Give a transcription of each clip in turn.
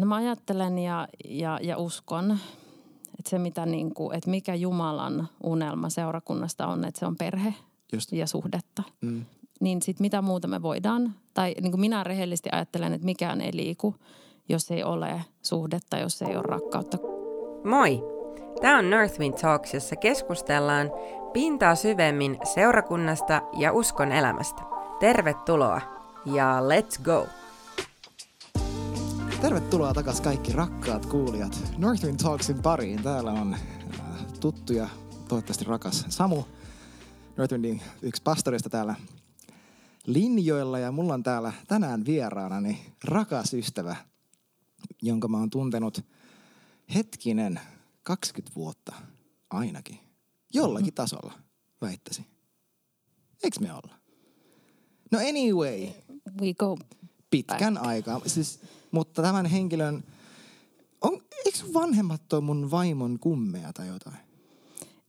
No mä ajattelen ja, ja, ja uskon, että se mitä niin kuin, että mikä Jumalan unelma seurakunnasta on, että se on perhe Just. ja suhdetta. Mm. Niin sit mitä muuta me voidaan, tai niin kuin minä rehellisesti ajattelen, että mikään ei liiku, jos ei ole suhdetta, jos ei ole rakkautta. Moi! Tämä on Northwind Talks, jossa keskustellaan pintaa syvemmin seurakunnasta ja uskon elämästä. Tervetuloa ja let's go! Tervetuloa takaisin kaikki rakkaat kuulijat Northwind Talksin pariin. Täällä on äh, tuttu ja toivottavasti rakas Samu, Northwindin yksi pastorista täällä linjoilla. Ja mulla on täällä tänään vieraanani rakas ystävä, jonka mä oon tuntenut hetkinen 20 vuotta ainakin. Jollakin tasolla, väittäisin. Eiks me olla? No anyway, We go. pitkän aikaa. Siis, mutta tämän henkilön, on, eikö vanhemmat toi mun vaimon kummeja tai jotain?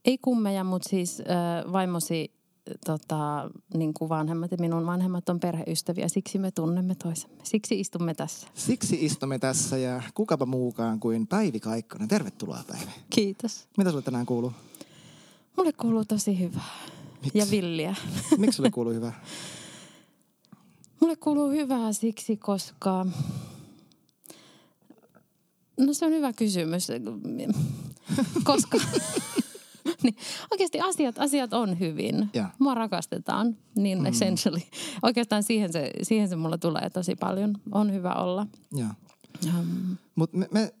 Ei kummeja, mutta siis äh, vaimosi tota, niin kuin vanhemmat ja minun vanhemmat on perheystäviä. Siksi me tunnemme toisemme. Siksi istumme tässä. Siksi istumme tässä ja kukapa muukaan kuin Päivi Kaikkonen. Tervetuloa Päivi. Kiitos. Mitä sulle tänään kuuluu? Mulle kuuluu tosi hyvää. Miksi? Ja villiä. Miksi sulle kuuluu hyvä? Mulle kuuluu hyvää siksi, koska... No se on hyvä kysymys. Koska... niin, oikeasti asiat, asiat on hyvin. Ja. Mua rakastetaan, niin mm. essentially. Oikeastaan siihen se, siihen se mulla tulee tosi paljon. On hyvä olla. Joo. Um, Mutta me, me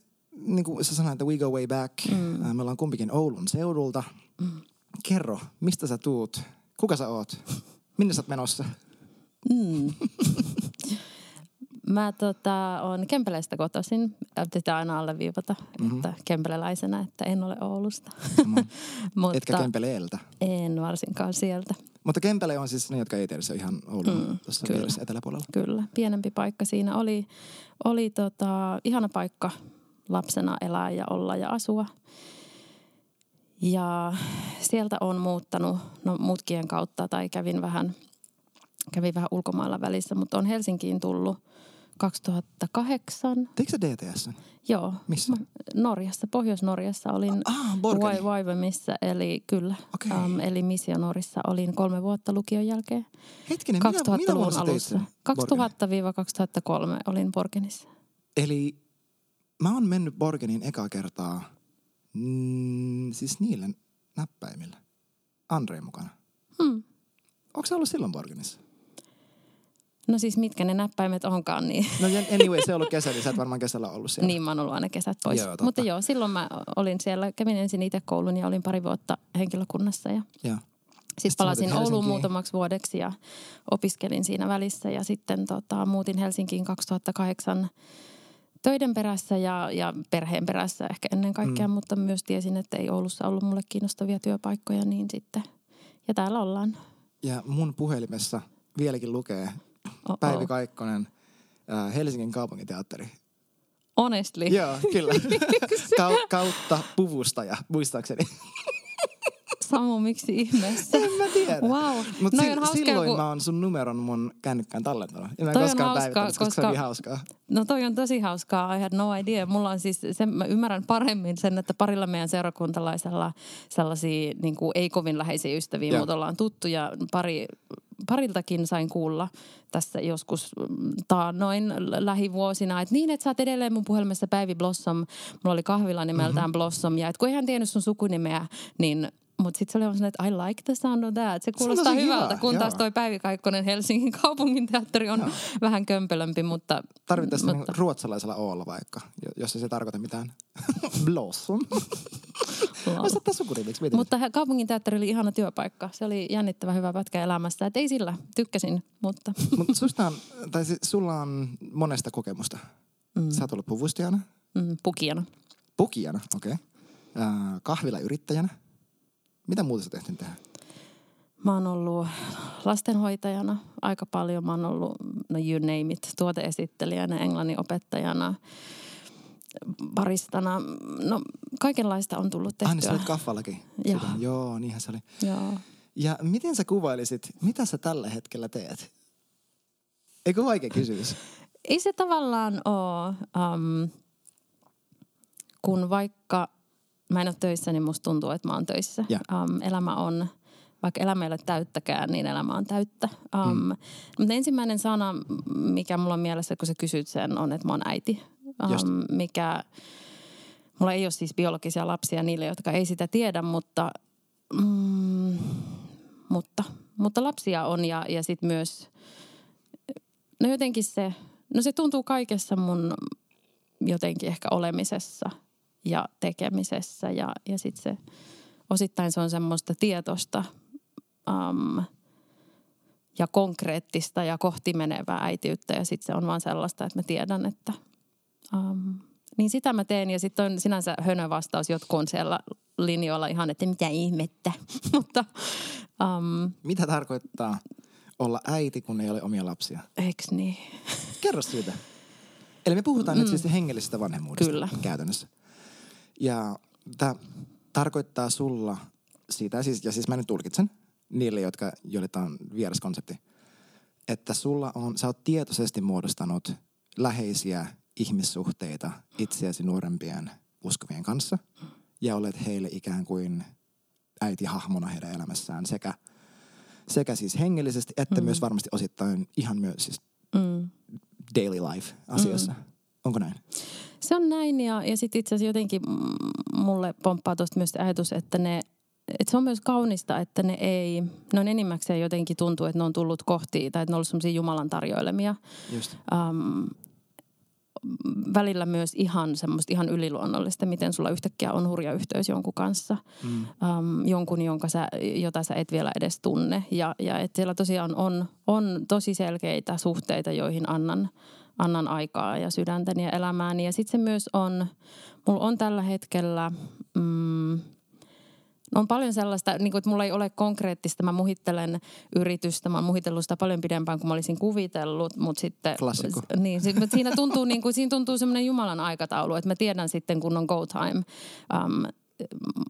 niin kuin sä sanoit, että we go way back. Mm. Me ollaan kumpikin Oulun seudulta. Mm. Kerro, mistä sä tuut? Kuka sä oot? Minne sä oot menossa? mm. Mä tota, on Kempeleestä kotoisin. Pitää aina alleviivata, mm-hmm. että kempeleläisenä, että en ole Oulusta. Mutta Etkä Kempeleeltä. en varsinkaan sieltä. Mutta Kempele on siis ne, jotka ei tiedä, se on ihan Oulun mm, tuossa kyllä. eteläpuolella. Kyllä, pienempi paikka siinä oli. Oli tota, ihana paikka lapsena elää ja olla ja asua. Ja sieltä on muuttanut, no mutkien kautta tai kävin vähän, kävin vähän ulkomailla välissä, mutta on Helsinkiin tullut 2008. Teikö sä DTS? Joo. Missä? Mä- Norjassa, Pohjois-Norjassa olin Ah. Vai- Vaivemissa, eli kyllä. Okei. Um, eli Missionorissa olin kolme vuotta lukion jälkeen. Hetkinen, mitä, mitä 2000-luvun vuonna sä teit alussa. sen Borgenin? 2000-2003 olin Borgenissa. Eli mä oon mennyt Borgenin eka kertaa mm, siis niillä näppäimillä. Andreen mukana. Hmm. Onko se ollut silloin Borgenissa? No siis mitkä ne näppäimet onkaan, niin, No anyway, se on ollut kesä, niin sä et varmaan kesällä ollut siellä. niin mä oon ollut aina kesät pois. Joo, totta. Mutta joo, silloin mä olin siellä, kävin ensin itse koulun ja olin pari vuotta henkilökunnassa. Ja Joo. sitten sä palasin Ouluun muutamaksi vuodeksi ja opiskelin siinä välissä. Ja sitten tota, muutin Helsinkiin 2008 töiden perässä ja, ja perheen perässä ehkä ennen kaikkea, mm. mutta myös tiesin, että ei Oulussa ollut mulle kiinnostavia työpaikkoja, niin sitten. Ja täällä ollaan. Ja mun puhelimessa vieläkin lukee Oh-oh. Päivi Kaikkonen, äh, Helsingin kaupunginteatteri. Honestly. Joo, kyllä. Kau- kautta puvustaja, muistaakseni. Samu, miksi ihmeessä? en mä tiedä. Wow. Mutta Noi on hauskaa, silloin kun- mä oon sun numeron mun kännykkään tallentanut. Mä en on koskaan hauskaa, päivittänyt, koska, koska se on niin hauskaa. No toi on tosi hauskaa. I had no idea. Mulla on siis, sen, mä ymmärrän paremmin sen, että parilla meidän seurakuntalaisella sellaisia niin kuin ei kovin läheisiä ystäviä, Joo. mutta ollaan tuttuja. Pari, pariltakin sain kuulla tässä joskus mm, taannoin lähivuosina, että niin, että sä oot edelleen mun puhelimessa Päivi Blossom. Mulla oli kahvila nimeltään Mhm. mm-hmm. Blossom ja et kun ei hän tiennyt sun sukunimeä, niin mutta sitten se oli sellainen, että I like the sound of that. Se kuulostaa hyvältä, hyvä, kun joo. taas toi Päivi Kaikkonen Helsingin kaupunginteatteri on Joo. vähän kömpelömpi, mutta... Tarvittaisiin mutta- ruotsalaisella oolla vaikka, jo- jos ei se tarkoita mitään. Blossom. Ottaa mietin. Mutta hä- kaupunginteatteri oli ihana työpaikka. Se oli jännittävä hyvä pätkä elämässä. Et ei sillä, tykkäsin, mutta Mutta susta on, tai siis sulla on monesta kokemusta. Mm. Sä oot ollut puvustajana, mm, pukijana. pukijana, okei. Okay. Äh, kahvilayrittäjänä. Mitä muuta sä tehtiin tehdä? Mä oon ollut lastenhoitajana aika paljon. Mä oon ollut, no you name it, tuoteesittelijänä, englannin opettajana, baristana. No kaikenlaista on tullut Ah, niin sä tehtyä. olit kaffallakin. Joo. Sitä- Joo, niinhän se oli. Joo. Ja miten sä kuvailisit, mitä sä tällä hetkellä teet? Eikö vaikea kysymys? ei se tavallaan ole, um, kun vaikka mä en ole töissä, niin musta tuntuu, että mä oon töissä. Ja. Um, elämä on, vaikka elämä ei ole täyttäkään, niin elämä on täyttä. Um, mm. Mutta ensimmäinen sana, mikä mulla on mielessä, kun sä kysyt sen, on, että mä oon äiti. Just. Um, mikä, mulla ei ole siis biologisia lapsia niille, jotka ei sitä tiedä, mutta, mm, mutta, mutta lapsia on ja, ja sitten myös, no jotenkin se, no se tuntuu kaikessa mun jotenkin ehkä olemisessa ja tekemisessä ja, ja sitten se osittain se on semmoista tietosta um, ja konkreettista ja kohti menevää äitiyttä ja sitten se on vaan sellaista, että mä tiedän, että um, niin sitä mä teen ja sitten on sinänsä hönö vastaus, jotkut on siellä linjoilla ihan, että mitä ihmettä, mutta um, Mitä tarkoittaa olla äiti, kun ei ole omia lapsia? eiks niin? Kerro siitä. Eli me puhutaan mm. nyt siis hengellisestä vanhemmuudesta Kyllä. käytännössä. Ja tämä tarkoittaa sulla siitä, ja siis, ja siis mä nyt tulkitsen niille, jotka, joille tämä on vieras konsepti, että sulla on, sä oot tietoisesti muodostanut läheisiä ihmissuhteita itseäsi nuorempien uskovien kanssa ja olet heille ikään kuin äitihahmona heidän elämässään sekä, sekä siis hengellisesti että mm. myös varmasti osittain ihan myös siis Mm. daily life asioissa. Mm. Onko näin? Se on näin ja, ja sitten itse asiassa jotenkin mulle pomppaa tuosta myös ajatus, että ne että se on myös kaunista, että ne ei, ne on enimmäkseen jotenkin tuntuu, että ne on tullut kohti, tai että ne on ollut semmoisia Jumalan tarjoilemia. Just. Um, välillä myös ihan semmoista ihan yliluonnollista, miten sulla yhtäkkiä on hurja yhteys jonkun kanssa. Mm. Um, jonkun, jonka sä, jota sä et vielä edes tunne. Ja, ja että siellä tosiaan on, on tosi selkeitä suhteita, joihin annan, annan aikaa ja sydäntäni ja elämääni. Ja sitten se myös on, mulla on tällä hetkellä... Mm, on paljon sellaista, niin kuin, että mulla ei ole konkreettista. Mä muhittelen yritystä, mä oon muhitellut sitä paljon pidempään kuin mä olisin kuvitellut, mutta sitten... Klassikko. Niin, sit, mutta siinä tuntuu, niin kuin, siinä tuntuu semmoinen Jumalan aikataulu, että mä tiedän sitten, kun on go time. Um,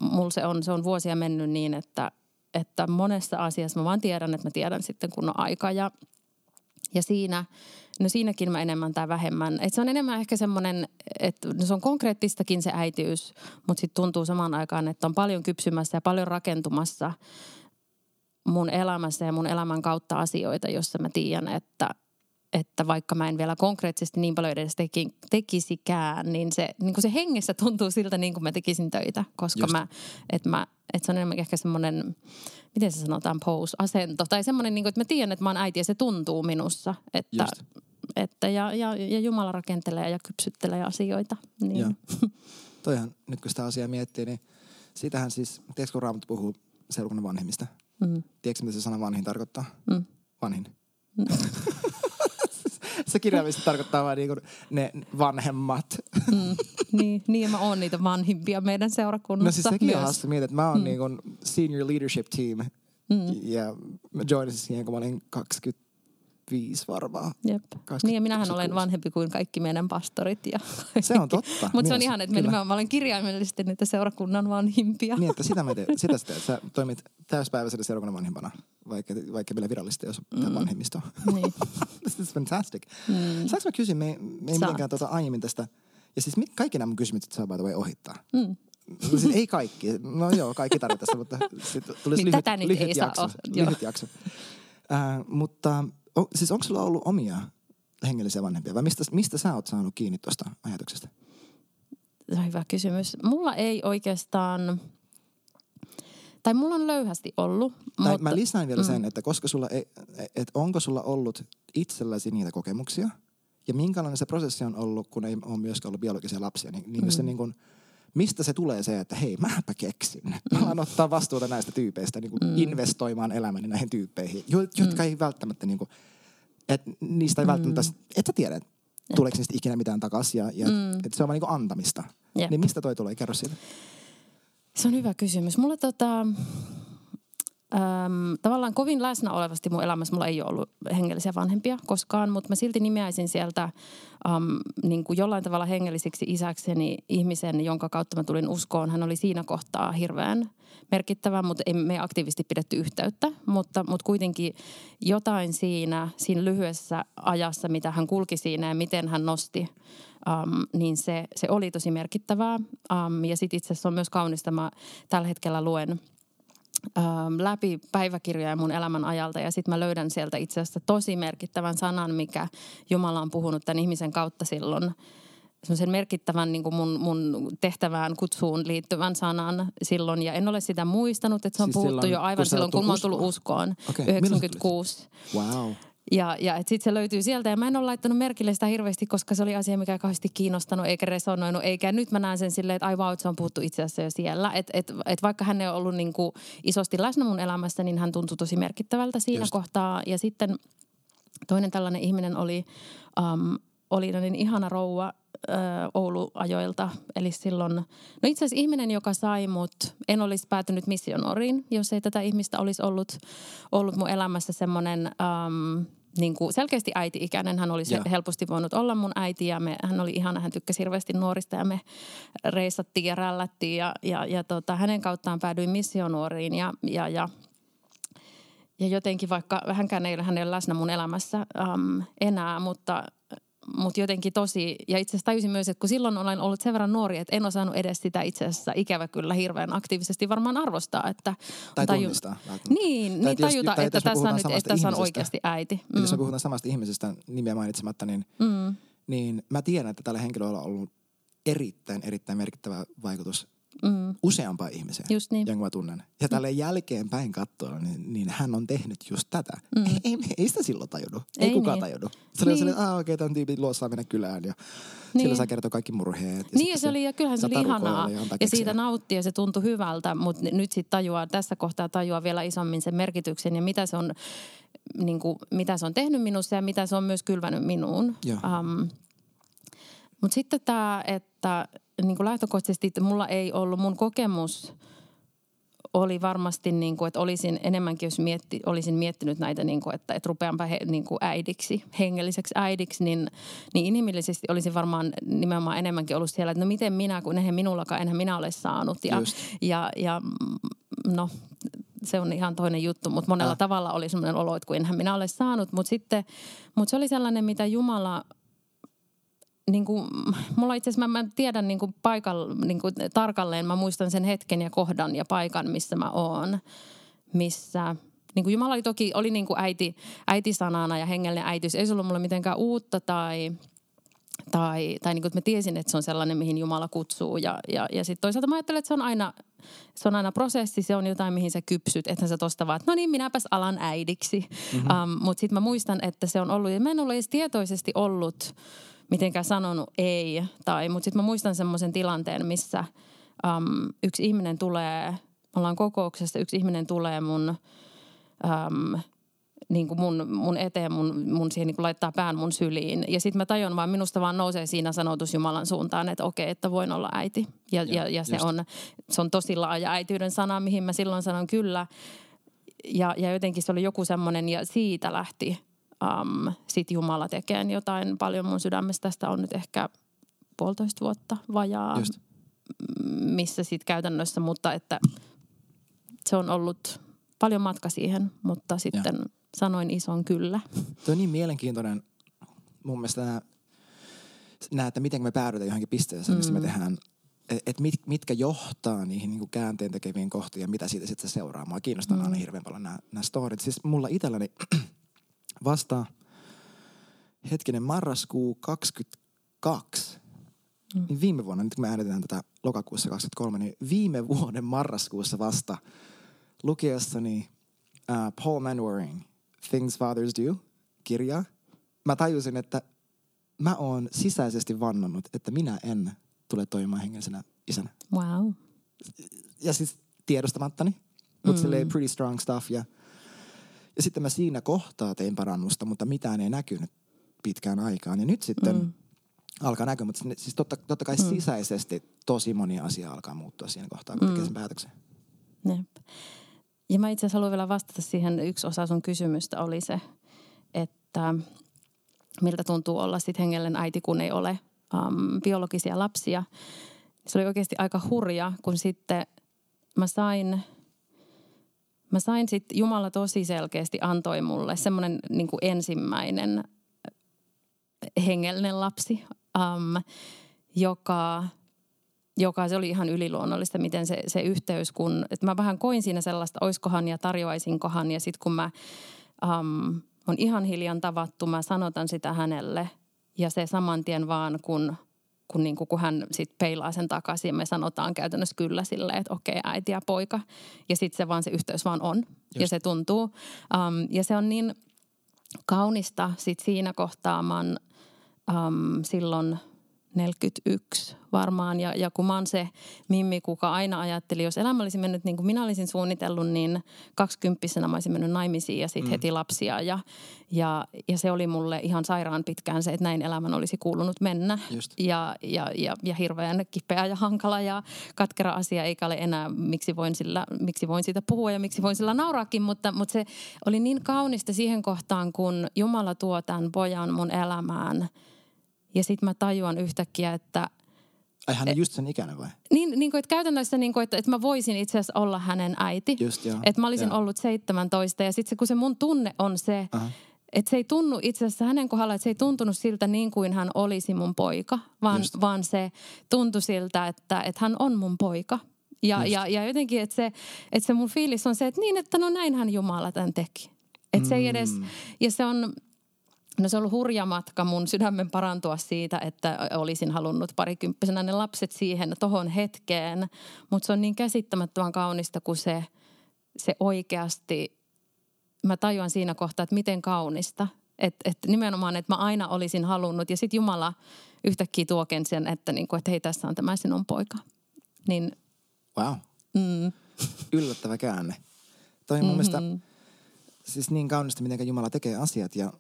mulla se on, se on vuosia mennyt niin, että, että monessa asiassa mä vaan tiedän, että mä tiedän sitten, kun on aika. Ja, ja siinä, no siinäkin mä enemmän tai vähemmän. Et se on enemmän ehkä semmoinen, että no se on konkreettistakin se äitiys, mutta sitten tuntuu samaan aikaan, että on paljon kypsymässä ja paljon rakentumassa mun elämässä ja mun elämän kautta asioita, jossa mä tiedän, että, että vaikka mä en vielä konkreettisesti niin paljon edes teki, tekisikään, niin se, niin kuin se hengessä tuntuu siltä niin kuin mä tekisin töitä, koska Just. mä, että mä, että se on enemmän ehkä semmoinen, miten se sanotaan, pose, asento, tai semmoinen, niin kuin, että mä tiedän, että mä oon äiti ja se tuntuu minussa, että, Just. Että ja, ja, ja Jumala rakentelee ja kypsyttelee asioita. Niin. Joo. Toihan, nyt kun sitä asiaa miettii, niin sitähän siis, tiedätkö kun Raamattu puhuu seurakunnan vanhemmista? Mm. Tiedätkö mitä se sana vanhin tarkoittaa? Mm. Vanhin. se kirjaimisesti tarkoittaa vain niinku ne vanhemmat. Mm. niin, niin, mä oon niitä vanhimpia meidän seurakunnassa No siis sekin myös. on hauska mietit, että mä oon mm. niinku senior leadership team. Mm. Ja mä joinasin siihen, kun mä olin 25 varmaan. Jep. 20, Niin ja minähän olen 26. vanhempi kuin kaikki meidän pastorit. Ja Se on totta. Mutta se on ihan, että kyllä. mä olen kirjaimellisesti niitä seurakunnan vanhimpia. Niin, että sitä mä teen. Sitä sä teet. Sä toimit täyspäiväisenä seurakunnan vanhimpana, vaikka, vaikka vielä virallisesti, jos mm. vanhemmisto. Niin. This is fantastic. Mm. Saanko mä kysyä, me, ei- me ei Saat. mitenkään tuota aiemmin tästä, ja siis mit, kaikki nämä kysymykset saa by the way ohittaa. Mm. No siis ei kaikki, no joo, kaikki tarvitaan, mutta sit tulisi Niin lyhyt, tätä nyt lyhyt ei saa jakso. joo. lyhyt jakso. Äh, mutta o, siis onko sulla ollut omia hengellisiä vanhempia vai mistä, mistä sä oot saanut kiinni tuosta ajatuksesta? Se on hyvä kysymys. Mulla ei oikeastaan, tai mulla on löyhästi ollut. Tai mutta, mä lisään vielä mm. sen, että koska sulla ei, että onko sulla ollut itselläsi niitä kokemuksia ja minkälainen se prosessi on ollut, kun ei ole myöskään ollut biologisia lapsia, niin, niin, mm. se niin kuin, mistä se tulee se, että hei, mäpä keksin. Mä alan ottaa vastuuta näistä tyypeistä, niin kuin mm. investoimaan elämäni näihin tyyppeihin, jo, jotka mm. ei välttämättä, niin kuin, et niistä ei välttämättä, et sä tiedä, tuleeko niistä ikinä mitään takaisin ja, ja mm. että se on vaan niin antamista. Jep. Niin mistä toi tulee? Kerro siitä. Se on hyvä kysymys. Mulla tota, äm, tavallaan kovin läsnä olevasti mun elämässä mulla ei ole ollut hengellisiä vanhempia koskaan, mutta mä silti nimeäisin sieltä äm, niin kuin jollain tavalla hengellisiksi isäkseni ihmisen, jonka kautta mä tulin uskoon. Hän oli siinä kohtaa hirveän merkittävä, mutta ei me aktiivisesti pidetty yhteyttä, mutta, mutta kuitenkin jotain siinä, siinä lyhyessä ajassa, mitä hän kulki siinä ja miten hän nosti um, niin se, se oli tosi merkittävää. Um, ja sitten itse asiassa on myös kaunista, mä tällä hetkellä luen läpi päiväkirjoja mun elämän ajalta ja sitten mä löydän sieltä itse asiassa tosi merkittävän sanan, mikä Jumala on puhunut tämän ihmisen kautta silloin semmoisen merkittävän niin kuin mun, mun tehtävään kutsuun liittyvän sanan silloin. Ja en ole sitä muistanut, että se on siis puhuttu silloin, jo aivan silloin, kun mä oon tullut uskoon. Okay. 96. Wow. Ja, ja sitten se löytyy sieltä ja mä en ole laittanut merkille sitä hirveästi, koska se oli asia, mikä ei kauheasti kiinnostanut eikä resonoinut. Eikä nyt mä näen sen silleen, että aivan että se on puhuttu itse asiassa jo siellä. Että et, et vaikka hän ei ole ollut niin kuin isosti läsnä mun elämässä, niin hän tuntui tosi merkittävältä siinä Just. kohtaa. Ja sitten toinen tällainen ihminen oli, um, oli niin ihana rouva, Oulu-ajoilta. Eli silloin, no itse asiassa ihminen, joka sai mut, en olisi päätynyt missionoriin, jos ei tätä ihmistä olisi ollut, ollut mun elämässä semmoinen... Um, niin kuin selkeästi äiti-ikäinen. Hän olisi yeah. helposti voinut olla mun äiti ja me, hän oli ihana. Hän tykkäsi hirveästi nuorista ja me reissattiin ja rällättiin ja, ja, ja tota, hänen kauttaan päädyin missionuoriin ja, ja, ja ja jotenkin vaikka vähänkään ei ole hänellä läsnä mun elämässä um, enää, mutta mutta jotenkin tosi, ja itse asiassa tajusin myös, että kun silloin olen ollut sen verran nuori, että en osannut edes sitä itse asiassa ikävä kyllä hirveän aktiivisesti varmaan arvostaa. Että tai taju... tunnistaa. Niin, tai niin tajuta, tai että, tässä on, nyt, että tässä on oikeasti äiti. Mm. Jos me puhutaan samasta ihmisestä nimeä mainitsematta, niin, mm. niin mä tiedän, että tällä henkilöllä on ollut erittäin, erittäin merkittävä vaikutus mm. useampaa ihmiseen, just niin. jonka mä tunnen. Ja tälle mm. jälkeenpäin katsoa, niin, niin hän on tehnyt just tätä. Mm. Ei, ei, ei sitä silloin tajunnut. Ei, ei kukaan niin. tajunnut. Se oli niin. että okei, okay, tämän tyypin luossa mennä kylään ja niin. sillä saa kertoa kaikki murheet. Ja niin, ja se, oli, ja kyllähän se oli ihanaa. Ja, ja siitä nautti ja se tuntui hyvältä, mutta nyt sitten tajuaa, tässä kohtaa tajuaa vielä isommin sen merkityksen ja mitä se on, niin kuin, mitä se on tehnyt minussa ja mitä se on myös kylvänyt minuun. Um, mutta sitten tämä, että niin kuin lähtökohtaisesti, että mulla ei ollut mun kokemus oli varmasti, niin kuin, että olisin enemmänkin, jos mietti, olisin miettinyt näitä, niin kuin, että, että rupeanpa he, niin kuin äidiksi, hengelliseksi äidiksi, niin, niin inhimillisesti olisin varmaan nimenomaan enemmänkin ollut siellä, että no miten minä, kun eihän minullakaan, enhän minä ole saanut. Ja, ja, ja no, se on ihan toinen juttu, mutta monella äh. tavalla oli sellainen olo, että kun enhän minä ole saanut. Mutta sitten, mutta se oli sellainen, mitä Jumala niin kuin, mulla itse asiassa, mä, mä tiedän niin kuin paikall, niin kuin tarkalleen, mä muistan sen hetken ja kohdan ja paikan, missä mä oon, missä niin kuin Jumala oli toki, oli niin kuin äiti, äitisanana ja hengellinen äitiys. Ei se ollut mulle mitenkään uutta tai, tai, tai niin kuin, että mä tiesin, että se on sellainen, mihin Jumala kutsuu. Ja, ja, ja sitten toisaalta mä ajattelen, että se on aina, se on aina prosessi, se on jotain, mihin sä kypsyt. Että sä tosta vaan, että no niin, minäpäs alan äidiksi. Mm-hmm. Um, Mutta sitten mä muistan, että se on ollut, ja mä en ole edes tietoisesti ollut mitenkään sanonut ei. Tai, mutta sitten mä muistan semmoisen tilanteen, missä um, yksi ihminen tulee, ollaan kokouksessa, yksi ihminen tulee mun, um, niin kuin mun, mun eteen, mun, mun siihen niin kuin laittaa pään mun syliin. Ja sitten mä tajon vaan, minusta vaan nousee siinä sanotus Jumalan suuntaan, että okei, että voin olla äiti. Ja, ja, ja se, on, se on tosi laaja äityyden sana, mihin mä silloin sanon kyllä. Ja, ja jotenkin se oli joku semmoinen, ja siitä lähti um, sit Jumala tekee jotain paljon mun sydämestä. Tästä on nyt ehkä puolitoista vuotta vajaa, Just. missä sitten käytännössä, mutta että se on ollut paljon matka siihen, mutta sitten ja. sanoin ison kyllä. Tuo on niin mielenkiintoinen mun mielestä nämä, nämä että miten me päädytään johonkin pisteeseen, missä mm. me tehdään että et mit, mitkä johtaa niihin niin käänteen tekeviin kohtiin ja mitä siitä sitten seuraa. Mua kiinnostaa mm. aina hirveän paljon nämä, nämä storit. Siis mulla itselläni vasta hetkinen marraskuu 22. Mm. Niin viime vuonna, nyt kun me äänitetään tätä lokakuussa 23, niin viime vuoden marraskuussa vasta lukiessani uh, Paul Manwaring Things Fathers Do kirjaa, mä tajusin, että mä oon sisäisesti vannannut, että minä en tule toimimaan hengellisenä isänä. Wow. Ja siis tiedostamattani, mutta mm. pretty strong stuff ja – ja sitten mä siinä kohtaa tein parannusta, mutta mitään ei näkynyt pitkään aikaan. Ja nyt sitten mm. alkaa näkyä, mutta siis totta, totta kai mm. sisäisesti tosi moni asia alkaa muuttua siinä kohtaa, kun mm. tekee sen päätöksen. Jep. ja mä itse asiassa haluan vielä vastata siihen, yksi osa sun kysymystä oli se, että miltä tuntuu olla sitten hengellen äiti, kun ei ole um, biologisia lapsia. Se oli oikeasti aika hurja, kun sitten mä sain, mä sain sitten, Jumala tosi selkeästi antoi mulle semmoinen niin ensimmäinen hengellinen lapsi, um, joka, joka se oli ihan yliluonnollista, miten se, se yhteys, kun että mä vähän koin siinä sellaista, oiskohan ja tarjoaisinkohan ja sitten kun mä um, on ihan hiljan tavattu, mä sanotan sitä hänelle ja se saman tien vaan kun kun, niin kuin, kun hän sitten peilaa sen takaisin ja me sanotaan käytännössä kyllä silleen, että okei äiti ja poika. Ja sitten se vaan se yhteys vaan on Just. ja se tuntuu. Um, ja se on niin kaunista sitten siinä kohtaa. Mä oon um, silloin – 41 varmaan. Ja, ja kun mä oon se Mimmi, kuka aina ajatteli, jos elämä olisi mennyt niin kuin minä olisin suunnitellut, niin kaksikymppisenä mä olisin mennyt naimisiin ja sitten mm. heti lapsia. Ja, ja, ja se oli mulle ihan sairaan pitkään se, että näin elämän olisi kuulunut mennä. Just. Ja, ja, ja, ja hirveän kipeä ja hankala ja katkera asia, eikä ole enää, miksi voin, sillä, miksi voin siitä puhua ja miksi voin sillä nauraakin. Mutta, mutta se oli niin kaunista siihen kohtaan, kun Jumala tuo tämän pojan mun elämään – ja sitten mä tajuan yhtäkkiä, että... Ai hän on just sen ikäinen vai? Niin, niin kuin, että käytännössä, niin kuin, että, että mä voisin itse asiassa olla hänen äiti. Just, joo. Että mä olisin joo. ollut 17 ja sitten se, kun se mun tunne on se, uh-huh. että se ei tunnu itse asiassa hänen kohdalla, että se ei tuntunut siltä niin kuin hän olisi mun poika, vaan, vaan se tuntui siltä, että, että hän on mun poika. Ja, ja, ja jotenkin, että se, että se mun fiilis on se, että niin, että no näinhän Jumala tämän teki. Että se ei edes, mm. ja se on, No se on ollut hurja matka mun sydämen parantua siitä, että olisin halunnut parikymppisenä ne lapset siihen tohon hetkeen. Mutta se on niin käsittämättömän kaunista, kun se, se oikeasti, mä tajuan siinä kohtaa, että miten kaunista. Että et nimenomaan, että mä aina olisin halunnut ja sitten Jumala yhtäkkiä tuoken sen, että, niinku, että hei tässä on tämä sinun poika. Niin, wow. Mm. Yllättävä käänne. Toi mun mm-hmm. mielestä siis niin kaunista, miten Jumala tekee asiat ja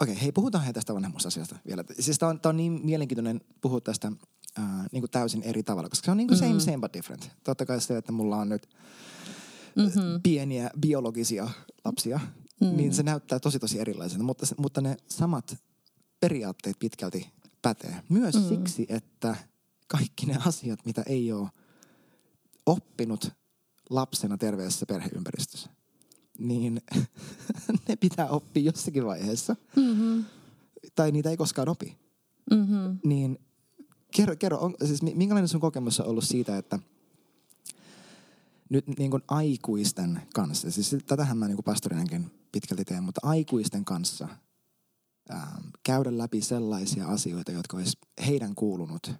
Okei, okay, hei puhutaan he tästä vanhemmuusasiasta vielä. Siis tämä on, on niin mielenkiintoinen puhua tästä äh, niin kuin täysin eri tavalla, koska se on niin kuin mm-hmm. same, same but different. Totta kai se, että mulla on nyt mm-hmm. pieniä biologisia lapsia, mm-hmm. niin se näyttää tosi tosi erilaiselta, mutta, mutta ne samat periaatteet pitkälti pätee. Myös mm-hmm. siksi, että kaikki ne asiat, mitä ei ole oppinut lapsena terveessä perheympäristössä, niin ne pitää oppia jossakin vaiheessa. Mm-hmm. Tai niitä ei koskaan opi. Mm-hmm. Niin kerro, kerro on, siis minkälainen sun kokemus on ollut siitä, että nyt niin kuin aikuisten kanssa, siis tätähän mä niin kuin pastorinenkin pitkälti teen, mutta aikuisten kanssa ää, käydä läpi sellaisia asioita, jotka olisi heidän kuulunut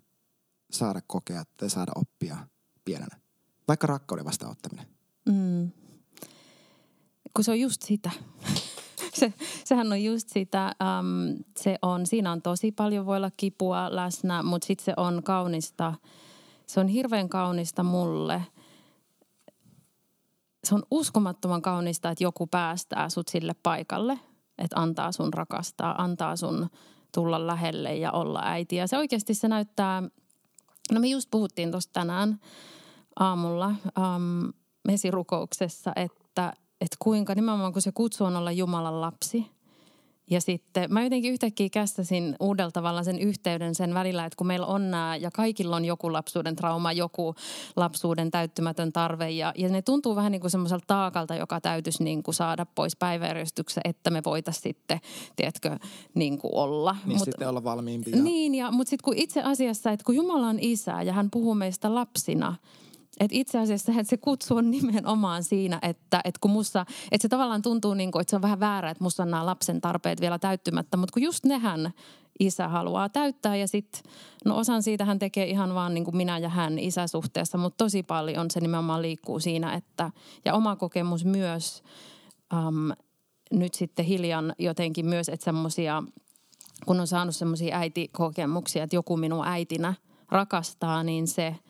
saada kokea tai saada oppia pienenä. Vaikka rakkauden vastaanottaminen. Mm kun se on just sitä. se, sehän on just sitä, um, se on, siinä on tosi paljon voi olla kipua läsnä, mutta sitten se on kaunista, se on hirveän kaunista mulle. Se on uskomattoman kaunista, että joku päästää sut sille paikalle, että antaa sun rakastaa, antaa sun tulla lähelle ja olla äiti. Ja se oikeasti se näyttää, no me just puhuttiin tuosta tänään aamulla um, mesirukouksessa, että että kuinka nimenomaan kun se kutsu on olla Jumalan lapsi. Ja sitten mä jotenkin yhtäkkiä kästäsin uudella tavalla sen yhteyden sen välillä, että kun meillä on nämä ja kaikilla on joku lapsuuden trauma, joku lapsuuden täyttymätön tarve ja, ja ne tuntuu vähän niin kuin semmoiselta taakalta, joka täytyisi niin kuin saada pois päiväjärjestyksessä, että me voitaisiin sitten, tiedätkö, niin kuin olla. Niin mut, sitten olla valmiimpia. Niin, ja, mutta sitten kun itse asiassa, että kun Jumala on isä ja hän puhuu meistä lapsina – et itse asiassa että se kutsu on nimenomaan siinä, että, että kun musta, että se tavallaan tuntuu niin kuin, että se on vähän väärä, että musta on nämä lapsen tarpeet vielä täyttymättä, mutta kun just nehän isä haluaa täyttää ja sitten, no osan siitä hän tekee ihan vaan niin kuin minä ja hän isäsuhteessa, mutta tosi paljon se nimenomaan liikkuu siinä, että, ja oma kokemus myös um, nyt sitten hiljan jotenkin myös, että semmoisia, kun on saanut semmoisia äitikokemuksia, että joku minun äitinä rakastaa, niin se –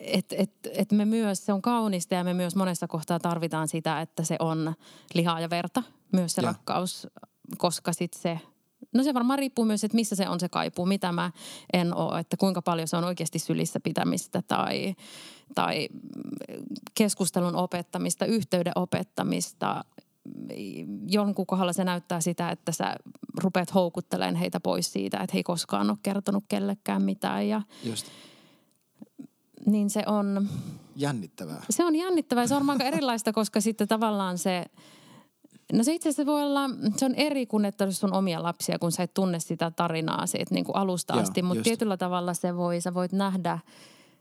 että et, et me myös, se on kaunista ja me myös monessa kohtaa tarvitaan sitä, että se on lihaa ja verta, myös se ja. rakkaus, koska sitten se No se varmaan riippuu myös, että missä se on se kaipuu, mitä mä en ole, että kuinka paljon se on oikeasti sylissä pitämistä tai, tai keskustelun opettamista, yhteyden opettamista. Jonkun kohdalla se näyttää sitä, että sä rupeat houkuttelemaan heitä pois siitä, että he ei koskaan ole kertonut kellekään mitään. Ja, Just. Niin se on... Jännittävää. Se on jännittävää se on varmaan erilaista, koska sitten tavallaan se – No se itse asiassa voi olla, se on eri kuin että sun omia lapsia, kun sä et tunne sitä tarinaa siitä niin kuin alusta Joo, asti. Mutta tietyllä tavalla se voi, sä voit nähdä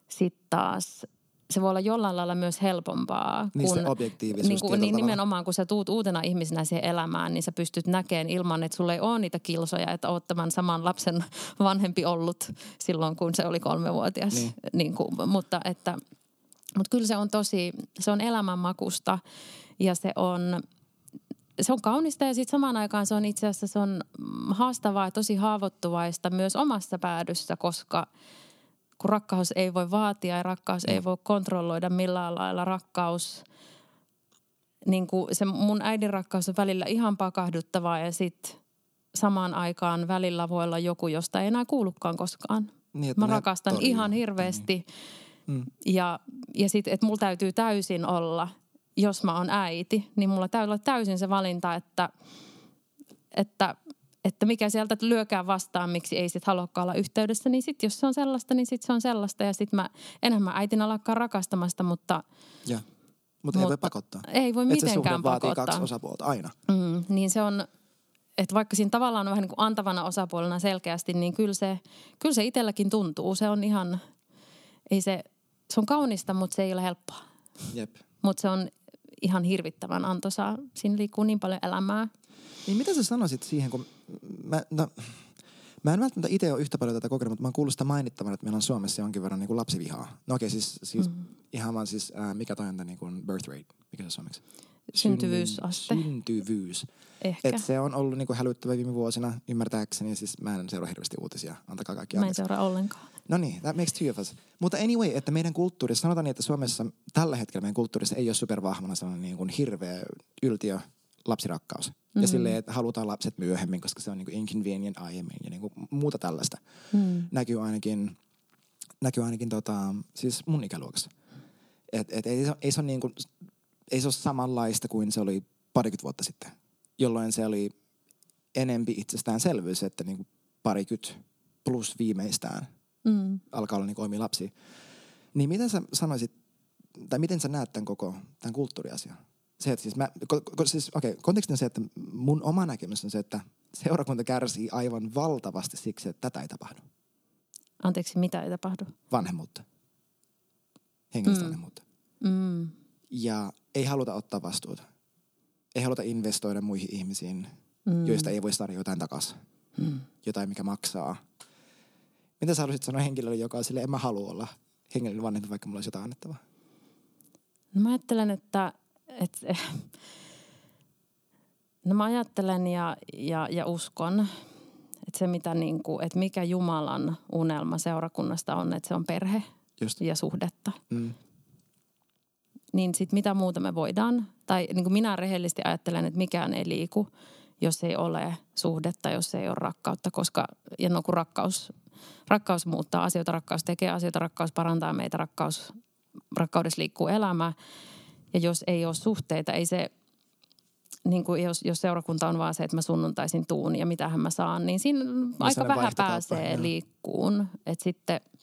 sitten taas se voi olla jollain lailla myös helpompaa. Niin kun, se objektiivisuus niin, kuin, niin nimenomaan, kun sä tuut uutena ihmisenä siihen elämään, niin sä pystyt näkemään ilman, että sulla ei ole niitä kilsoja, että oot tämän saman lapsen vanhempi ollut silloin, kun se oli kolmevuotias. Niin. Niin kuin, mutta, että, mutta kyllä se on tosi, se on elämänmakusta ja se on – se on kaunista ja sitten samaan aikaan se on itse asiassa se on haastavaa ja tosi haavoittuvaista myös omassa päädyssä, koska kun rakkaus ei voi vaatia ja rakkaus ei mm. voi kontrolloida millään lailla rakkaus, niin kuin se mun äidin rakkaus on välillä ihan pakahduttavaa ja sitten samaan aikaan välillä voi olla joku, josta ei enää kuulukaan koskaan. Niin, Mä rakastan torjuu. ihan hirveästi mm. Mm. ja, ja sitten, että mulla täytyy täysin olla – jos mä oon äiti, niin mulla täytyy olla täysin se valinta, että, että, että mikä sieltä lyökää vastaan, miksi ei sit haluakaan olla yhteydessä. Niin sit jos se on sellaista, niin sit se on sellaista. Ja sit mä, enhän mä äitinä alakaan rakastamasta, mutta... Ja. Mutta, ei voi pakottaa. Ei voi mitenkään se pakottaa. vaatii kaksi osapuolta aina. Mm, niin se on, että vaikka siinä tavallaan on vähän niin kuin antavana osapuolena selkeästi, niin kyllä se, kyllä se itselläkin tuntuu. Se on ihan, ei se, se on kaunista, mutta se ei ole helppoa. Jep. Mutta se on ihan hirvittävän antoisaa. Siinä liikkuu niin paljon elämää. Niin mitä sä sanoisit siihen, kun mä, no, mä en välttämättä itse ole yhtä paljon tätä kokenut, mutta mä oon kuullut sitä mainittavan, että meillä on Suomessa jonkin verran niin kuin lapsivihaa. No okei, okay, siis, siis mm. ihan vaan siis, äh, mikä toi on niin kuin birth rate, mikä se on suomeksi? Syntyvyysaste. Syntyvyys. Ehkä. Et se on ollut niinku hälyttävä viime vuosina, ymmärtääkseni. Siis mä en seuraa hirveästi uutisia, antakaa kaikki Mä en seuraa ollenkaan. No niin, that makes two of us. Mutta anyway, että meidän kulttuurissa, sanotaan niin, että Suomessa tällä hetkellä meidän kulttuurissa ei ole supervahvana sellainen niin kuin hirveä yltiö lapsirakkaus. Mm-hmm. Ja silleen, että halutaan lapset myöhemmin, koska se on niin kuin inconvenient aiemmin ja niin kuin muuta tällaista. Mm. Näkyy ainakin, näkyy ainakin tota, siis mun ikäluokassa. Et, et ei, ei, se niin kuin, ei se ole samanlaista kuin se oli parikymmentä vuotta sitten, jolloin se oli enempi itsestäänselvyys, että niin kuin parikymmentä plus viimeistään mm. alkaa olla niin omia lapsia. Niin miten sä sanoisit, tai miten sä näet tämän koko, tämän kulttuuriasian? Se, että siis mä, ko, ko, siis, okei, okay, konteksti on se, että mun oma näkemys on se, että seurakunta kärsii aivan valtavasti siksi, että tätä ei tapahdu. Anteeksi, mitä ei tapahdu? Vanhemmuutta. Hengellistä mm. vanhemmuutta. Mm. Ja ei haluta ottaa vastuuta. Ei haluta investoida muihin ihmisiin, mm. joista ei voi saada jotain takaisin. Mm. Jotain, mikä maksaa mitä sä haluaisit sanoa henkilölle, joka on sille, en mä halua olla hengellinen vanhempi, vaikka mulla olisi jotain annettavaa? No mä ajattelen, että, että no mä ajattelen ja, ja, ja uskon, että se mitä niin kuin, että mikä Jumalan unelma seurakunnasta on, että se on perhe Just. ja suhdetta. Mm. Niin sit mitä muuta me voidaan, tai niin kuin minä rehellisesti ajattelen, että mikään ei liiku, jos ei ole suhdetta, jos ei ole rakkautta, koska ja no kun rakkaus rakkaus muuttaa asioita, rakkaus tekee asioita, rakkaus parantaa meitä, rakkaus, rakkaudessa liikkuu elämä. Ja jos ei ole suhteita, ei se, niin kuin jos, jos seurakunta on vaan se, että mä sunnuntaisin tuun ja mitähän mä saan, niin siinä no, aika vähän pääsee liikkuun. Että sitten –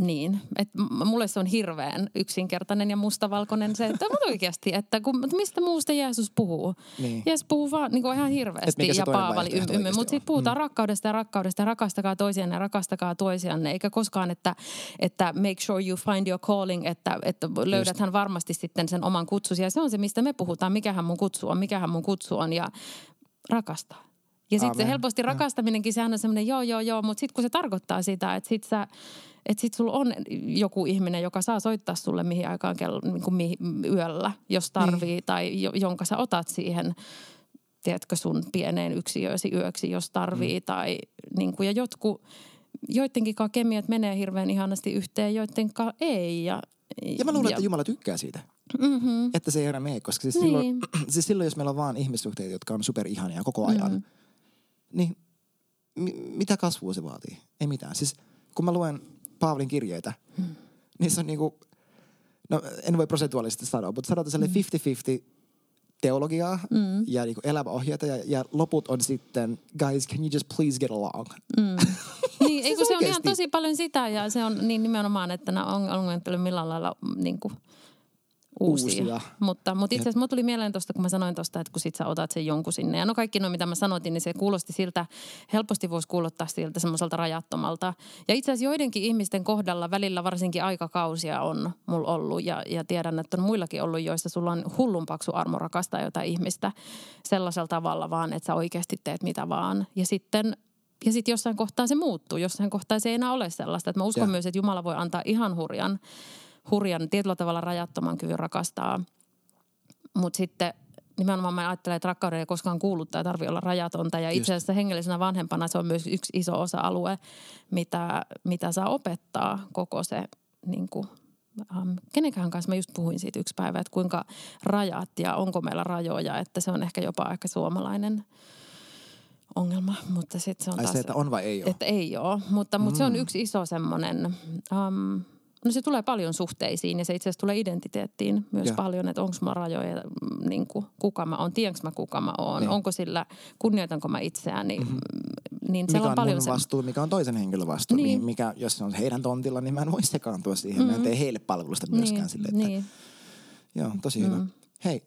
niin, että mulle se on hirveän yksinkertainen ja mustavalkoinen se, että mutta oikeasti, että kun, mistä muusta Jeesus puhuu. Niin. Jeesus puhuu vaan niin kuin ihan hirveästi ja Paavali ymme, mutta sitten puhutaan mm. rakkaudesta ja rakkaudesta ja rakastakaa toisianne ja rakastakaa toisianne, eikä koskaan, että, että make sure you find your calling, että, että löydäthän varmasti sitten sen oman kutsusi ja se on se, mistä me puhutaan, mikähän mun kutsu on, mikähän mun kutsu on ja rakastaa. Ja sitten helposti rakastaminenkin, sehän on semmoinen joo, joo, joo, mutta sitten kun se tarkoittaa sitä, että sit sä, että sit sulla on joku ihminen, joka saa soittaa sulle mihin aikaan kello, niin kuin mihin, yöllä, jos tarvii, niin. tai jo, jonka sä otat siihen, tiedätkö, sun pieneen yksiöösi yöksi, jos tarvii, mm. tai niin kuin, ja jotkut, joidenkin kemiat menee hirveän ihanasti yhteen, joidenkaan ei. Ja, ja mä luulen, ja, että Jumala tykkää siitä. mm-hmm. että se ei enää mene. Koska siis, niin. silloin, siis silloin, jos meillä on vaan ihmissuhteita, jotka on superihania koko ajan, mm. Niin mi- mitä kasvua se vaatii? Ei mitään. Siis kun mä luen Paavalin kirjeitä, mm. niin se on niinku, no en voi prosentuaalisesti sanoa, mutta sanotaan sellainen mm. 50-50 teologiaa mm. ja niinku elämäohjeita ja, ja loput on sitten, guys, can you just please get along? Mm. niin, siis se on ihan tosi paljon sitä ja se on niin nimenomaan, että nämä ongelmat ei ole millään lailla niin kuin, uusia. uusia. Mutta, mutta itse asiassa tuli mieleen tuosta, kun mä sanoin tuosta, että kun sit sä otat sen jonkun sinne. Ja no kaikki no, mitä mä sanotin, niin se kuulosti siltä, helposti voisi kuulottaa siltä semmoiselta rajattomalta. Ja itse asiassa joidenkin ihmisten kohdalla välillä varsinkin aikakausia on mulla ollut. Ja, ja tiedän, että on muillakin ollut, joissa sulla on hullun paksu armo rakastaa jotain ihmistä sellaisella tavalla vaan, että sä oikeasti teet mitä vaan. Ja sitten ja sitten jossain kohtaa se muuttuu, jossain kohtaa se ei enää ole sellaista. Että mä uskon ja. myös, että Jumala voi antaa ihan hurjan hurjan, tietyllä tavalla rajattoman kyvyn rakastaa. Mutta sitten nimenomaan mä ajattelen, että rakkauden ei koskaan kuulu tai tarvitse olla rajatonta. Ja itse asiassa hengellisenä vanhempana se on myös yksi iso osa-alue, mitä, mitä saa opettaa koko se niin kuin, um, kenenkään kanssa mä just puhuin siitä yksi päivä, että kuinka rajat ja onko meillä rajoja, että se on ehkä jopa ehkä suomalainen ongelma, mutta sitten se on Ai taas... se, että on vai ei ole? Että ei ole, mutta, mutta mm. se on mm. yksi iso semmoinen, um, No se tulee paljon suhteisiin ja se itse asiassa tulee identiteettiin myös ja. paljon, että onko mulla rajoja, mm, niin kuin, kuka mä oon, tiedänkö mä kuka mä oon, niin. onko sillä, kunnioitanko mä itseäni. Mm-hmm. Niin mikä on, on paljon vastuu, mikä on toisen henkilön vastuu. Niin. niin. mikä, jos se on heidän tontilla, niin mä en voi sekaantua siihen. Mm-hmm. Mä en mm. tee heille palvelusta myöskään niin. sille, että, niin. Joo, tosi mm. hyvä. Hei,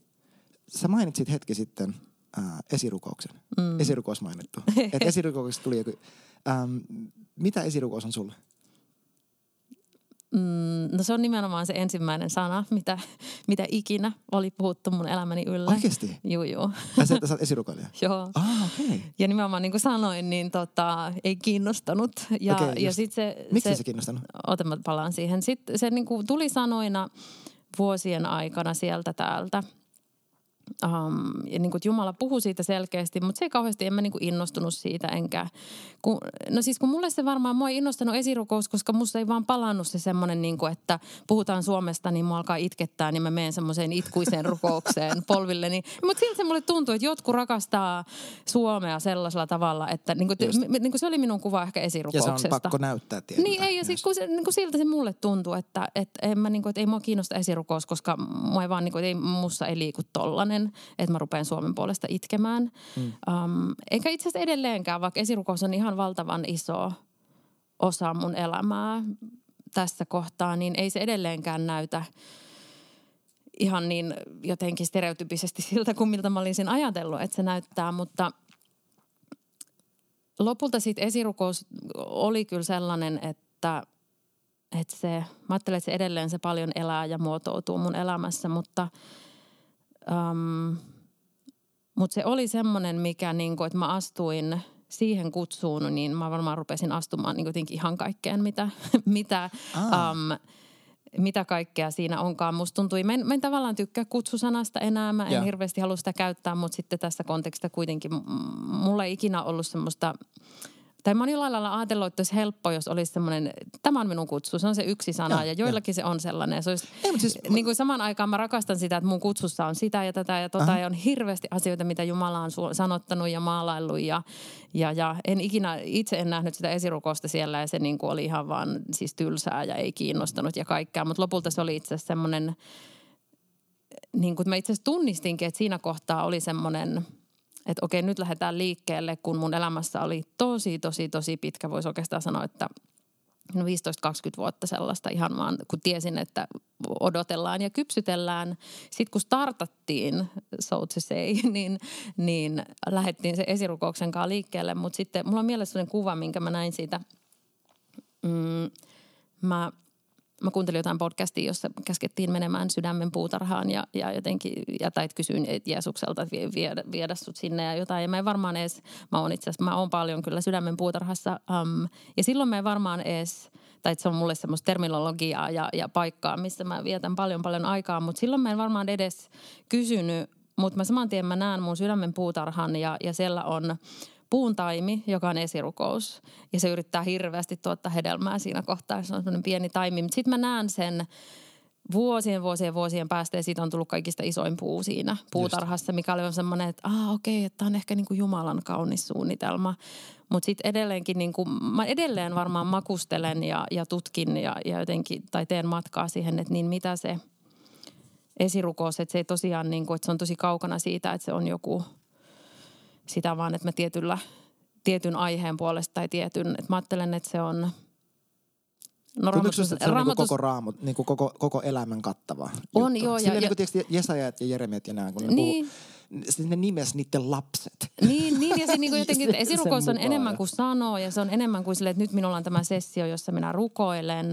sä mainitsit hetki sitten äh, esirukouksen. Mm. Esirukous mainittu. että esirukouksesta tuli joku... Ähm, mitä esirukous on sulle? Mm, no se on nimenomaan se ensimmäinen sana, mitä, mitä ikinä oli puhuttu mun elämäni yllä. Oikeasti? Joo, joo. Ja se, että sä oot joo. Ah, okei. Okay. Ja nimenomaan niin kuin sanoin, niin tota, ei kiinnostanut. Ja, okay, ja sit se, Miksi se, se kiinnostanut? Ota mä palaan siihen. Sitten se niin kuin tuli sanoina vuosien aikana sieltä täältä. Um, ja niin kuin, Jumala puhuu siitä selkeästi, mutta se ei kauheasti, en mä niin kuin innostunut siitä enkä. Kun, no siis kun mulle se varmaan, mua ei innostanut esirukous, koska musta ei vaan palannut se semmoinen, niin kuin, että puhutaan Suomesta, niin mua alkaa itkettää, niin mä menen semmoiseen itkuiseen rukoukseen polvilleni. Mutta silti se mulle tuntuu, että jotkut rakastaa Suomea sellaisella tavalla, että niin kuin, niin kuin se oli minun kuva ehkä esirukouksesta. Ja se on pakko näyttää tietysti. Niin ei, ja sit, kun se, niin kuin siltä se mulle tuntuu, että, että, en mä, niin kuin, että ei mua kiinnosta esirukous, koska mua ei vaan, niin kuin, että ei, mussa ei liiku tollanen sellainen, että mä rupean Suomen puolesta itkemään. Mm. Um, eikä itse asiassa edelleenkään, vaikka esirukous on ihan valtavan iso osa mun elämää tässä kohtaa, niin ei se edelleenkään näytä ihan niin jotenkin stereotypisesti siltä, kuin miltä mä olisin ajatellut, että se näyttää, mutta lopulta sitten esirukous oli kyllä sellainen, että, että se, mä ajattelen, että se edelleen se paljon elää ja muotoutuu mun elämässä, mutta – Um, Mutta se oli semmoinen, mikä, niinku, että mä astuin siihen kutsuun, niin mä varmaan rupesin astumaan niin jotenkin ihan kaikkeen, mitä, mitä, um, mitä kaikkea siinä onkaan. Musta tuntui, mä en, mä en tavallaan tykkää kutsusanasta enää, mä en yeah. hirveästi halua sitä käyttää, mutta sitten tässä kontekstissa kuitenkin mulla ei ikinä ollut semmoista – tai mä oon jollain lailla ajatellut, että olisi helppo, jos olisi semmoinen, tämä on minun kutsu, se on se yksi sana ja, ja joillakin ja. se on sellainen. Se olisi, Ei, siis, niin kuin samaan aikaan mä rakastan sitä, että mun kutsussa on sitä ja tätä ja tota Aha. ja on hirveästi asioita, mitä Jumala on sanottanut ja maalaillut ja, ja, ja en ikinä, itse en nähnyt sitä esirukosta siellä ja se niin kuin oli ihan vaan siis tylsää ja ei kiinnostanut ja kaikkea, mutta lopulta se oli itse asiassa semmoinen, niin kuin mä itse asiassa tunnistinkin, että siinä kohtaa oli semmoinen – että okei, nyt lähdetään liikkeelle, kun mun elämässä oli tosi, tosi, tosi pitkä, voisi oikeastaan sanoa, että no 15-20 vuotta sellaista ihan vaan, kun tiesin, että odotellaan ja kypsytellään. Sitten kun startattiin, so to say, niin, niin lähdettiin se esirukouksen kanssa liikkeelle. Mutta sitten mulla on mielessä sellainen kuva, minkä mä näin siitä. Mm, mä mä kuuntelin jotain podcastia, jossa käskettiin menemään sydämen puutarhaan ja, ja jotenkin, ja tai kysyin Jeesukselta, että viedä, viedä sut sinne ja jotain. Ja mä en varmaan edes, mä oon itse asiassa, mä oon paljon kyllä sydämen puutarhassa. Um, ja silloin mä en varmaan edes, tai se on mulle semmoista terminologiaa ja, ja paikkaa, missä mä vietän paljon paljon aikaa. Mutta silloin mä en varmaan edes kysynyt, mutta mä saman tien mä näen mun sydämen puutarhan ja, ja siellä on puun taimi, joka on esirukous. Ja se yrittää hirveästi tuottaa hedelmää siinä kohtaa, se on semmoinen pieni taimi. Mutta sitten mä näen sen vuosien, vuosien, vuosien päästä ja siitä on tullut kaikista isoin puu siinä puutarhassa, mikä oli semmoinen, että ah okei, okay, että tämä on ehkä niin kuin Jumalan kaunis suunnitelma. Mutta sitten edelleenkin, niin kuin, mä edelleen varmaan makustelen ja, ja tutkin ja, ja jotenkin, tai teen matkaa siihen, että niin mitä se esirukous, että se ei tosiaan niin kuin, että se on tosi kaukana siitä, että se on joku sitä vaan, että mä tietyllä, tietyn aiheen puolesta tai tietyn, että mä ajattelen, että se on – No, raamattu, että se on raamattu... niin koko, raamut, niin kuin koko, koko elämän kattava On juttu. joo. Silleen ja, niin kuin tietysti Jesajat ja Jeremiat ja nämä, kun niin. puhuu, ne nimes niiden lapset. Niin, niin ja se niin kuin jotenkin, esirukous on enemmän kuin sanoo ja se on enemmän kuin sille, että nyt minulla on tämä sessio, jossa minä rukoilen.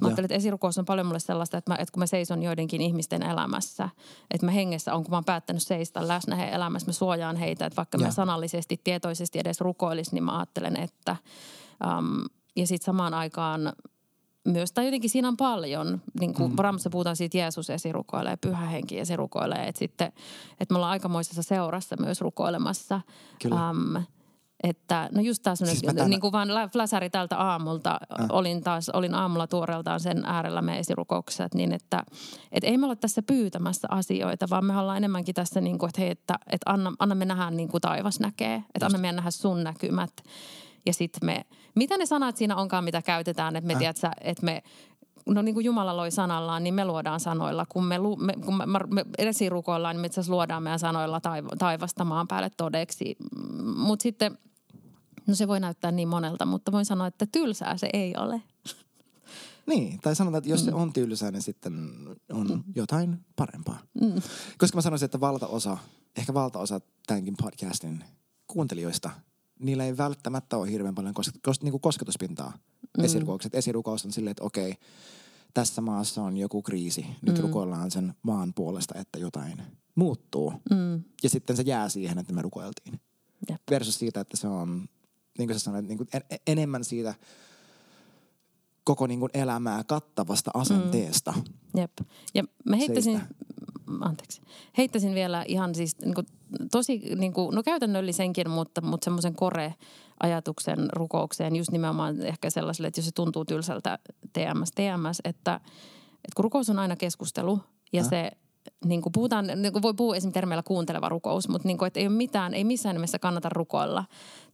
Mä ajattelin, että esirukous on paljon mulle sellaista, että, mä, että kun mä seison joidenkin ihmisten elämässä, että mä hengessä on, kun mä oon päättänyt seistä läsnä heidän elämässä, mä suojaan heitä, että vaikka ja. mä sanallisesti, tietoisesti edes rukoilisin, niin mä ajattelen, että um, ja sitten samaan aikaan myös, tai jotenkin siinä on paljon, niin kuin mm. Ramassa puhutaan siitä, Jeesus esirukoilee, pyhä henki esirukoilee, että sitten, että me ollaan aikamoisessa seurassa myös rukoilemassa. Kyllä. Um, että no just taas siis tämän... niin kuin vaan fläsäri tältä aamulta, äh. olin taas, olin aamulla tuoreeltaan sen äärellä me esirukouksessa, niin että, että ei me olla tässä pyytämässä asioita, vaan me ollaan enemmänkin tässä niin kuin, että hei, että, että anna, anna me nähdä niin kuin taivas näkee, että just. anna meidän nähdä sun näkymät ja sitten me, mitä ne sanat siinä onkaan, mitä käytetään, että me, äh. tiedätkö, että me no niin kuin Jumala loi sanallaan, niin me luodaan sanoilla. Kun me, me, kun me, me esirukoillaan, niin me itse asiassa luodaan meidän sanoilla taiv- taivasta maan päälle todeksi. Mutta sitten, no se voi näyttää niin monelta, mutta voin sanoa, että tylsää se ei ole. Niin, tai sanotaan, että jos se mm. on tylsää, niin sitten on mm. jotain parempaa. Mm. Koska mä sanoisin, että valtaosa, ehkä valtaosa tämänkin podcastin kuuntelijoista – niillä ei välttämättä ole hirveän paljon kos, kos, niin kuin kosketuspintaa mm. esirukoukset. Esirukous on silleen, että okei, tässä maassa on joku kriisi. Nyt mm. rukoillaan sen maan puolesta, että jotain muuttuu. Mm. Ja sitten se jää siihen, että me rukoiltiin. Jep. Versus siitä, että se on, niin kuin sä sanoit, niin kuin en, enemmän siitä koko niin kuin elämää kattavasta asenteesta. Mm. Jep. Ja mä heittäisin, anteeksi, heittäisin vielä ihan siis niin kuin, tosi, niin kuin, no käytännöllisenkin, mutta, mutta semmoisen kore-ajatuksen rukoukseen just nimenomaan ehkä sellaiselle, että jos se tuntuu tylsältä TMS, TMS, että, että kun rukous on aina keskustelu ja äh. se niin kuin puhutaan, niin kuin voi puhua esimerkiksi termeillä kuunteleva rukous, mutta niin kuin, että ei ole mitään, ei missään nimessä kannata rukoilla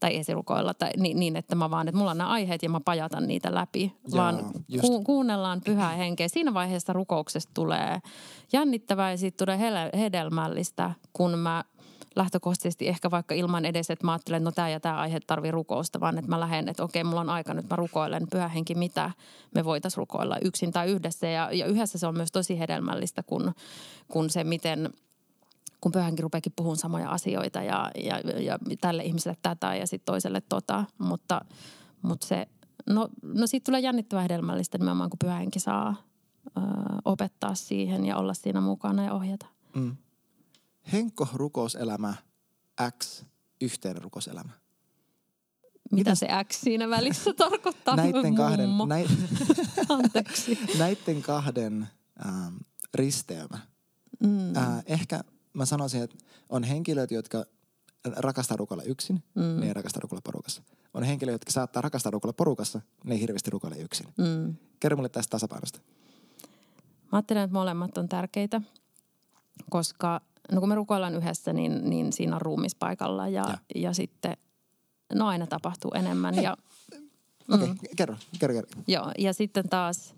tai esirukoilla tai niin, niin, että mä vaan, että mulla on nämä aiheet ja mä pajatan niitä läpi, Jaa, vaan ku, kuunnellaan pyhää henkeä. Siinä vaiheessa rukouksesta tulee jännittävää ja siitä tulee hedelmällistä, kun mä lähtökohtaisesti ehkä vaikka ilman edes, että mä ajattelen, että no tämä ja tämä aihe tarvii rukousta, vaan että mä lähden, että okei, mulla on aika nyt, mä rukoilen pyhä henki, mitä me voitaisiin rukoilla yksin tai yhdessä. Ja, ja yhdessä se on myös tosi hedelmällistä, kun, kun se miten kun pyhänkin rupeakin puhumaan samoja asioita ja, ja, ja tälle ihmiselle tätä ja sitten toiselle tota, mutta, mutta se, no, no siitä tulee jännittävää hedelmällistä nimenomaan, kun pyhänkin saa ö, opettaa siihen ja olla siinä mukana ja ohjata. Mm. Henkko rukouselämä X yhteinen rukouselämä. Mitä se X siinä välissä tarkoittaa? Näiden kahden, Anteeksi. näiden kahden ähm, risteymä. Mm. Äh, ehkä mä sanoisin, että on henkilöitä, jotka rakastaa rukoilla yksin, mm. ne ei rakasta rukoilla porukassa. On henkilöitä, jotka saattaa rakastaa rukoilla porukassa, ne ei hirveästi rukoile yksin. Mm. Kerro mulle tästä tasapainosta. Mä ajattelen, että molemmat on tärkeitä, koska no kun me rukoillaan yhdessä, niin, niin siinä on ruumispaikalla ja, ja. ja sitten no aina tapahtuu enemmän. Ja, Okei, okay, mm. kerro, kerro, kerro. Joo, ja sitten taas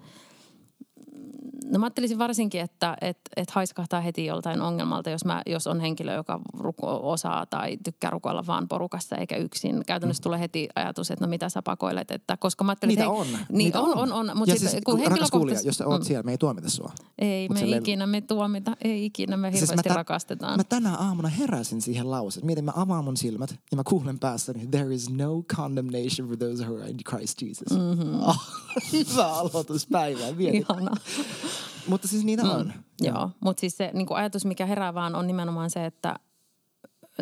No mä ajattelisin varsinkin, että et, et haiskahtaa heti joltain ongelmalta, jos, mä, jos on henkilö, joka ruko, osaa tai tykkää rukoilla vaan porukassa eikä yksin. Käytännössä mm. tulee heti ajatus, että no mitä sä pakoilet. Että, koska mä ajattelin, Niitä on. Niin Niitä on, on, on. Mutta ja sit, siis, kun rakas kuulija, jos sä oot mm. siellä, me ei tuomita sua. Ei Mut me ei ikinä me tuomita, ei ikinä me hirveästi siis mä rakastetaan. Mä tänä aamuna heräsin siihen lauseeseen. Mietin, mä avaan mun silmät ja mä kuulen päässäni, there is no condemnation for those who are in Christ Jesus. Mm-hmm. Oh, hyvä aloitus päivään. Ihana. Mutta siis niitä on. Mm, joo, mutta siis se niin ajatus, mikä herää vaan on nimenomaan se, että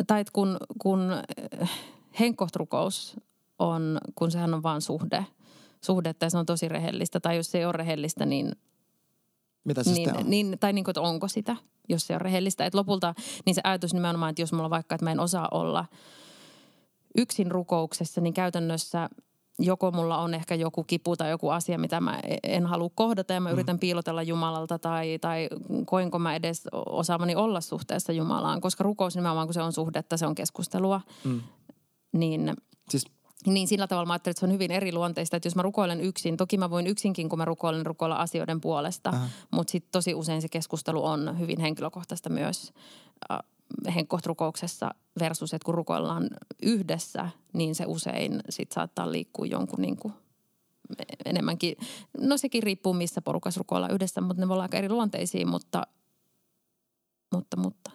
tai kun, kun eh, henkkohtrukous on, kun sehän on vaan suhde, suhde, että se on tosi rehellistä, tai jos se ei ole rehellistä, niin mitä se niin, on? Niin, tai niin kuin, että onko sitä, jos se on rehellistä. Että lopulta niin se ajatus nimenomaan, että jos mulla vaikka, että mä en osaa olla yksin rukouksessa, niin käytännössä joko mulla on ehkä joku kipu tai joku asia, mitä mä e-, en halua kohdata ja mä mm. yritän piilotella Jumalalta tai, tai koinko mä edes osaamani olla suhteessa Jumalaan. Koska rukous nimenomaan, kun se on suhdetta, se on keskustelua, mm. niin... Siis niin sillä tavalla mä ajattelin, että se on hyvin eri luonteista, että jos mä rukoilen yksin, toki mä voin yksinkin, kun mä rukoilen, rukoilla asioiden puolesta, uh-huh. mutta sitten tosi usein se keskustelu on hyvin henkilökohtaista myös äh, henkkohtrukouksessa versus, että kun rukoillaan yhdessä, niin se usein sit saattaa liikkua jonkun niin kuin enemmänkin, no sekin riippuu missä porukassa rukoillaan yhdessä, mutta ne voi olla aika eri luonteisia, mutta, mutta, mutta.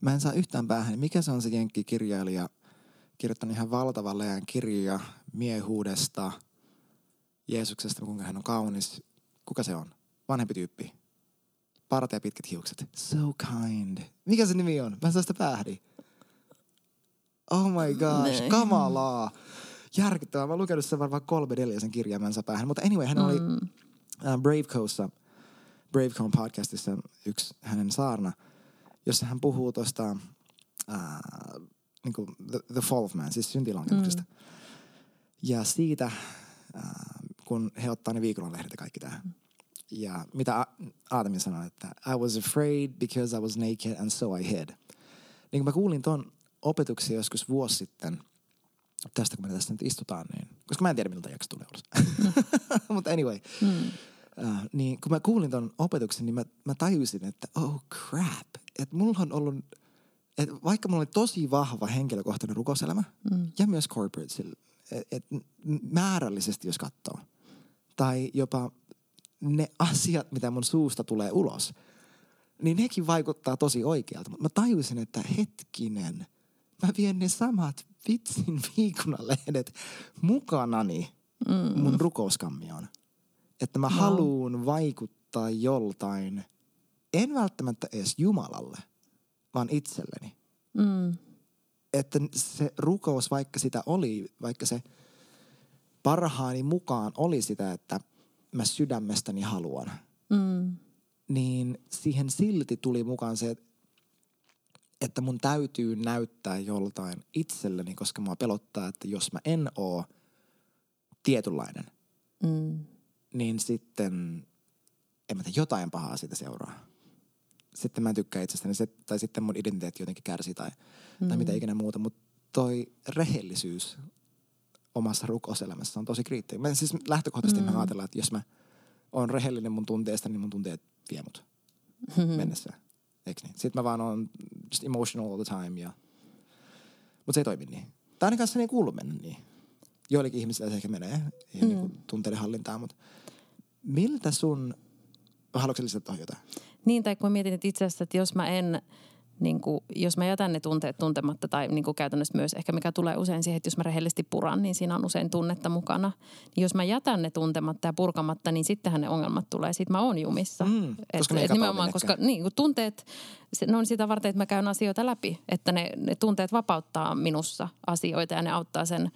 Mä en saa yhtään päähän, mikä se on se jenkkikirjailija, kirjoittanut ihan valtavan leän kirjoja miehuudesta, Jeesuksesta, kuinka hän on kaunis. Kuka se on? Vanhempi tyyppi. Parta ja pitkät hiukset. So kind. Mikä se nimi on? Mä en saa sitä päähdi. Oh my gosh, Näin. kamalaa. Järkyttävää. Mä oon lukenut sen varmaan kolme neljä sen kirjaa, mä en saa päähän. Mutta anyway, hän mm. oli uh, Brave Cone podcastissa yksi hänen saarna, jossa hän puhuu tuosta uh, niin kuin the, the Fall of Man, siis syntilankemuksesta. Mm. Ja siitä, uh, kun he ottaa ne viikonlehdet ja kaikki tähän. Mm. Ja mitä Aatami sanoi, että I was afraid because I was naked and so I hid. Niin kun mä kuulin ton opetuksia joskus vuosi sitten, tästä kun me tässä nyt istutaan, niin, koska mä en tiedä miltä jakso tulee ulos. Mutta anyway, mm. uh, niin kun mä kuulin ton opetuksen, niin mä, mä tajusin, että oh crap, että mulla on ollut, että vaikka mulla oli tosi vahva henkilökohtainen rukouselämä mm. ja myös corporate, että et määrällisesti jos katsoo, tai jopa ne asiat, mitä mun suusta tulee ulos, niin nekin vaikuttaa tosi oikealta. Mutta mä tajusin, että hetkinen, mä vien ne samat vitsin viikunalehdet mukanani mm. mun rukouskammioon. Että mä no. haluun vaikuttaa joltain, en välttämättä edes Jumalalle, vaan itselleni. Mm. Että se rukous, vaikka sitä oli, vaikka se parhaani mukaan oli sitä, että – mä sydämestäni haluan. Mm. Niin siihen silti tuli mukaan se, että mun täytyy näyttää joltain itselleni, koska mua pelottaa, että jos mä en oo tietynlainen, mm. niin sitten en mä tiedä, jotain pahaa siitä seuraa. Sitten mä en tykkää itsestäni, se, tai sitten mun identiteetti jotenkin kärsii tai, mm. tai mitä ikinä muuta. Mutta toi rehellisyys omassa rukouselämässä on tosi kriittinen. Mä siis lähtökohtaisesti mm. mä ajatellaan, että jos mä oon rehellinen mun tunteesta, niin mun tunteet vie mut mm-hmm. mennessä. Eikö niin? Sitten mä vaan oon just emotional all the time ja... Mutta se ei toimi niin. Tai ainakaan se ei kuulu mennä niin. Joillekin ihmisille se ehkä menee ihan mm. niin tunteiden hallintaa, mutta miltä sun... Haluatko lisätä tuohon jotain? Niin, tai kun mä mietin, että itse asiassa, että jos mä en niin kuin, jos mä jätän ne tunteet tuntematta tai niin kuin käytännössä myös ehkä mikä tulee usein siihen, että jos mä rehellisesti puran, niin siinä on usein tunnetta mukana. Niin jos mä jätän ne tuntematta ja purkamatta, niin sittenhän ne ongelmat tulee. Sitten mä oon jumissa. Mm, koska et, et nimenomaan, koska niin, kun tunteet, ne on sitä varten, että mä käyn asioita läpi. Että ne, ne tunteet vapauttaa minussa asioita ja ne auttaa sen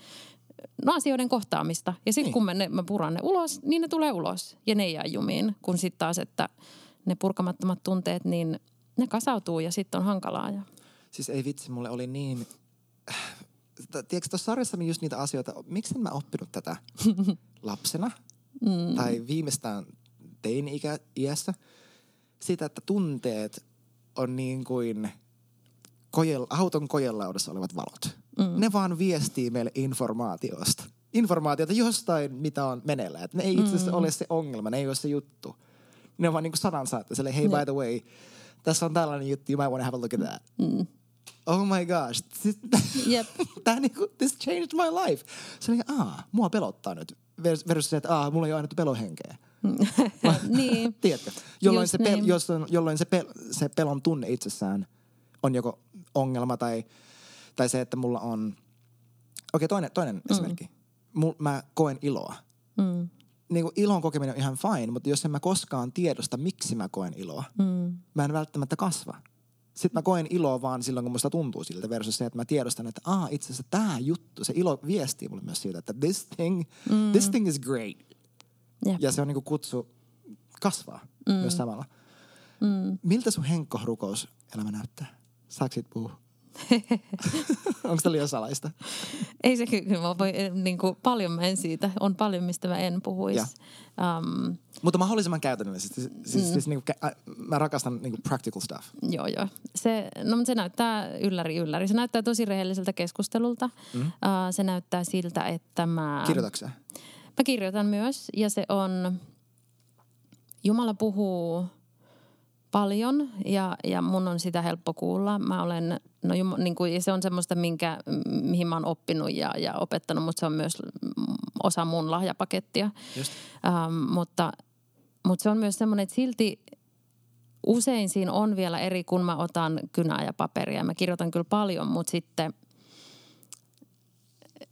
no, asioiden kohtaamista. Ja sitten niin. kun mä, ne, mä puran ne ulos, niin ne tulee ulos ja ne ei jää jumiin. Kun sitten taas, että ne purkamattomat tunteet, niin – ne kasautuu ja sitten on hankalaa. Ja... Siis ei vitsi, mulle oli niin... Tiedätkö, tuossa sarjassa just niitä asioita, miksi en mä oppinut tätä lapsena mm. tai viimeistään teini-iässä? Sitä, että tunteet on niin kuin kojel, auton kojelaudassa olevat valot. Mm. Ne vaan viestii meille informaatiosta. Informaatiota jostain, mitä on meneillään. Ne ei itse asiassa mm. ole se ongelma, ne ei ole se juttu. Ne on vaan niin kuin sanan saattaa. Hei, by the way, tässä on tällainen juttu, you might want to have a look at that. Mm. Oh my gosh. Yep. Tämä niinku, this changed my life. Se oli, aa, mua pelottaa nyt. Versus se, että aa, mulla ei ole annettu pelohenkeä. niin. Tiedätkö? Jolloin, se, pel, niin. jos, jolloin se, pel, se pelon tunne itsessään on joko ongelma tai, tai se, että mulla on... Okei, okay, toinen, toinen mm. esimerkki. Mul, mä koen iloa. Mm niin kuin ilon kokeminen on ihan fine, mutta jos en mä koskaan tiedosta, miksi mä koen iloa, mm. mä en välttämättä kasva. Sitten mä koen iloa vaan silloin, kun musta tuntuu siltä versus se, että mä tiedostan, että Aa, itse asiassa tämä juttu, se ilo viestii mulle myös siitä, että this thing, mm. this thing is great. Yep. Ja se on niin kuin kutsu kasvaa mm. myös samalla. Mm. Miltä sun henkko rukouselämä näyttää? Saatko siitä puhua? Onko tämä liian salaista? Ei se kyllä, mä voi, niin kuin, paljon mä en siitä. On paljon, mistä mä en puhuisi. Um, Mutta mahdollisimman käytännöllisesti. Siis, siis, mm. siis niin kuin, mä rakastan niin kuin practical stuff. Joo, joo. Se, no, se näyttää ylläri ylläri. Se näyttää tosi rehelliseltä keskustelulta. Mm. Uh, se näyttää siltä, että mä... Kirjoitatko Mä kirjoitan myös ja se on... Jumala puhuu paljon ja, ja mun on sitä helppo kuulla. Mä olen, no niin kuin, se on semmoista, minkä, mihin mä oon oppinut ja, ja opettanut, mutta se on myös osa mun lahjapakettia. Just. Ähm, mutta, mutta se on myös semmoinen, että silti usein siinä on vielä eri, kun mä otan kynää ja paperia. Mä kirjoitan kyllä paljon, mutta sitten –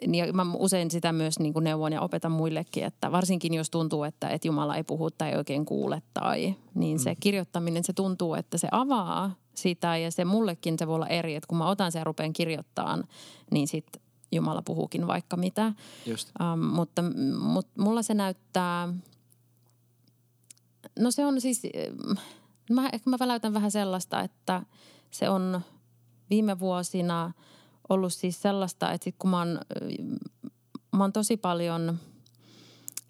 niin mä usein sitä myös niin kuin neuvon ja opetan muillekin, että varsinkin jos tuntuu, että, että Jumala ei puhu tai ei oikein kuule tai niin se mm. kirjoittaminen, se tuntuu, että se avaa sitä ja se mullekin se voi olla eri, että kun mä otan sen ja rupean kirjoittamaan, niin sitten Jumala puhuukin vaikka mitä. Just. Um, mutta, mutta mulla se näyttää, no se on siis, mä, ehkä mä väläytän vähän sellaista, että se on viime vuosina – ollut siis sellaista, että sit kun mä oon, mä oon tosi paljon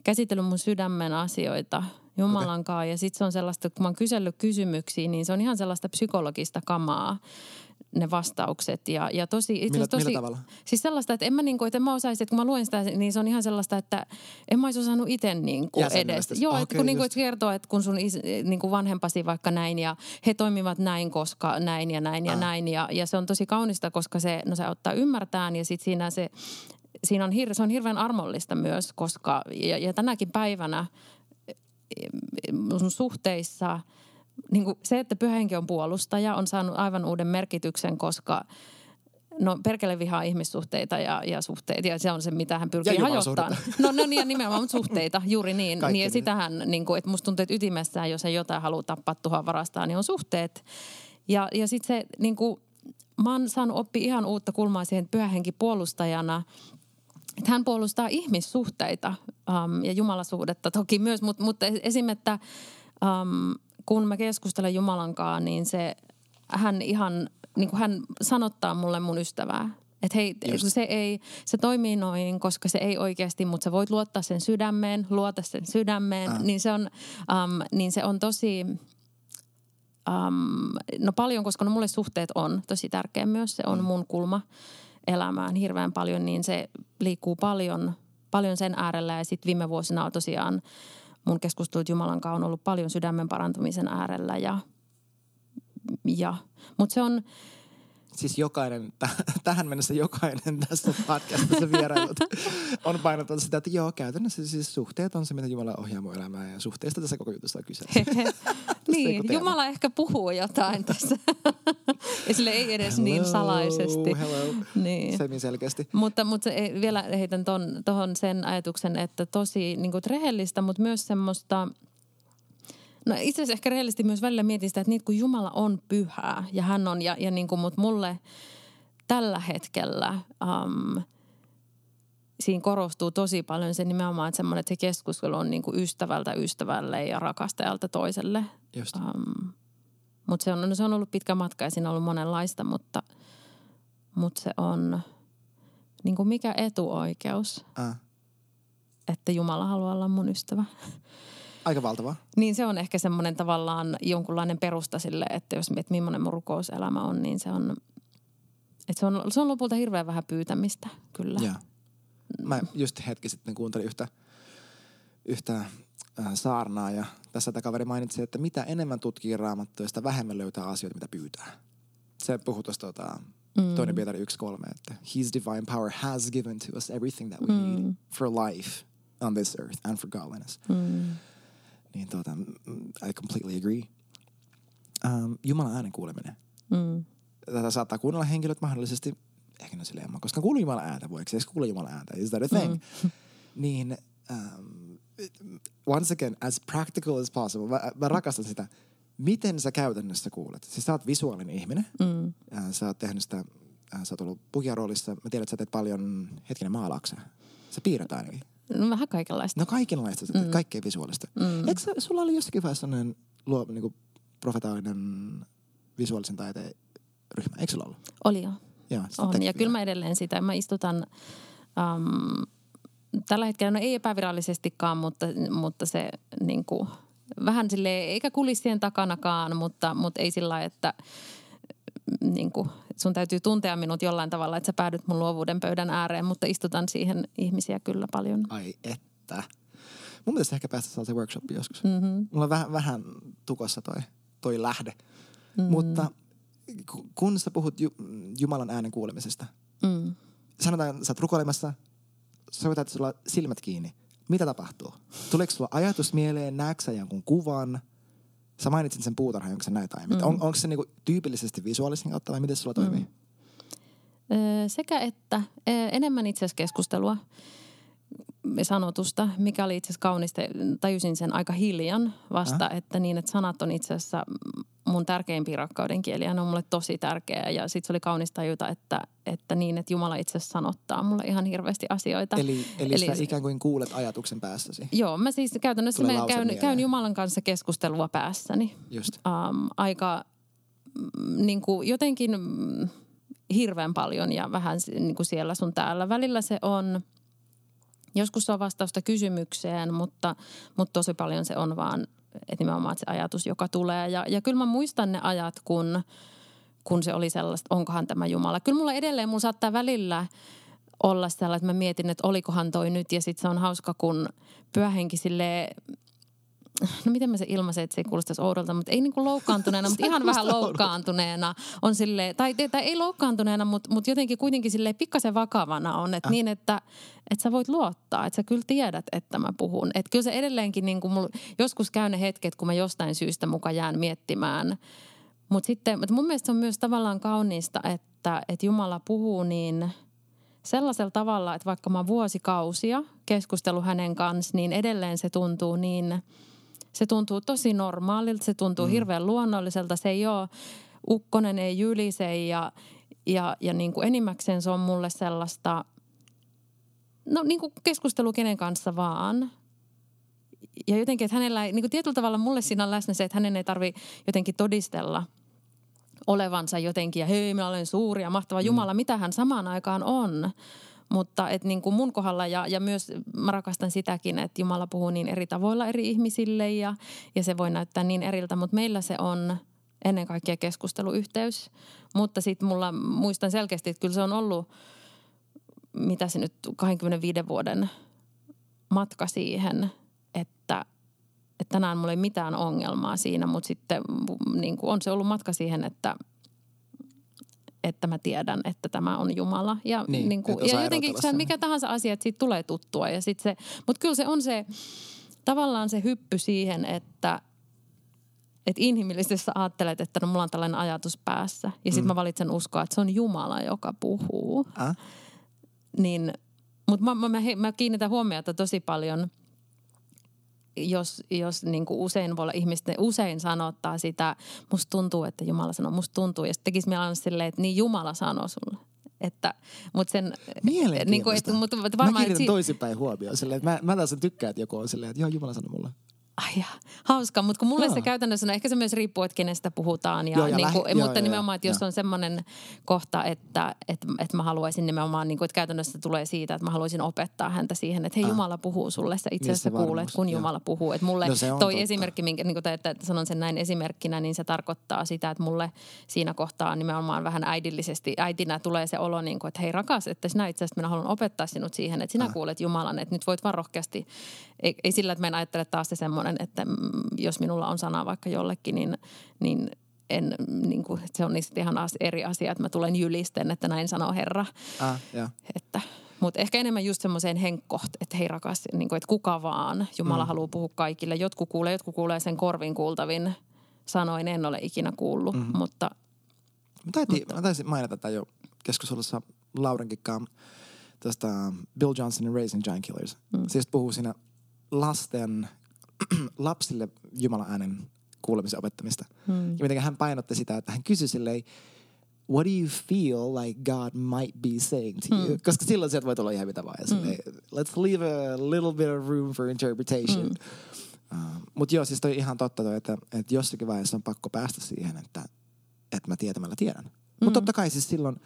käsitellyt mun sydämen asioita Jumalan okay. Ja sitten se on sellaista, kun mä oon kysellyt kysymyksiä, niin se on ihan sellaista psykologista kamaa ne vastaukset. Ja, ja tosi, itse millä, tosi, millä tavalla? Siis sellaista, että en mä, niin kuin, että en mä osaisi, että kun mä luen sitä, niin se on ihan sellaista, että en mä olisi osannut itse niin kuin edes. Joo, okay, että kun, niin kuin, kertoo, että kun sun is, niin kuin vanhempasi vaikka näin ja he toimivat näin, koska näin ja näin ja ah. näin. Ja, ja se on tosi kaunista, koska se, no se auttaa ymmärtään ja sitten siinä se, siinä on, hir, se on hirveän armollista myös, koska ja, ja tänäkin päivänä sun suhteissa – niin kuin se, että pyhähenki on puolustaja, on saanut aivan uuden merkityksen, koska No perkele vihaa ihmissuhteita ja, ja suhteita ja se on se, mitä hän pyrkii hajottamaan. No, no niin ja nimenomaan suhteita, juuri niin. Kaikki niin ja sitähän, niin kuin, että musta tuntuu, että ytimessään, jos ei jotain halua tappaa, tuhoa, varastaa, niin on suhteet. Ja, ja sitten se, niin kuin, mä oon saanut oppia ihan uutta kulmaa siihen pyhähenki puolustajana – että hän puolustaa ihmissuhteita um, ja jumalasuhdetta toki myös, mutta, mutta esim. että um, kun mä keskustelen Jumalan kanssa, niin se, hän ihan, niin kuin hän sanottaa mulle mun ystävää. Että hei, se, ei, se toimii noin, koska se ei oikeasti, mutta sä voit luottaa sen sydämeen, luota sen sydämeen. Äh. Niin, se on, um, niin se on tosi, um, no paljon, koska no mulle suhteet on tosi tärkeä myös. Se on mm. mun kulma elämään hirveän paljon, niin se liikkuu paljon, paljon sen äärellä. Ja sitten viime vuosina on tosiaan mun keskustelut Jumalan kanssa on ollut paljon sydämen parantumisen äärellä ja, ja mutta se on, siis jokainen, t- tähän mennessä jokainen tässä podcastissa vierailut on painottanut sitä, että joo, käytännössä siis suhteet on se, mitä Jumala ohjaa mun elämää ja suhteesta tässä koko jutusta on kyse. niin, Jumala ehkä puhuu jotain tässä. ja sille ei edes niin hello, niin salaisesti. Hello, niin. Semi selkeästi. Mutta, mutta se, vielä heitän tuohon sen ajatuksen, että tosi niin kuin rehellistä, mutta myös semmoista – No itse asiassa ehkä rehellisesti myös välillä mietin sitä, että niin kun Jumala on pyhää ja hän on, ja, ja niin kuin, mutta mulle tällä hetkellä um, siinä korostuu tosi paljon se nimenomaan, että semmoinen, että se keskustelu on niin kuin ystävältä ystävälle ja rakastajalta toiselle. Just. Um, mutta se on, no se on ollut pitkä matka ja siinä on ollut monenlaista, mutta, mutta se on niin kuin mikä etuoikeus, äh. että Jumala haluaa olla mun ystävä. Aika valtava. Niin se on ehkä semmoinen tavallaan jonkunlainen perusta sille, että jos mietit, millainen mun rukouselämä on, niin se on, että se on, se on lopulta hirveän vähän pyytämistä, kyllä. Joo. Mä just hetki sitten kuuntelin yhtä, yhtä saarnaa ja tässä tämä kaveri mainitsi, että mitä enemmän tutkii raamattua, sitä vähemmän löytää asioita, mitä pyytää. Se puhuu tuosta tota, mm. toinen Pietari 1.3, että His divine power has given to us everything that we mm. need for life on this earth and for godliness. Mm. Niin tuota, I completely agree. Um, Jumalan äänen kuuleminen. Mm. Tätä saattaa kuunnella henkilöt mahdollisesti, ehkä ne silleen, koska kuuluu Jumalan ääntä, voiko se edes kuulla Jumalan ääntä? Is that a thing? Mm. niin um, once again, as practical as possible, mä, mä rakastan sitä. Miten sä käytännössä kuulet? Siis sä oot visuaalinen ihminen. Mm. Sä oot tehnyt sitä, sä oot ollut pukiaroolissa. Mä tiedän, että sä teet paljon, hetkinen maalauksia. Sä piirrät ainakin. No vähän kaikenlaista. No kaikenlaista, mm. kaikkea visuaalista. Mm. Eikö sulla oli jossakin vaiheessa sellainen luo, niin kuin profetaalinen visuaalisen taiteen ryhmä, eikö sulla ollut? Oli jo. Joo, On. Ja kyllä mä edelleen sitä. Mä istutan um, tällä hetkellä, no ei epävirallisestikaan, mutta, mutta se niin kuin, vähän sille eikä kulissien takanakaan, mutta, mutta ei sillä lailla, että niin kuin, sun täytyy tuntea minut jollain tavalla, että sä päädyt mun luovuuden pöydän ääreen, mutta istutan siihen ihmisiä kyllä paljon. Ai että. Mun pitäisi ehkä päästä sellaiseen workshopiin joskus. Mm-hmm. Mulla on vähän, vähän tukossa toi, toi lähde. Mm. Mutta ku- kun sä puhut Ju- Jumalan äänen kuulemisesta, Mm. sanotaan, sä oot rukoilemassa, sä voit sulla silmät kiinni. Mitä tapahtuu? Tuleeko sulla ajatus mieleen, näetkö sä jonkun kuvan? Sä mainitsit sen puutarhan, jonka sä näet aiemmin. Mm. On, onko se niinku tyypillisesti visuaalisen kautta vai miten sulla toimii? Mm. Sekä että enemmän itse asiassa keskustelua sanotusta, mikä oli itse asiassa kaunista. Tajusin sen aika hiljan vasta, Äh. että niin, että sanat on itse asiassa mun tärkeimpiä rakkauden kieliä. Ne on mulle tosi tärkeä ja sitten se oli kaunista tajuta, että, että niin, että Jumala itse asiassa sanottaa mulle ihan hirveästi asioita. Eli, eli, Eli sä ikään kuin kuulet ajatuksen päässäsi. Joo, mä siis käytännössä mä käyn, mieleen. käyn Jumalan kanssa keskustelua päässäni. Just. um, aika mm, niin kuin jotenkin mm, hirveän paljon ja vähän niin kuin siellä sun täällä. Välillä se on, joskus se on vastausta kysymykseen, mutta, mutta tosi paljon se on vaan, että nimenomaan se ajatus, joka tulee. Ja, ja kyllä mä muistan ne ajat, kun, kun se oli sellaista, onkohan tämä Jumala. Kyllä mulla edelleen, mulla saattaa välillä olla sellainen, että mä mietin, että olikohan toi nyt. Ja sitten se on hauska, kun pyöhenki silleen no miten mä se ilmaisen, että se ei kuulostaisi oudolta, mutta ei niin kuin loukkaantuneena, mutta ihan vähän loukkaantuneena on sille tai, tai ei loukkaantuneena, mutta, mutta jotenkin kuitenkin sille pikkasen vakavana on, että Äh. niin, että, että sä voit luottaa, että sä kyllä tiedät, että mä puhun. Että kyllä se edelleenkin, niin kuin mulla, joskus käy ne hetket, kun mä jostain syystä mukaan jään miettimään, mutta sitten, mutta mun mielestä se on myös tavallaan kauniista, että, että Jumala puhuu niin sellaisella tavalla, että vaikka mä vuosikausia keskustellut hänen kanssa, niin edelleen se tuntuu niin, se tuntuu tosi normaalilta, se tuntuu mm. hirveän luonnolliselta. Se ei ole ukkonen, ei jylise ja, ja, ja niin kuin enimmäkseen se on mulle sellaista, no niin kuin keskustelu kenen kanssa vaan. Ja jotenkin, että hänellä ei, niin kuin tietyllä tavalla mulle siinä on läsnä se, että hänen ei tarvi jotenkin todistella olevansa jotenkin ja hei, minä olen suuri ja mahtava Jumala, mitä hän samaan aikaan on. Mutta et niin kuin mun kohdalla ja, ja myös mä rakastan sitäkin, että Jumala puhuu niin eri tavoilla eri ihmisille ja, ja se voi näyttää niin eriltä, mutta meillä se on ennen kaikkea keskusteluyhteys. Mutta sitten mulla muistan selkeästi, että kyllä se on ollut, mitä se nyt 25 vuoden matka siihen, että, että tänään mulla ei mitään ongelmaa siinä, mutta sitten niin kuin on se ollut matka siihen, että että mä tiedän, että tämä on Jumala. Ja, Niin, niin kuin, et ja jotenkin se, mikä tahansa asia, että siitä tulee tuttua. Ja sit se, mutta kyllä se on se tavallaan se hyppy siihen, että että inhimillisesti ajattelet, että no mulla on tällainen ajatus päässä. Ja sitten mm. mä valitsen uskoa, että se on Jumala, joka puhuu. Äh? Niin, mutta mä, mä, mä, mä kiinnitän huomiota tosi paljon, jos, jos niin kuin usein voi olla ihmisten, usein sanottaa sitä, musta tuntuu, että Jumala sanoo, musta tuntuu. Ja sitten tekisi mielellä aina silleen, että niin Jumala sanoo sulle. Että, mutta sen, Mielenkiintoista. niin kuin, että, mutta, mutta mä varmaan, kiinnitän toisinpäin huomioon. Silleen, että mä, mä taas tykkään, että joku on silleen, että joo, Jumala sanoi mulle. Ai ja, hauska, mutta kun mulle Joo. se käytännössä, no ehkä se myös riippuu, että kenestä puhutaan. Ja, Joo, ja niin kuin, joo, mutta joo, nimenomaan, että jos joo. on semmoinen kohta, että, että, että mä haluaisin nimenomaan, niin kuin, että käytännössä tulee siitä, että mä haluaisin opettaa häntä siihen, että hei Ah. Jumala puhuu sulle, sä itse Niin asiassa kuulet, kun joo. Jumala puhuu. Että mulle No toi totta. esimerkki, minkä, niin kuin että sanon sen näin esimerkkinä, niin se tarkoittaa sitä, että mulle siinä kohtaa nimenomaan vähän äidillisesti, äitinä tulee se olo, niin kuin, että hei rakas, että sinä itse asiassa minä haluan opettaa sinut siihen, että sinä Ah. kuulet Jumalan, että nyt voit vaan rohkeasti, ei, ei sillä, että mä en ajattele taas se semmoinen, että mm, jos minulla on sana vaikka jollekin, niin, niin en, niin kuin, se on niistä ihan eri asia, että mä tulen jylisten, että näin sanoo Herra. Joo. Että, mutta ehkä enemmän just semmoiseen henkkoht, että hei rakas, niin kuin, että kuka vaan. Jumala mm. haluaa puhua kaikille. Jotkut kuulee, jotkut kuulee sen korvin kuultavin sanoin, en ole ikinä kuullut, Mhm. mm-hmm. mutta Mä, taitin, mä taisin mainita tämän jo keskustelussa Laurenkin kanssa tästä Bill Johnsonin Raising Giant Killers. Mm. Just puhuu siinä lasten, lapsille Jumalan äänen kuulemisen opettamista. mm. Ja miten hän painotti sitä, että hän kysyi silleen, what do you feel like God might be saying to you? Mm. Koska silloin sieltä voi tulla ihan mitä vaan. Silleen, Let's leave a little bit of room for interpretation. Mm. Uh, Mutta joo, siis toi ihan totta toi, että, että jossakin vaiheessa on pakko päästä siihen, että, että mä tietämällä tiedän. Mutta mm. totta kai siis silloin,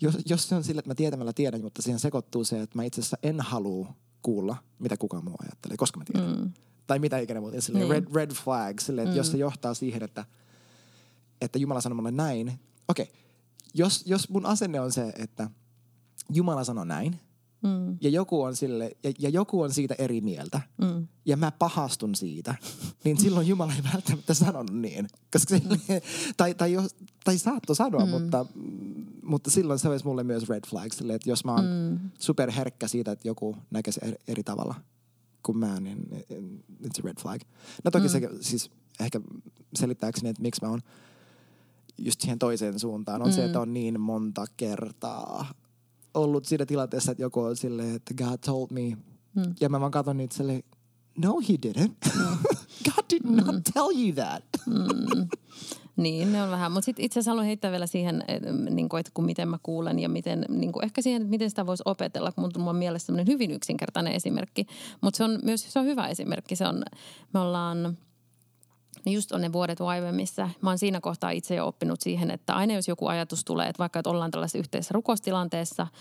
jos, jos se on sille, että mä tietämällä tiedän, mutta siihen sekoittuu se, että mä itse asiassa en halua kuulla, mitä kukaan muu ajattelee, koska mä tiedän. Mm. Tai mitä ikinä muuta. Niin. Red, red flag, silleen, että mm. jos se johtaa siihen, että, että Jumala sanoo mulle näin. Okei, okay. jos, jos mun asenne on se, että Jumala sanoo näin, Mm. Ja, joku on sille, ja, ja joku on siitä eri mieltä. Mm. Ja mä pahastun siitä. Niin silloin Jumala ei välttämättä sanonut niin. Koska se, mm. tai, tai, jos, tai saatto sanoa, mm. mutta, mutta silloin se olisi mulle myös red flag. Sille, että jos mä oon mm. superherkkä siitä, että joku näkee eri, eri tavalla kuin mä, niin it's a red flag. No toki mm. se siis ehkä selittääkseni, että miksi mä oon just siihen toiseen suuntaan, on mm. se, että on niin monta kertaa ollut siinä tilanteessa, että joku on silleen, että God told me. Mm. Ja mä vaan katson niitä silleen, no he didn't. Mm. God did not mm. tell you that. mm. Niin, ne on vähän. Mutta sitten itse asiassa haluan heittää vielä siihen, että, niin kuin, että kun miten mä kuulen ja miten, niin kuin, ehkä siihen, että miten sitä voisi opetella. Kun mun on mielestä hyvin yksinkertainen esimerkki. Mutta se on myös se on hyvä esimerkki. Se on, me ollaan niin just on ne vuodet YWAMissa. Mä oon siinä kohtaa itse jo oppinut siihen, että aina jos joku ajatus tulee, että vaikka että ollaan tällaisessa yhteisessä rukostilanteessa –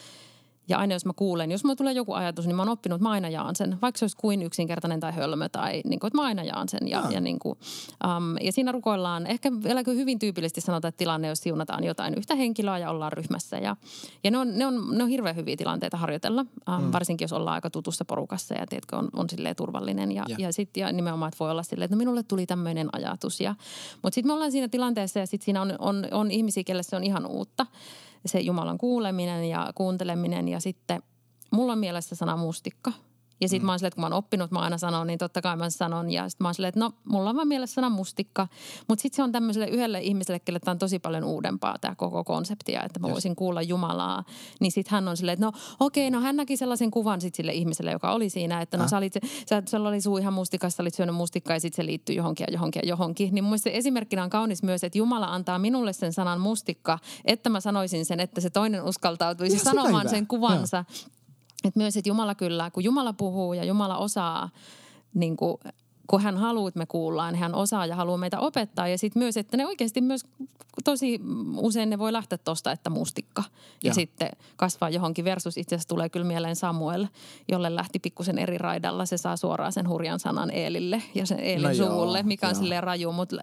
ja aina jos mä kuulen, jos mulla tulee joku ajatus, niin mä oon oppinut, että mä aina jaan sen. Vaikka se olisi kuin yksinkertainen tai hölmö tai niin kuin, että mä aina jaan sen. Ja, ja, niin kuin, um, ja siinä rukoillaan, ehkä vielä hyvin tyypillisesti sanotaan, että tilanne, jos siunataan jotain yhtä henkilöä ja ollaan ryhmässä. Ja, ja ne, on, ne, on, ne on hirveän hyviä tilanteita harjoitella, um, mm. varsinkin jos ollaan aika tutussa porukassa ja tiedätkö, on, on silleen turvallinen. Ja, ja. ja sitten ja nimenomaan, että voi olla silleen, että no minulle tuli tämmöinen ajatus. Ja, mutta sitten me ollaan siinä tilanteessa ja sitten siinä on, on, on ihmisiä, kelle se on ihan uutta se Jumalan kuuleminen ja kuunteleminen ja sitten mulla on mielessä sana mustikka – ja sitten mm. mä oon silleen, että kun mä oon oppinut, mä aina sanon, niin totta kai mä sanon. Ja sitten mä oon silleen, että no, mulla on vaan mielessä sana mustikka. Mutta sitten se on tämmöiselle yhdelle ihmiselle, kelle tämä on tosi paljon uudempaa tämä koko konseptia, että mä voisin kuulla Jumalaa. Niin sitten hän on silleen, että no okei, okay, no hän näki sellaisen kuvan sitten sille ihmiselle, joka oli siinä, että no ah. sä olit, sä, sulla oli suu ihan mustikassa, sä olit syönyt mustikkaa ja sitten se liittyy johonkin ja johonkin ja johonkin. Niin mun se esimerkkinä on kaunis myös, että Jumala antaa minulle sen sanan mustikka, että mä sanoisin sen, että se toinen uskaltautuisi ja sanomaan sen kuvansa. Ja että myös, että Jumala kyllä, kun Jumala puhuu ja Jumala osaa, niin kuin, kun hän haluaa, että me kuullaan, niin hän osaa ja haluaa meitä opettaa. Ja sitten myös, että ne oikeasti myös tosi usein ne voi lähteä tuosta, että mustikka. Ja, ja sitten kasvaa johonkin versus itse asiassa tulee kyllä mieleen Samuel, jolle lähti pikkusen eri raidalla. Se saa suoraan sen hurjan sanan Eelille ja sen Eelin no suulle, joo, mikä on silleen raju. Mutta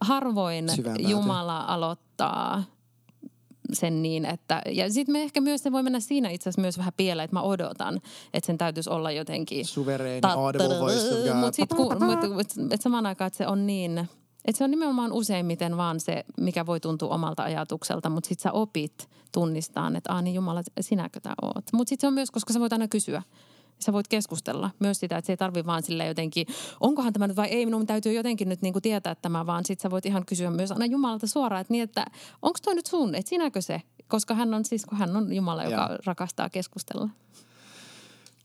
harvoin Jumala aloittaa sen niin, että... Ja sitten me ehkä myös se voi mennä siinä itse asiassa myös vähän pieleen, että mä odotan, että sen täytyisi olla jotenkin... Suvereeni, audible voice. Mutta sitten mut, et samaan aikaan, että se on niin... Että se on nimenomaan useimmiten vaan se, mikä voi tuntua omalta ajatukselta, mutta sitten sä opit tunnistaa, että aah niin Jumala, sinäkö tämä oot. Mutta sitten se on myös, koska sä voit aina kysyä sä voit keskustella myös sitä, että se ei tarvi vaan sille jotenkin, onkohan tämä nyt vai ei, minun täytyy jotenkin nyt niin kuin tietää tämä, vaan sitten sä voit ihan kysyä myös aina Jumalalta suoraan, että, niin, että onko toi nyt sun, että sinäkö se? Koska hän on siis, kun hän on Jumala, joka ja. rakastaa keskustella.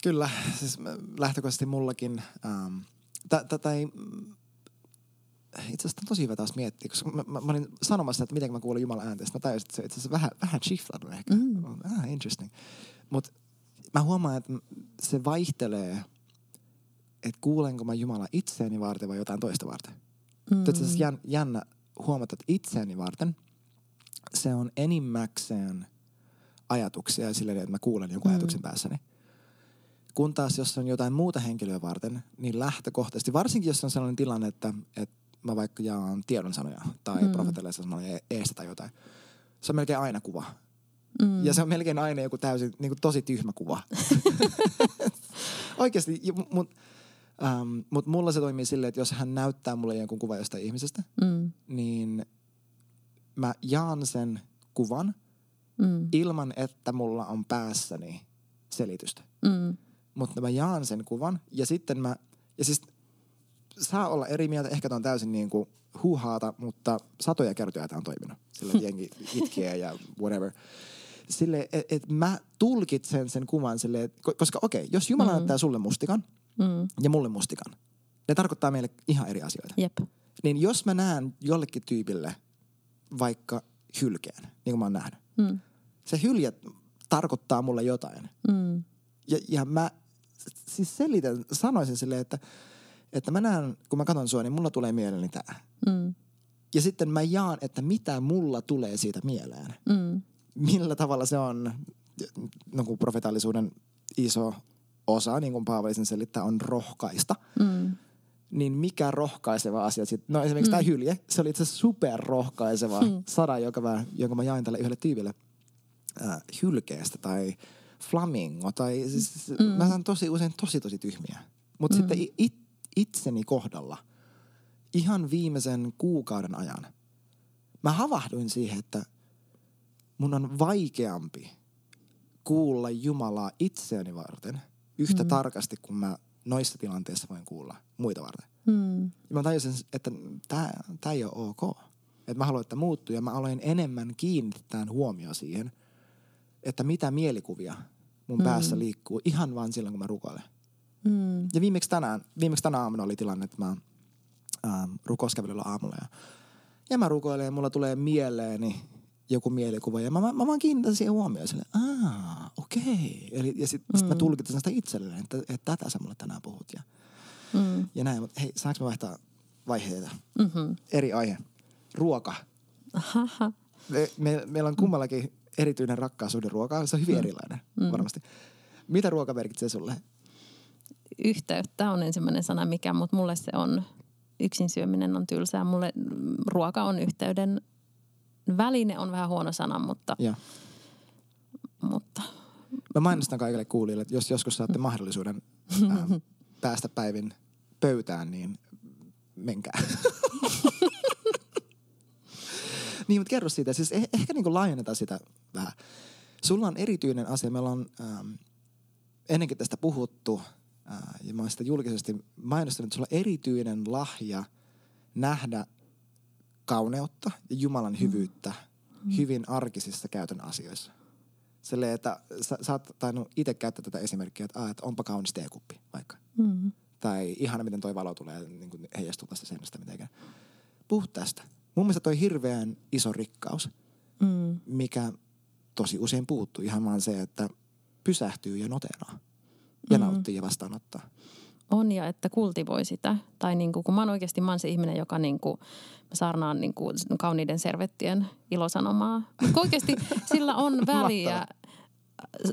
Kyllä, siis lähtökohtaisesti mullakin, ähm, tätä ei, itse asiassa tosi hyvä taas miettiä, koska mä, mä, mä olin sanomassa, että miten mä kuulin Jumalan ääntä, mä tajusin, että se itse asiassa vähän, vähän shiftannut ehkä. Mm. Ah, interesting. Mutta mä huomaan, että se vaihtelee, että kuulenko mä Jumala itseäni varten vai jotain toista varten. Mm. Tietysti jän, jännä huomata, että itseäni varten se on enimmäkseen ajatuksia silleen, että mä kuulen jonkun mm. ajatuksen päässäni. Kun taas jos on jotain muuta henkilöä varten, niin lähtökohtaisesti, varsinkin jos on sellainen tilanne, että, että mä vaikka jaan tiedonsanoja tai mm. profetelle eestä tai jotain, se on melkein aina kuva Mm. Ja se on melkein aina joku täysin, niin kuin tosi tyhmä kuva. Oikeasti, mutta ähm, mut mulla se toimii silleen, että jos hän näyttää mulle jonkun kuva jostain ihmisestä, mm. niin mä jaan sen kuvan mm. ilman, että mulla on päässäni selitystä. Mm. Mutta mä jaan sen kuvan ja sitten mä, ja siis saa olla eri mieltä, ehkä tämä on täysin niin kuin huuhaata, mutta satoja kertoja tämä on toiminut. Sillä jengi itkee ja whatever sille, että et mä tulkitsen sen kuvan sille, koska okei, okay, jos Jumala mm. näyttää sulle mustikan mm. ja mulle mustikan, ne tarkoittaa meille ihan eri asioita. Jep. Niin jos mä näen jollekin tyypille vaikka hylkeen, niin kuin mä oon nähnyt, mm. se hylje tarkoittaa mulle jotain. Mm. Ja, ja mä siis selitän, sanoisin silleen, että, että mä näen, kun mä katson sua, niin mulla tulee mieleeni tää. Mm. Ja sitten mä jaan, että mitä mulla tulee siitä mieleen. Mm. Millä tavalla se on, no kun profetaallisuuden iso osa, niin kuin Paavali sen selittää, on rohkaista. Mm. Niin mikä rohkaiseva asia sitten? No esimerkiksi mm. tämä hylje, se oli itse asiassa superrohkaiseva mm. sada, joka mä, jonka mä jain tälle yhdelle tyypille äh, hylkeestä tai flamingo. Tai, siis, mm. Mä saan tosi usein tosi tosi tyhmiä. Mutta mm. sitten it, itseni kohdalla ihan viimeisen kuukauden ajan mä havahduin siihen, että mun on vaikeampi kuulla Jumalaa itseäni varten yhtä mm. tarkasti kuin mä noissa tilanteissa voin kuulla muita varten. Mm. Ja mä tajusin, että tämä ei ole ok. Että mä haluan, että muuttuu ja mä aloin enemmän kiinnittää huomioon siihen, että mitä mielikuvia mun mm. päässä liikkuu ihan vaan silloin, kun mä rukoilen. Mm. Ja viimeksi tänään, viimeksi tänä aamuna oli tilanne, että mä ähm, rukouskävelyllä aamulla ja, ja mä rukoilen ja mulla tulee mieleeni joku mielikuva ja mä, mä, mä vaan kiinnitän siihen huomioon sille, aa, okei. Eli, ja sitten mm. sit mä mm. tulkitsen sitä itselleen, että, että tätä sä mulle tänään puhut ja, mm. ja näin. Mutta hei, saanko mä vaihtaa vaiheita? Mm-hmm. Eri aihe. Ruoka. Me, me, meillä on kummallakin erityinen rakkaasuuden ruokaa. Se on hyvin mm. erilainen mm. varmasti. Mitä ruoka merkitsee sulle? Yhteyttä on ensimmäinen sana, mikä, mutta mulle se on, yksin syöminen on tylsää. Mulle ruoka on yhteyden väline on vähän huono sana, mutta... Ja. mutta Mä mainostan kaikille kuulijoille, että jos joskus saatte mahdollisuuden ää, päästä päivin pöytään, niin menkää. niin, mutta kerro siitä. Siis eh- ehkä niin laajennetaan sitä vähän. Sulla on erityinen asia. Meillä on ähm, ennenkin tästä puhuttu, äh, ja mä oon sitä julkisesti mainostanut, että sulla on erityinen lahja nähdä kauneutta ja Jumalan mm. hyvyyttä mm. hyvin arkisissa käytön asioissa. Silleen, että sä, sä oot tainnut itse käyttää tätä esimerkkiä, että, ah, että onpa kaunis teekuppi vaikka. Mm. Tai ihana, miten toi valo tulee niin kuin heijastuu tästä seinästä mitenkään. Puhu tästä. Mun mielestä toi hirveän iso rikkaus, mm. mikä tosi usein puuttuu. Ihan vaan se, että pysähtyy ja noteraa. Ja mm. nauttii ja vastaanottaa. On ja että kultivoi sitä. Tai niin kuin, kun mä oon oikeasti, mä oon se ihminen, joka niin kuin, mä saarnaan niin kuin kauniiden servettien ilosanomaa. Mutta oikeasti sillä on väliä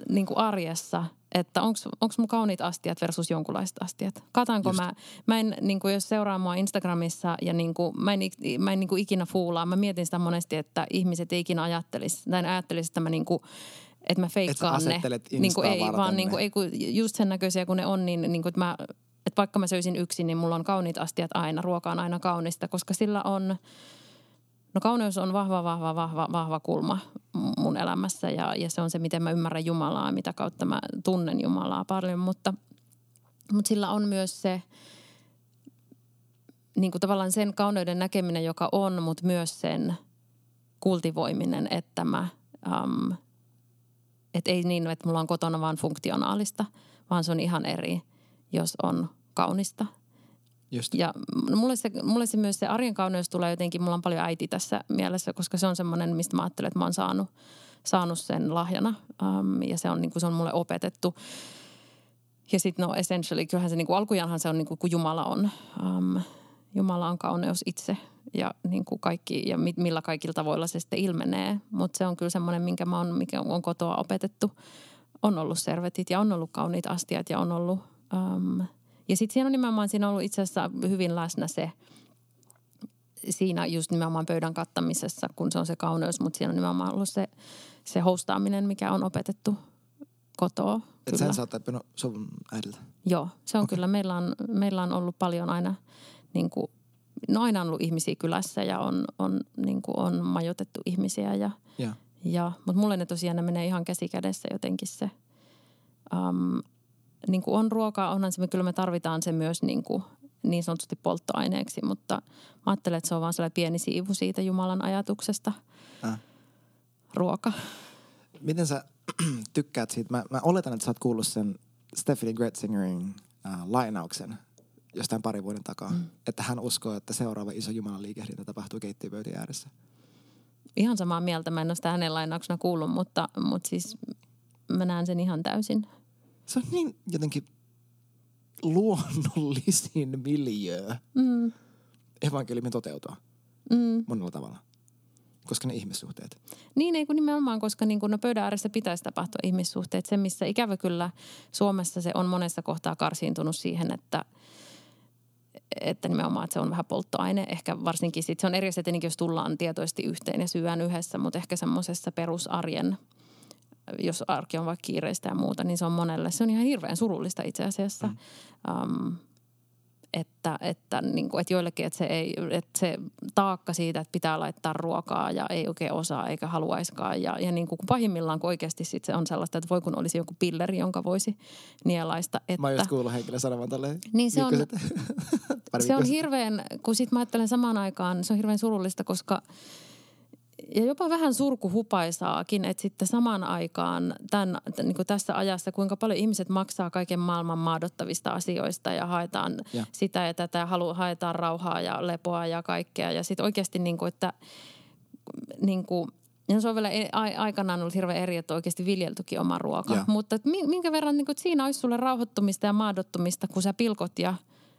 niin kuin arjessa, että onko mun kauniit astiat versus jonkunlaiset astiat. Katanko Just. mä, mä en, niin kuin jos seuraa mua Instagramissa ja niin kuin, mä en, mä en niin kuin ikinä fuulaa. Mä mietin sitä monesti, että ihmiset ei ikinä ajattelisi, tai ajattelisi, että mä niin kuin, että mä feikkaan ne. Niin kuin ei, vaan niin kuin, ei, kun just sen näköisiä kun ne on, niin, niin kuin, että mä että vaikka mä söisin yksin, niin mulla on kauniit astiat aina, ruoka on aina kaunista, koska sillä on, no kauneus on vahva, vahva, vahva, vahva kulma mun elämässä ja, ja se on se, miten mä ymmärrän Jumalaa, mitä kautta mä tunnen Jumalaa paljon, mutta, mutta sillä on myös se, niin kuin tavallaan sen kauneuden näkeminen, joka on, mutta myös sen kultivoiminen, että mä, um, että ei niin, että mulla on kotona vaan funktionaalista, vaan se on ihan eri, jos on kaunista. Just. Ja mulle se, mulle se myös se arjen kauneus tulee jotenkin, mulla on paljon äiti tässä mielessä, koska se on semmoinen, mistä mä ajattelen, että mä oon saanut, saanut sen lahjana. Um, ja se on, niin kuin, se on mulle opetettu. Ja sitten no essentially, kyllähän se niin kuin alkujaanhan se on niin kuin, kun Jumala on. Um, Jumala on kauneus itse ja niin kuin kaikki, ja millä kaikilla tavoilla se sitten ilmenee. Mutta se on kyllä semmoinen, minkä mä oon, mikä on kotoa opetettu. On ollut servetit ja on ollut kauniit astiat ja on ollut Um, ja sitten siinä on nimenomaan, siinä on ollut itse asiassa hyvin läsnä se, siinä just nimenomaan pöydän kattamisessa, kun se on se kauneus, mutta siinä on nimenomaan ollut se, se hostaaminen, mikä on opetettu kotoa. Et sen sä oot oppinut sun äidiltä? Joo, se on okay. kyllä. Meillä on, meillä on ollut paljon aina, niin kuin, no aina on ollut ihmisiä kylässä ja on, on, niin kuin on majoitettu ihmisiä. Ja, ja. Ja, mutta mulle ne tosiaan ne menee ihan käsi kädessä jotenkin se, um, niin kuin on ruokaa, onhan se, kyllä me tarvitaan se myös niin, kuin, niin sanotusti polttoaineeksi, mutta mä ajattelen, että se on vaan sellainen pieni siivu siitä Jumalan ajatuksesta. Äh. Ruoka. Miten sä tykkäät siitä? Mä, mä oletan, että sä oot kuullut sen Stephanie Gretzingerin äh, lainauksen jostain pari vuoden takaa, mm. että hän uskoo, että seuraava iso Jumalan liikehdintä tapahtuu keittiöpöytien ääressä. Ihan samaa mieltä. Mä en ole sitä hänen lainauksena kuullut, mutta, mutta siis mä näen sen ihan täysin se on niin jotenkin luonnollisin miljö mm. evankeliumin toteutua. mm. monella tavalla. Koska ne ihmissuhteet. Niin, ei kun nimenomaan, koska niin kun no pöydän ääressä pitäisi tapahtua ihmissuhteet. Se, missä ikävä kyllä Suomessa se on monessa kohtaa karsiintunut siihen, että – että nimenomaan, että se on vähän polttoaine. Ehkä varsinkin sit, se on eri asia tietenkin, jos tullaan tietoisesti yhteen ja syön yhdessä, mutta ehkä semmoisessa perusarjen, jos arki on vaikka kiireistä ja muuta, niin se on monelle, se on ihan hirveän surullista itse asiassa. Mm. Um, että, että, niin kuin, että joillekin, että se, ei, että se taakka siitä, että pitää laittaa ruokaa ja ei oikein osaa eikä haluaiskaan. Ja, ja niin kuin pahimmillaan, kun oikeasti sit se on sellaista, että voi kun olisi joku pilleri, jonka voisi nielaista. Että, mä just kuullut henkilö sanomaan tälleen. Niin se on, se on hirveän, kun sitten mä ajattelen samaan aikaan, se on hirveän surullista, koska – ja jopa vähän surkuhupaisaakin, että sitten samaan aikaan tämän, niin kuin tässä ajassa, kuinka paljon ihmiset maksaa kaiken maailman maadottavista asioista ja haetaan ja. sitä ja tätä ja halu, haetaan rauhaa ja lepoa ja kaikkea. Ja sitten oikeasti niin kuin, että niin kuin, ja se on vielä e, aikanaan ollut hirveän eri, että oikeasti viljeltykin oma ruoka. Ja. Mutta minkä verran niin kuin, että siinä olisi sulle rauhoittumista ja maadottumista, kun sä pilkot ja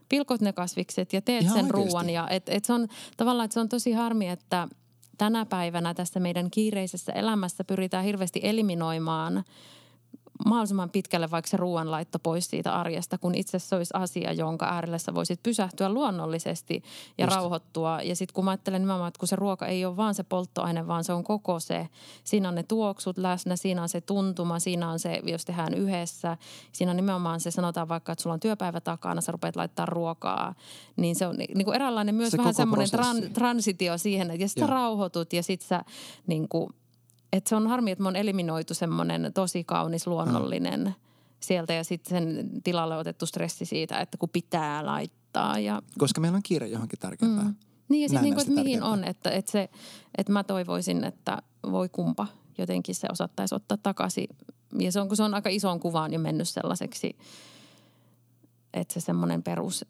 pilkot ne kasvikset ja teet Ihan sen ruoan. Ja et, et se on tavallaan, että se on tosi harmi, että – tänä päivänä tässä meidän kiireisessä elämässä pyritään hirveästi eliminoimaan mahdollisimman pitkälle vaikka se ruoanlaitto pois siitä arjesta, kun itse se olisi asia, jonka äärellä sä voisit pysähtyä luonnollisesti ja Just. rauhoittua. Ja sitten kun mä ajattelen nimenomaan, että kun se ruoka ei ole vaan se polttoaine, vaan se on koko se. Siinä on ne tuoksut läsnä, siinä on se tuntuma, siinä on se, jos tehdään yhdessä. Siinä on nimenomaan se, sanotaan vaikka, että sulla on työpäivä takana, sä rupeat laittaa ruokaa. Niin se on niin kuin eräänlainen myös se vähän semmoinen tran, transitio siihen, että ja sitten rauhoitut ja sitten sä niin kuin – et se on harmi, että me on eliminoitu semmoinen tosi kaunis luonnollinen mm. sieltä ja sitten sen tilalle otettu stressi siitä, että kun pitää laittaa. Ja... Koska meillä on kiire johonkin tärkeämpää. Mm. Niin ja sitten niin että mihin on, että, että, se, että mä toivoisin, että voi kumpa jotenkin se osattaisi ottaa takaisin. Ja se on, kun se on aika isoon kuvaan jo mennyt sellaiseksi, että se semmoinen perus,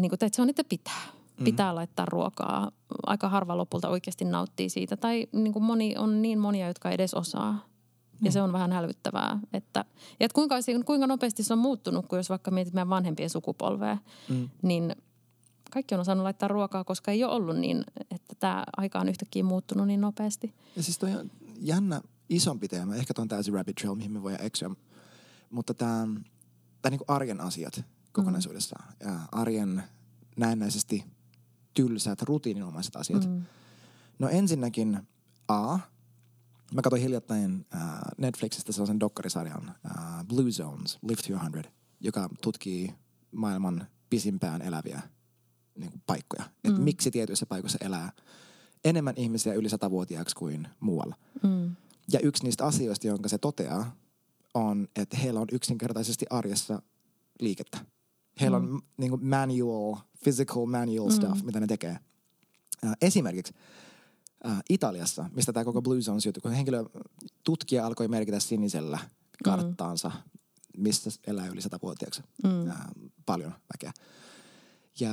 niin kuin, että se on, että pitää pitää mm. laittaa ruokaa. Aika harva lopulta oikeasti nauttii siitä. Tai niin kuin moni, on niin monia, jotka edes osaa. Ja mm. se on vähän hälyttävää. Että, ja että kuinka, kuinka nopeasti se on muuttunut, kun jos vaikka mietit meidän vanhempien sukupolvea, mm. niin kaikki on osannut laittaa ruokaa, koska ei ole ollut niin, että tämä aika on yhtäkkiä muuttunut niin nopeasti. Ja siis toi on jännä isompi teema. Ehkä tuon täysin rabbit trail, mihin me voidaan eksyä. Mutta tämä, tämä niin arjen asiat kokonaisuudessaan. Mm. Ja arjen näennäisesti – tylsät, rutiininomaiset asiat. Mm. No ensinnäkin A, mä katsoin hiljattain äh, Netflixistä sellaisen dokkarisarjan äh, Blue Zones, Live to 100, joka tutkii maailman pisimpään eläviä niin kuin paikkoja. Mm. Että miksi tietyissä paikoissa elää enemmän ihmisiä yli satavuotiaaksi kuin muualla. Mm. Ja yksi niistä asioista, jonka se toteaa, on, että heillä on yksinkertaisesti arjessa liikettä. Heillä mm. on niin kuin manual, physical manual mm. stuff, mitä ne tekee. Uh, esimerkiksi uh, Italiassa, mistä tämä koko Blue Zones juttu, kun henkilö, tutkija alkoi merkitä sinisellä karttaansa, mm. missä elää yli satavuotiaaksi. Mm. Uh, paljon väkeä. Ja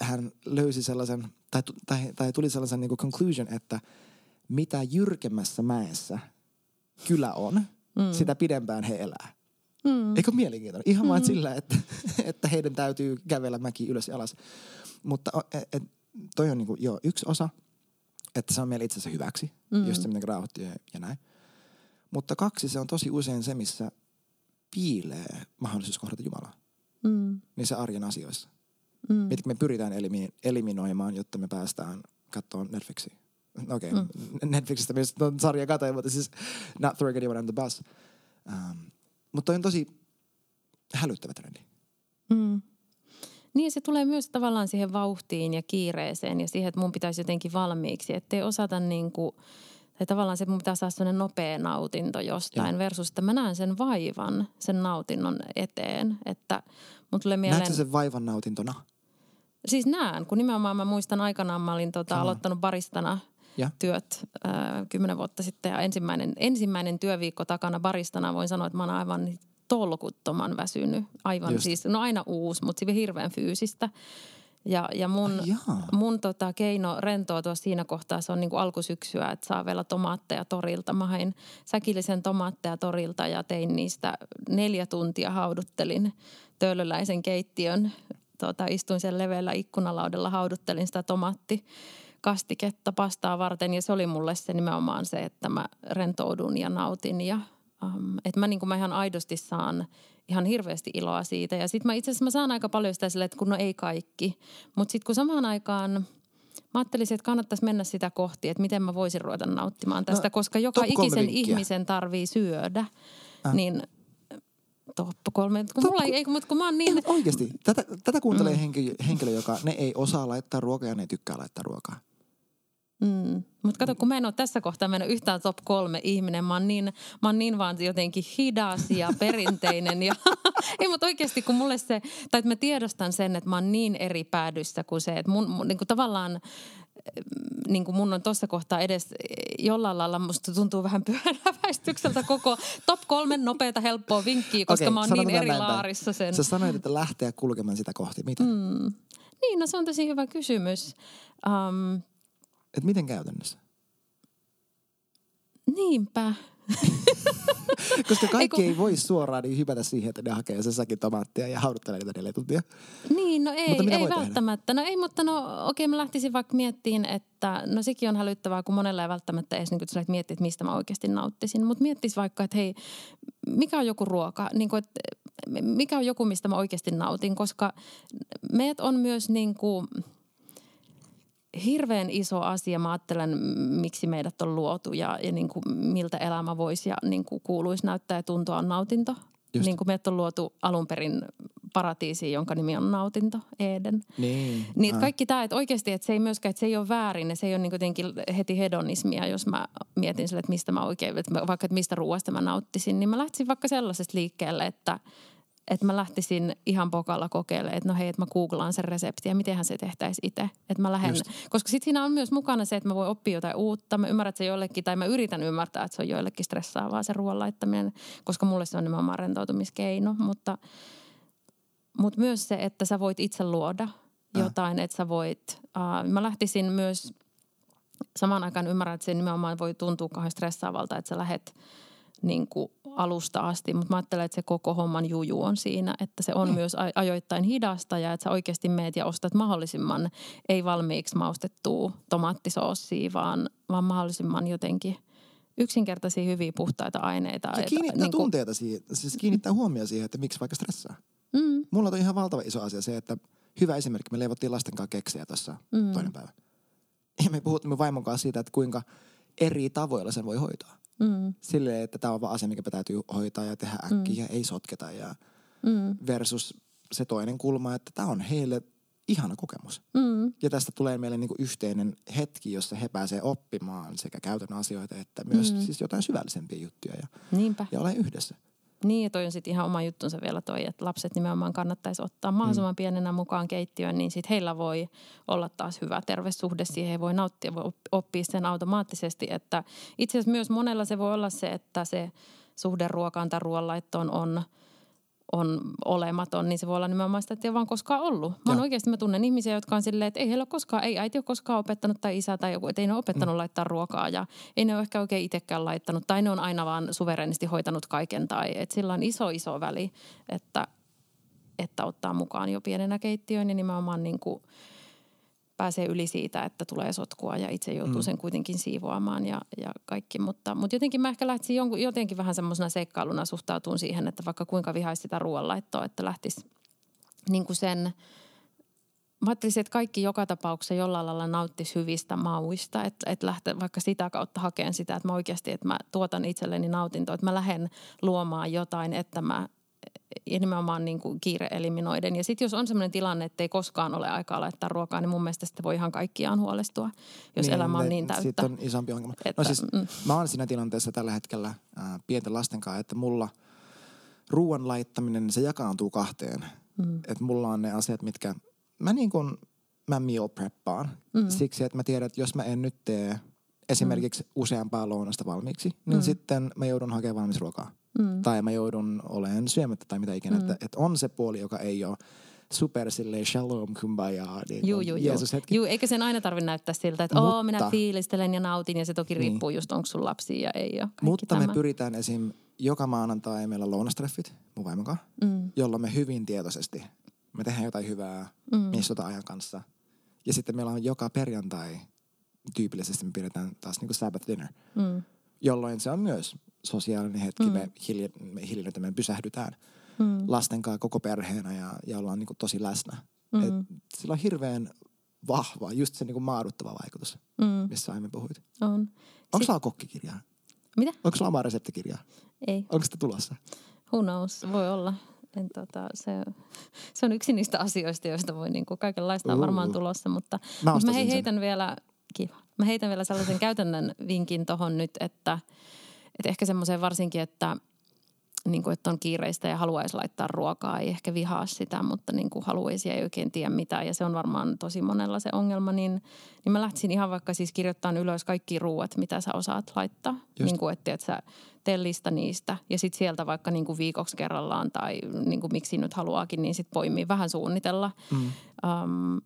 hän löysi sellaisen, tai, tai, tai tuli sellaisen niin conclusion, että mitä jyrkemmässä mäessä kylä on, mm. sitä pidempään he elää. Mm. Eikö mielenkiintoinen? Ihan mm. vaan sillä, että, että heidän täytyy kävellä mäki ylös ja alas. Mutta et, et, toi on niinku, jo yksi osa, että se on meille itsensä hyväksi, mm. just se, miten rauhoittuu ja, ja näin. Mutta kaksi, se on tosi usein se, missä piilee mahdollisuus kohdata Jumalaa. Mm. Niissä arjen asioissa. Mm. Mitkä me pyritään elimi- eliminoimaan, jotta me päästään katsomaan Netflixiä. Okei, okay. mm. Netflixistä myös sarja katoin, mutta siis not throwing anyone on the bus. Um, mutta on tosi hälyttävä trendi. Mm. Niin se tulee myös tavallaan siihen vauhtiin ja kiireeseen ja siihen, että mun pitäisi jotenkin valmiiksi. Että ei osata niin kuin, tai tavallaan se, että mun pitää saada sellainen nopea nautinto jostain ja. versus, että mä näen sen vaivan sen nautinnon eteen. Että mun tulee mieleen... Näetkö sen vaivan nautintona? Siis näen, kun nimenomaan mä muistan aikanaan, mä olin tota, aloittanut baristana – ja. työt äh, kymmenen vuotta sitten ja ensimmäinen, ensimmäinen työviikko takana baristana voin sanoa, että mä oon aivan tolkuttoman väsynyt. Aivan Just. siis, no aina uusi, mutta se hirveän fyysistä. Ja, ja mun, mun tota, keino rentoutua siinä kohtaa, se on niin kuin alkusyksyä, että saa vielä tomaatteja torilta. Mä hain säkillisen tomaatteja torilta ja tein niistä neljä tuntia hauduttelin töölöläisen keittiön tuota, istuin sen leveällä ikkunalaudella, hauduttelin sitä tomaatti kastiketta pastaa varten ja se oli mulle se nimenomaan se, että mä rentoudun ja nautin ja um, että mä, niin mä ihan aidosti saan ihan hirveästi iloa siitä. Ja sitten mä itse asiassa mä saan aika paljon sitä sille, että kun no ei kaikki. Mutta sitten kun samaan aikaan mä ajattelisin, että kannattaisi mennä sitä kohti, että miten mä voisin ruveta nauttimaan tästä, no, koska joka ikisen ihmisen tarvii syödä. Äh. Niin top kolme. Kun, mulla ei, mutta kun mä oon niin... Oikeasti. Tätä, tätä kuuntelee mm. henkilö, henkilö, joka ne ei osaa laittaa ruokaa ja ne ei tykkää laittaa ruokaa. Mm. Mutta kato, kun mä en ole tässä kohtaa, mä en ole yhtään top kolme ihminen. Mä oon niin, mä oon niin vaan jotenkin hidas ja perinteinen. Ja, ei, mutta oikeasti kun mulle se, tai että mä tiedostan sen, että mä oon niin eri päädyssä kuin se, että mun, mun niin kuin tavallaan niin kuin mun on tuossa kohtaa edes jollain lailla musta tuntuu vähän pyöräväistykseltä koko top kolme nopeata helppoa vinkkiä, koska okay, mä oon niin eri laarissa sen. Sä sanoit, että lähteä kulkemaan sitä kohti. Miten? Mm. Niin, no se on tosi hyvä kysymys. Um, et miten käytännössä? Niinpä. Koska kaikki ei, kun... ei voi suoraan niin hypätä siihen, että ne hakee sen sakin tomaattia ja hauduttelee niitä neljä tuntia. Niin, no ei, ei välttämättä. Tehdä? No ei, mutta no okei, mä lähtisin vaikka miettiin, että no sekin on hälyttävää, kun monella ei välttämättä edes niin kuin, miettiä, että mistä mä oikeasti nauttisin. Mutta miettisi vaikka, että hei, mikä on joku ruoka, niin kuin, että mikä on joku, mistä mä oikeasti nautin, koska meidät on myös niin kuin – hirveän iso asia. Mä ajattelen, miksi meidät on luotu ja, ja niin kuin miltä elämä voisi ja niin kuin kuuluisi näyttää ja tuntua on nautinto. Just. Niin kuin meidät on luotu alun perin paratiisiin, jonka nimi on nautinto, Eden. Niin. niin kaikki tämä, että oikeasti, että se ei myöskään, että se ei ole väärin ja se ei ole niin jotenkin heti hedonismia, jos mä mietin sille, että mistä mä oikein, että vaikka että mistä ruoasta mä nauttisin, niin mä lähtisin vaikka sellaisesta liikkeelle, että – että mä lähtisin ihan pokalla kokeilemaan, että no hei, että mä googlaan sen reseptiä ja mitenhän se tehtäisiin itse. Että mä lähden, koska sitten siinä on myös mukana se, että mä voin oppia jotain uutta. Mä ymmärrän, että se joillekin, tai mä yritän ymmärtää, että se on joillekin stressaavaa se ruoan laittaminen, koska mulle se on nimenomaan rentoutumiskeino. Mutta, mutta myös se, että sä voit itse luoda äh. jotain, että sä voit, uh, mä lähtisin myös samaan aikaan ymmärrän, että se nimenomaan voi tuntua kauhean stressaavalta, että sä lähet niin kuin alusta asti, mutta mä ajattelen, että se koko homman juju on siinä, että se on mm. myös ajoittain hidasta ja että sä oikeasti meet ja ostat mahdollisimman ei valmiiksi maustettua tomaattisoossia, vaan, vaan mahdollisimman jotenkin yksinkertaisia, hyviä, puhtaita aineita. Se kiinnittää niin kuin... tunteita siihen, siis kiinnittää huomioon siihen, että miksi vaikka stressaa. Mm. Mulla on ihan valtava iso asia se, että hyvä esimerkki, me leivottiin lasten kanssa keksejä tuossa mm. toinen päivä. Ja me puhuttiin vaimon kanssa siitä, että kuinka eri tavoilla sen voi hoitaa. Mm. Silleen, että tämä on vaan asia, mikä täytyy hoitaa ja tehdä äkkiä, mm. ei sotketa. Ja mm. Versus se toinen kulma, että tämä on heille ihana kokemus. Mm. Ja tästä tulee meille niinku yhteinen hetki, jossa he pääsee oppimaan sekä käytännön asioita että myös mm. siis jotain syvällisempiä juttuja ja, Niinpä. ja ole yhdessä. Niin, toi on sitten ihan oma juttunsa vielä toi, että lapset nimenomaan kannattaisi ottaa mahdollisimman mm. pienenä mukaan keittiöön, niin sitten heillä voi olla taas hyvä terve suhde siihen, he voi nauttia, voi oppia sen automaattisesti, että itse asiassa myös monella se voi olla se, että se suhde ruokaan tai ruoanlaittoon on – on olematon, niin se voi olla nimenomaan sitä, että ei ole vaan koskaan ollut. Mä oon oikeasti, mä tunnen ihmisiä, jotka on silleen, että ei heillä ole koskaan, ei äiti ole koskaan opettanut tai isä tai joku, että ei ne ole opettanut mm. laittaa ruokaa ja ei ne ole ehkä oikein itsekään laittanut tai ne on aina vaan suverenisti hoitanut kaiken tai että sillä on iso iso väli, että, että ottaa mukaan jo pienenä keittiöön ja nimenomaan niin kuin – pääsee yli siitä, että tulee sotkua ja itse joutuu mm. sen kuitenkin siivoamaan ja, ja kaikki. Mutta, mutta jotenkin mä ehkä lähtisin jonkun, jotenkin vähän semmoisena seikkailuna suhtautuun siihen, että vaikka kuinka vihaisi sitä ruoanlaittoa, että lähtisi niin kuin sen – mä ajattelisin, että kaikki joka tapauksessa jollain lailla nauttisi hyvistä mauista, että, että lähtee vaikka sitä kautta hakemaan sitä, että mä oikeasti, että mä tuotan itselleni nautintoa, että mä lähden luomaan jotain, että mä ja nimenomaan niin kuin kiire eliminoiden. Ja sitten jos on sellainen tilanne, että ei koskaan ole aikaa laittaa ruokaa, niin mun mielestä sitten voi ihan kaikkiaan huolestua, jos niin, elämä on niin täyttä. Sitten on isompi ongelma. No että, no siis mm. mä oon siinä tilanteessa tällä hetkellä äh, pienten lasten kanssa, että mulla ruoan laittaminen, se jakaantuu kahteen. Mm. Että mulla on ne asiat, mitkä mä niin kuin, mä meal preppaan. Mm. Siksi, että mä tiedän, että jos mä en nyt tee esimerkiksi mm. useampaa lounasta valmiiksi, niin mm. sitten mä joudun hakemaan valmis ruokaa. Mm. Tai mä joudun olemaan syömättä tai mitä ikinä. Mm. Että, että on se puoli, joka ei ole super silleen shalom kumbaya, niin juu, juu, Jeesus hetki. Juu, eikä sen aina tarvitse näyttää siltä, että Mutta, minä fiilistelen ja nautin ja se toki niin. riippuu just onko sun lapsi ja ei ole. Mutta tämä. me pyritään esim. joka maanantai meillä on lounastreffit mun vaimon kanssa, mm. jolla me hyvin tietoisesti Me tehdään jotain hyvää, mm. istutaan ajan kanssa. Ja sitten meillä on joka perjantai, tyypillisesti me pidetään taas niin kuin Sabbath dinner, Mm. jolloin se on myös sosiaalinen hetki. Mm. Me, hilje, me hiljennytään, me pysähdytään Mm. lasten kanssa koko perheenä ja, ja ollaan niin kuin tosi läsnä. Mm. Et sillä on hirveän vahva, just se niin kuin maaduttava vaikutus, Mm. missä aiemmin puhuit. On. Onko Sit- sulla kokkikirjaa? Mitä? Onko sulla omaa reseptikirjaa? Ei. Onko sitä tulossa? Who knows? Voi olla. En, tota, se, se on yksi niistä asioista, joista voi niin kuin, kaikenlaista on varmaan tulossa. Mutta, Mä mutta mä ostasin hei, sen. heitän vielä, kiva. Mä heitän vielä sellaisen käytännön vinkin tohon nyt, että, että ehkä semmoiseen varsinkin, että niin kuin, että on kiireistä ja haluaisi laittaa ruokaa, ei ehkä vihaa sitä, mutta niin kuin haluaisi ja ei oikein tiedä mitä. Ja se on varmaan tosi monella se ongelma, niin, niin mä lähtisin ihan vaikka siis kirjoittamaan ylös kaikki ruuat, mitä sä osaat laittaa. Just. Niin kuin, että, että sä tee lista niistä ja sitten sieltä vaikka niin kuin viikoksi kerrallaan tai niin kuin miksi nyt haluaakin, niin sitten poimii vähän suunnitella. Mm. Um,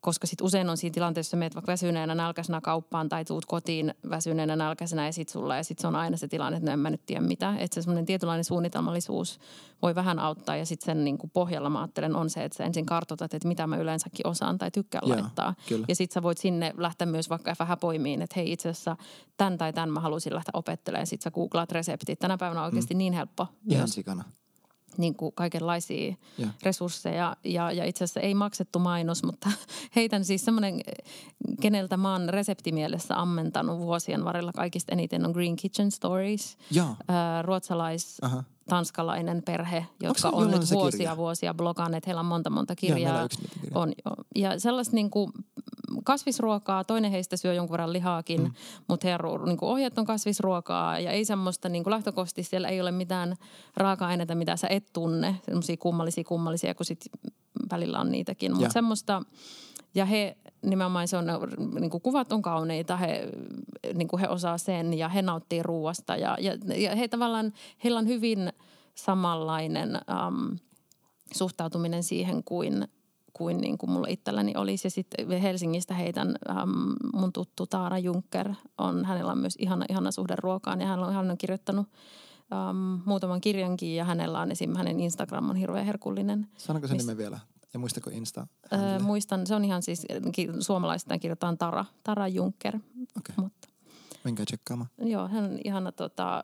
koska sitten usein on siinä tilanteessa, että meet vaikka väsyneenä nälkäisenä kauppaan tai tuut kotiin väsyneenä nälkäisenä ja sitten sulla ja sitten se on aina se tilanne, että no en mä nyt tiedä mitä. Että se semmoinen tietynlainen suunnitelmallisuus voi vähän auttaa ja sitten sen niin kuin pohjalla mä ajattelen on se, että sä ensin kartoitat, että mitä mä yleensäkin osaan tai tykkään Joo, laittaa. kyllä. Ja sitten sä voit sinne lähteä myös vaikka vähän poimiin, että hei itse asiassa tämän tai tämän mä haluaisin lähteä opettelemaan. Sitten sä googlaat reseptit. Tänä päivänä on oikeasti mm. niin helppo Ihan sikana. Niin kuin kaikenlaisia Joo. resursseja. Ja, ja itse asiassa ei maksettu mainos, mutta heitän siis semmoinen, keneltä mä oon reseptimielessä ammentanut vuosien varrella kaikista eniten on Green Kitchen Stories. Joo. Ää, ruotsalais Aha. Tanskalainen perhe, jotka on nyt vuosia kirja? vuosia bloganneet. Heillä on monta monta kirjaa. yksi niitä kirjoja. on, ja sellaista niin kuin kasvisruokaa, toinen heistä syö jonkun verran lihaakin, mm. mutta ru- niin kuin ohjeet on kasvisruokaa ja ei semmoista niin kuin lähtökohtaisesti siellä ei ole mitään raaka-aineita, mitä sä et tunne, semmoisia kummallisia kummallisia, kun sit välillä on niitäkin, mutta semmoista ja he nimenomaan se on, niin kuin kuvat on kauneita, he, niin kuin he osaa sen ja he nauttii ruuasta ja, ja, ja he tavallaan, heillä on hyvin samanlainen um, suhtautuminen siihen kuin, kuin, niin kuin mulla itselläni olisi. Ja sitten Helsingistä heitän um, mun tuttu Taara Juncker, on, hänellä on myös ihana, ihana suhde ruokaan ja hän on, hän on kirjoittanut um, muutaman kirjankin ja hänellä on esim. hänen Instagram on hirveän herkullinen. Sanonko sen Miss- nimen vielä? Ja muistako Insta? Öö, muistan, se on ihan siis, suomalaisista kirjoitetaan Tara, Tara Juncker. Okei. Mutta Menkää tsekkaamaan. joo, hän on ihana tota,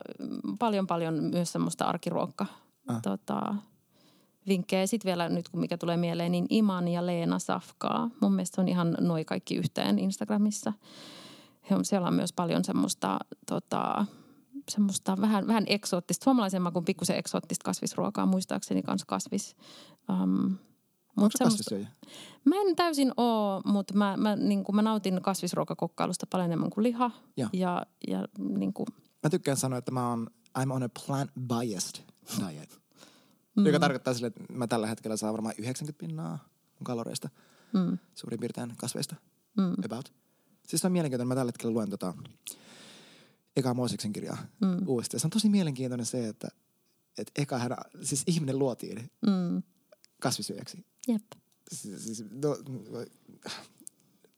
paljon paljon myös semmoista arkiruokka Ah. tota, vinkkejä. Sitten vielä nyt, kun mikä tulee mieleen, niin Iman ja Leena Safkaa. Mun mielestä on ihan noi kaikki yhteen Instagramissa. He on, siellä on myös paljon semmoista, tota, semmoista vähän, vähän eksoottista, suomalaisemman kuin pikkusen eksoottista kasvisruokaa, muistaakseni kanssa kasvis. Um, Onko se kasvissyöjä? Mä en täysin oo, mutta mä, mä, niin mä nautin kasvisruokakokkailusta paljon enemmän kuin liha. Joo. Ja, ja niin kuin, Mä tykkään sanoa, että mä oon I'm on a plant-biased diet. Mm. Joka tarkoittaa sille, että mä tällä hetkellä saan varmaan 90 pinnaa mun kaloreista. mm, Suurin piirtein kasveista. mm, About. Siis se on mielenkiintoinen. Mä tällä hetkellä luen tota Eka Mooseksen kirjaa mm, uudestaan. Ja Se on tosi mielenkiintoinen se, että, että eka hän, siis ihminen luotiin mm, kasvisyöjäksi. Jep. Siis, siis no,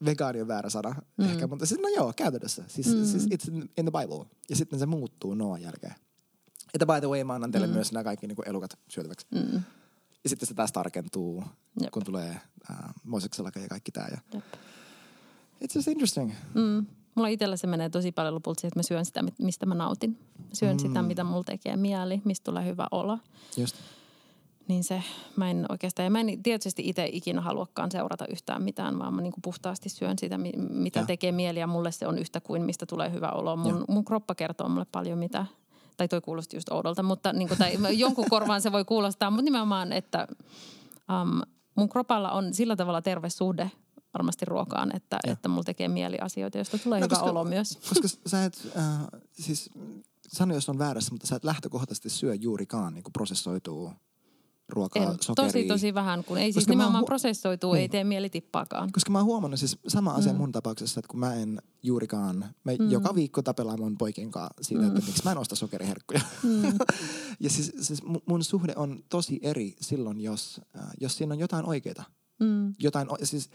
vegaani on väärä sana Mm. ehkä, mutta siis, no joo, käytännössä. Siis, Mm. siis it's in, the Bible. Ja sitten se muuttuu Noan jälkeen. Että by the way, mä annan teille Mm. myös nämä kaikki niin kuin elukat syötäväksi. Mm, Ja sitten se taas tarkentuu, Jep. kun tulee äh, Mooseksen ja kaikki tämä. Ja it's just interesting. Mm. Mulla itsellä se menee tosi paljon lopulta siihen, että mä syön sitä, mistä mä nautin. Syön mm. sitä, mitä mulla tekee mieli, mistä tulee hyvä olo. Just. Niin se, mä en oikeastaan, ja mä en tietysti itse ikinä haluakaan seurata yhtään mitään, vaan mä niin puhtaasti syön sitä, mi- mitä Ja. tekee mieli ja mulle se on yhtä kuin mistä tulee hyvä olo. Mun, Ja. mun kroppa kertoo mulle paljon mitä, tai toi kuulosti just oudolta, mutta niin kuin, tai jonkun korvaan se voi kuulostaa, mutta nimenomaan, että um, mun kropalla on sillä tavalla terve suhde varmasti ruokaan, että, Ja. että mulla tekee mieli asioita, joista tulee No, hyvä koska- olo myös. Koska sä et, äh, siis sano jos on väärässä, mutta sä et lähtökohtaisesti syö juurikaan niin prosessoitua ruokaa, En, sokeria. tosi, tosi vähän, kun ei siis Koska nimenomaan hu- prosessoituu, ei Niin. tee mieli tippaakaan. Koska mä oon huomannut siis sama asia Mm. mun tapauksessa, että kun mä en juurikaan, me Mm. joka viikko tapellaan mun poikien kanssa siitä, että miksi mä en osta sokeriherkkuja. Mm. ja siis, siis mu- mun suhde on tosi eri silloin, jos, äh, jos siinä on jotain oikeita. Mm. Jotain, siis,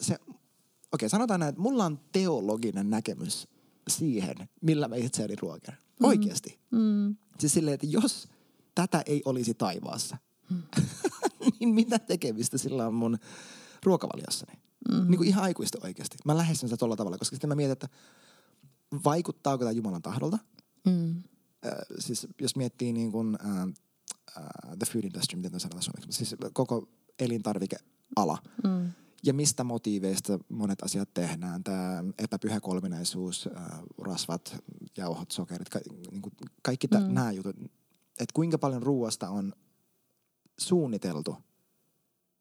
se, okei okay, sanotaan näin, että mulla on teologinen näkemys siihen, millä mä itseäni ruokin. Oikeasti. Mm. Siis silleen, että jos tätä ei olisi taivaassa, niin mitä tekemistä sillä on mun ruokavaliossani. Mm. Niin kuin ihan aikuista oikeasti. Mä lähestyn sitä tuolla tavalla, koska sitten mä mietin, että vaikuttaako tämä Jumalan tahdolta. Mm. Äh, siis jos miettii niin kuin, äh, uh, the food industry, miten sanotaan suomeksi, siis koko elintarvikeala. Mm. Ja mistä motiiveista monet asiat tehdään. Tämä epäpyhä kolminaisuus, uh, rasvat, jauhot, sokerit, ka, niin kuin kaikki mm. nämä jutut. Että kuinka paljon ruoasta on suunniteltu,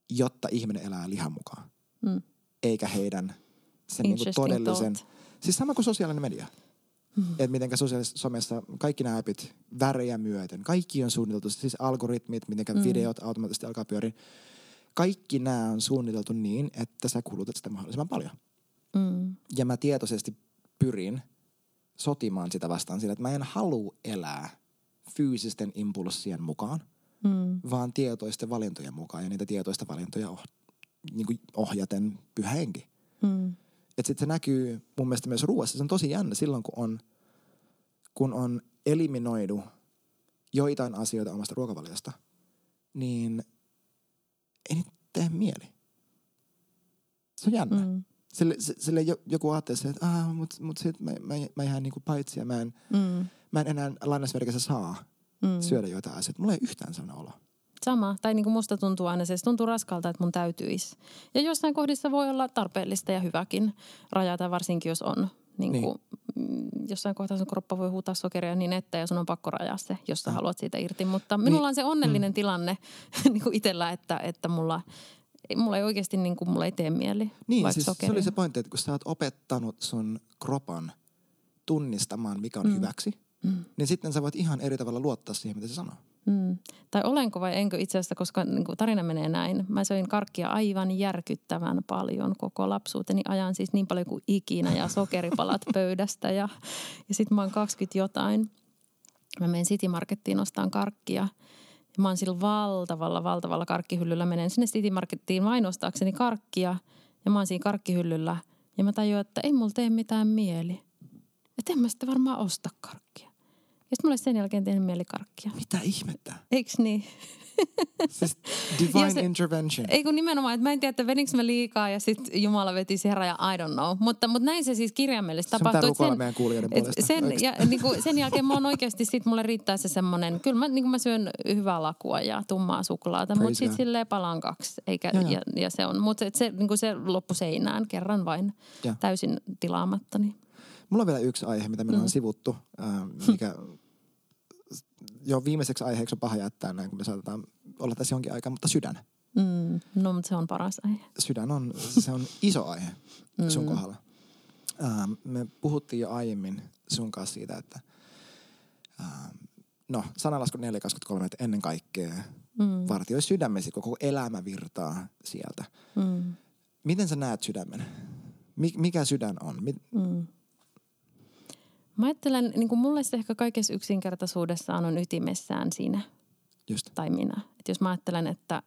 jotta ihminen elää lihan mukaan. Mm. Eikä heidän sen niin kuin todellisen... Thought. Siis sama kuin sosiaalinen media. Mm. Että miten sosiaalisessa somessa kaikki nämä appit värejä myöten, kaikki on suunniteltu, siis algoritmit, miten mm. videot automaattisesti alkaa pyöriä. Kaikki nämä on suunniteltu niin, että sä kulutat sitä mahdollisimman paljon. Mm. Ja mä tietoisesti pyrin sotimaan sitä vastaan sillä, että mä en halua elää fyysisten impulssien mukaan, mm. vaan tietoisten valintojen mukaan ja niitä tietoista valintoja oh, niin kuin ohjaten pyhä henki. Mm. Että sitten se näkyy mun mielestä myös ruoassa. Se on tosi jännä silloin, kun on, kun on eliminoidu joitain asioita omasta ruokavaliosta, niin ei niitä tee mieli. Se on jännä. Mm. Sille, sille joku ajattelee, että ah, mut, mut sit mä, mä, mä jään niinku paitsi ja mä en, mm. Mä en enää lainausmerkissä saa mm. syödä joitain asioita. Mulla ei yhtään sellainen olo. Sama. Tai niin kuin musta tuntuu aina se, se tuntuu raskalta, että mun täytyisi. Ja jossain kohdissa voi olla tarpeellista ja hyväkin rajata, varsinkin jos on niin kuin, niin. jossain kohtaa sun kroppa voi huutaa sokeria niin että ja sun on pakko rajaa se, jos sä ah. haluat siitä irti. Mutta minulla niin. on se onnellinen mm. tilanne niin kuin itsellä, että, että mulla, mulla ei oikeasti niin kuin, mulla ei tee mieli Niin, siis sokeria. se oli se pointti, että kun sä oot opettanut sun kropan tunnistamaan, mikä on mm. hyväksi, mm. niin sitten sä voit ihan eri tavalla luottaa siihen, mitä se sanoo. Mm. Tai olenko vai enkö itse asiassa, koska niin kuin tarina menee näin. Mä söin karkkia aivan järkyttävän paljon koko lapsuuteni ajan, siis niin paljon kuin ikinä ja sokeripalat pöydästä. Ja, ja sitten mä oon 20 jotain. Mä menen City Markettiin ostaan karkkia. Ja mä oon sillä valtavalla, valtavalla karkkihyllyllä. Menen sinne City Markettiin mainostaakseni karkkia. Ja mä oon siinä karkkihyllyllä. Ja mä tajuan, että ei mulla tee mitään mieli. Että en mä sitten varmaan osta karkkia. Ja sitten mulle sen jälkeen tehnyt mieli karkkia. Mitä ihmettä? Eiks niin? Siis divine se, intervention. Ei kun nimenomaan, että mä en tiedä, että veninkö mä liikaa ja sitten Jumala veti herra ja I don't know. Mutta, mutta näin se siis kirjaimellisesti tapahtui. Se on meidän kuulijoiden puolesta. Sen, ja, niin kuin, sen jälkeen mä oon oikeasti, sit mulle riittää se semmoinen, kyllä mä, niin kuin mä syön hyvää lakua ja tummaa suklaata, mutta sitten silleen palan kaksi. Eikä, ja, ja. ja, se on, mutta se, niin kuin se loppu seinään kerran vain ja. täysin tilaamatta. Niin. Mulla on vielä yksi aihe, mitä meillä mm. on sivuttu, äh, mikä jo viimeiseksi aiheeksi on paha jättää näin, kun me saatetaan olla tässä jonkin aikaa, mutta sydän. Mm, no, mutta se on paras aihe. Sydän on, se on iso aihe mm. sun kohdalla. Ähm, me puhuttiin jo aiemmin sun kanssa siitä, että ähm, no, sanalasku 4.23, että ennen kaikkea mm. vartioi sydämesi, koko elämä virtaa sieltä. Mm. Miten sä näet sydämen? Mikä sydän on? mm. Mä ajattelen, niin kuin mulle se ehkä kaikessa yksinkertaisuudessaan on ytimessään siinä. Just. Tai minä. Et jos mä ajattelen, että,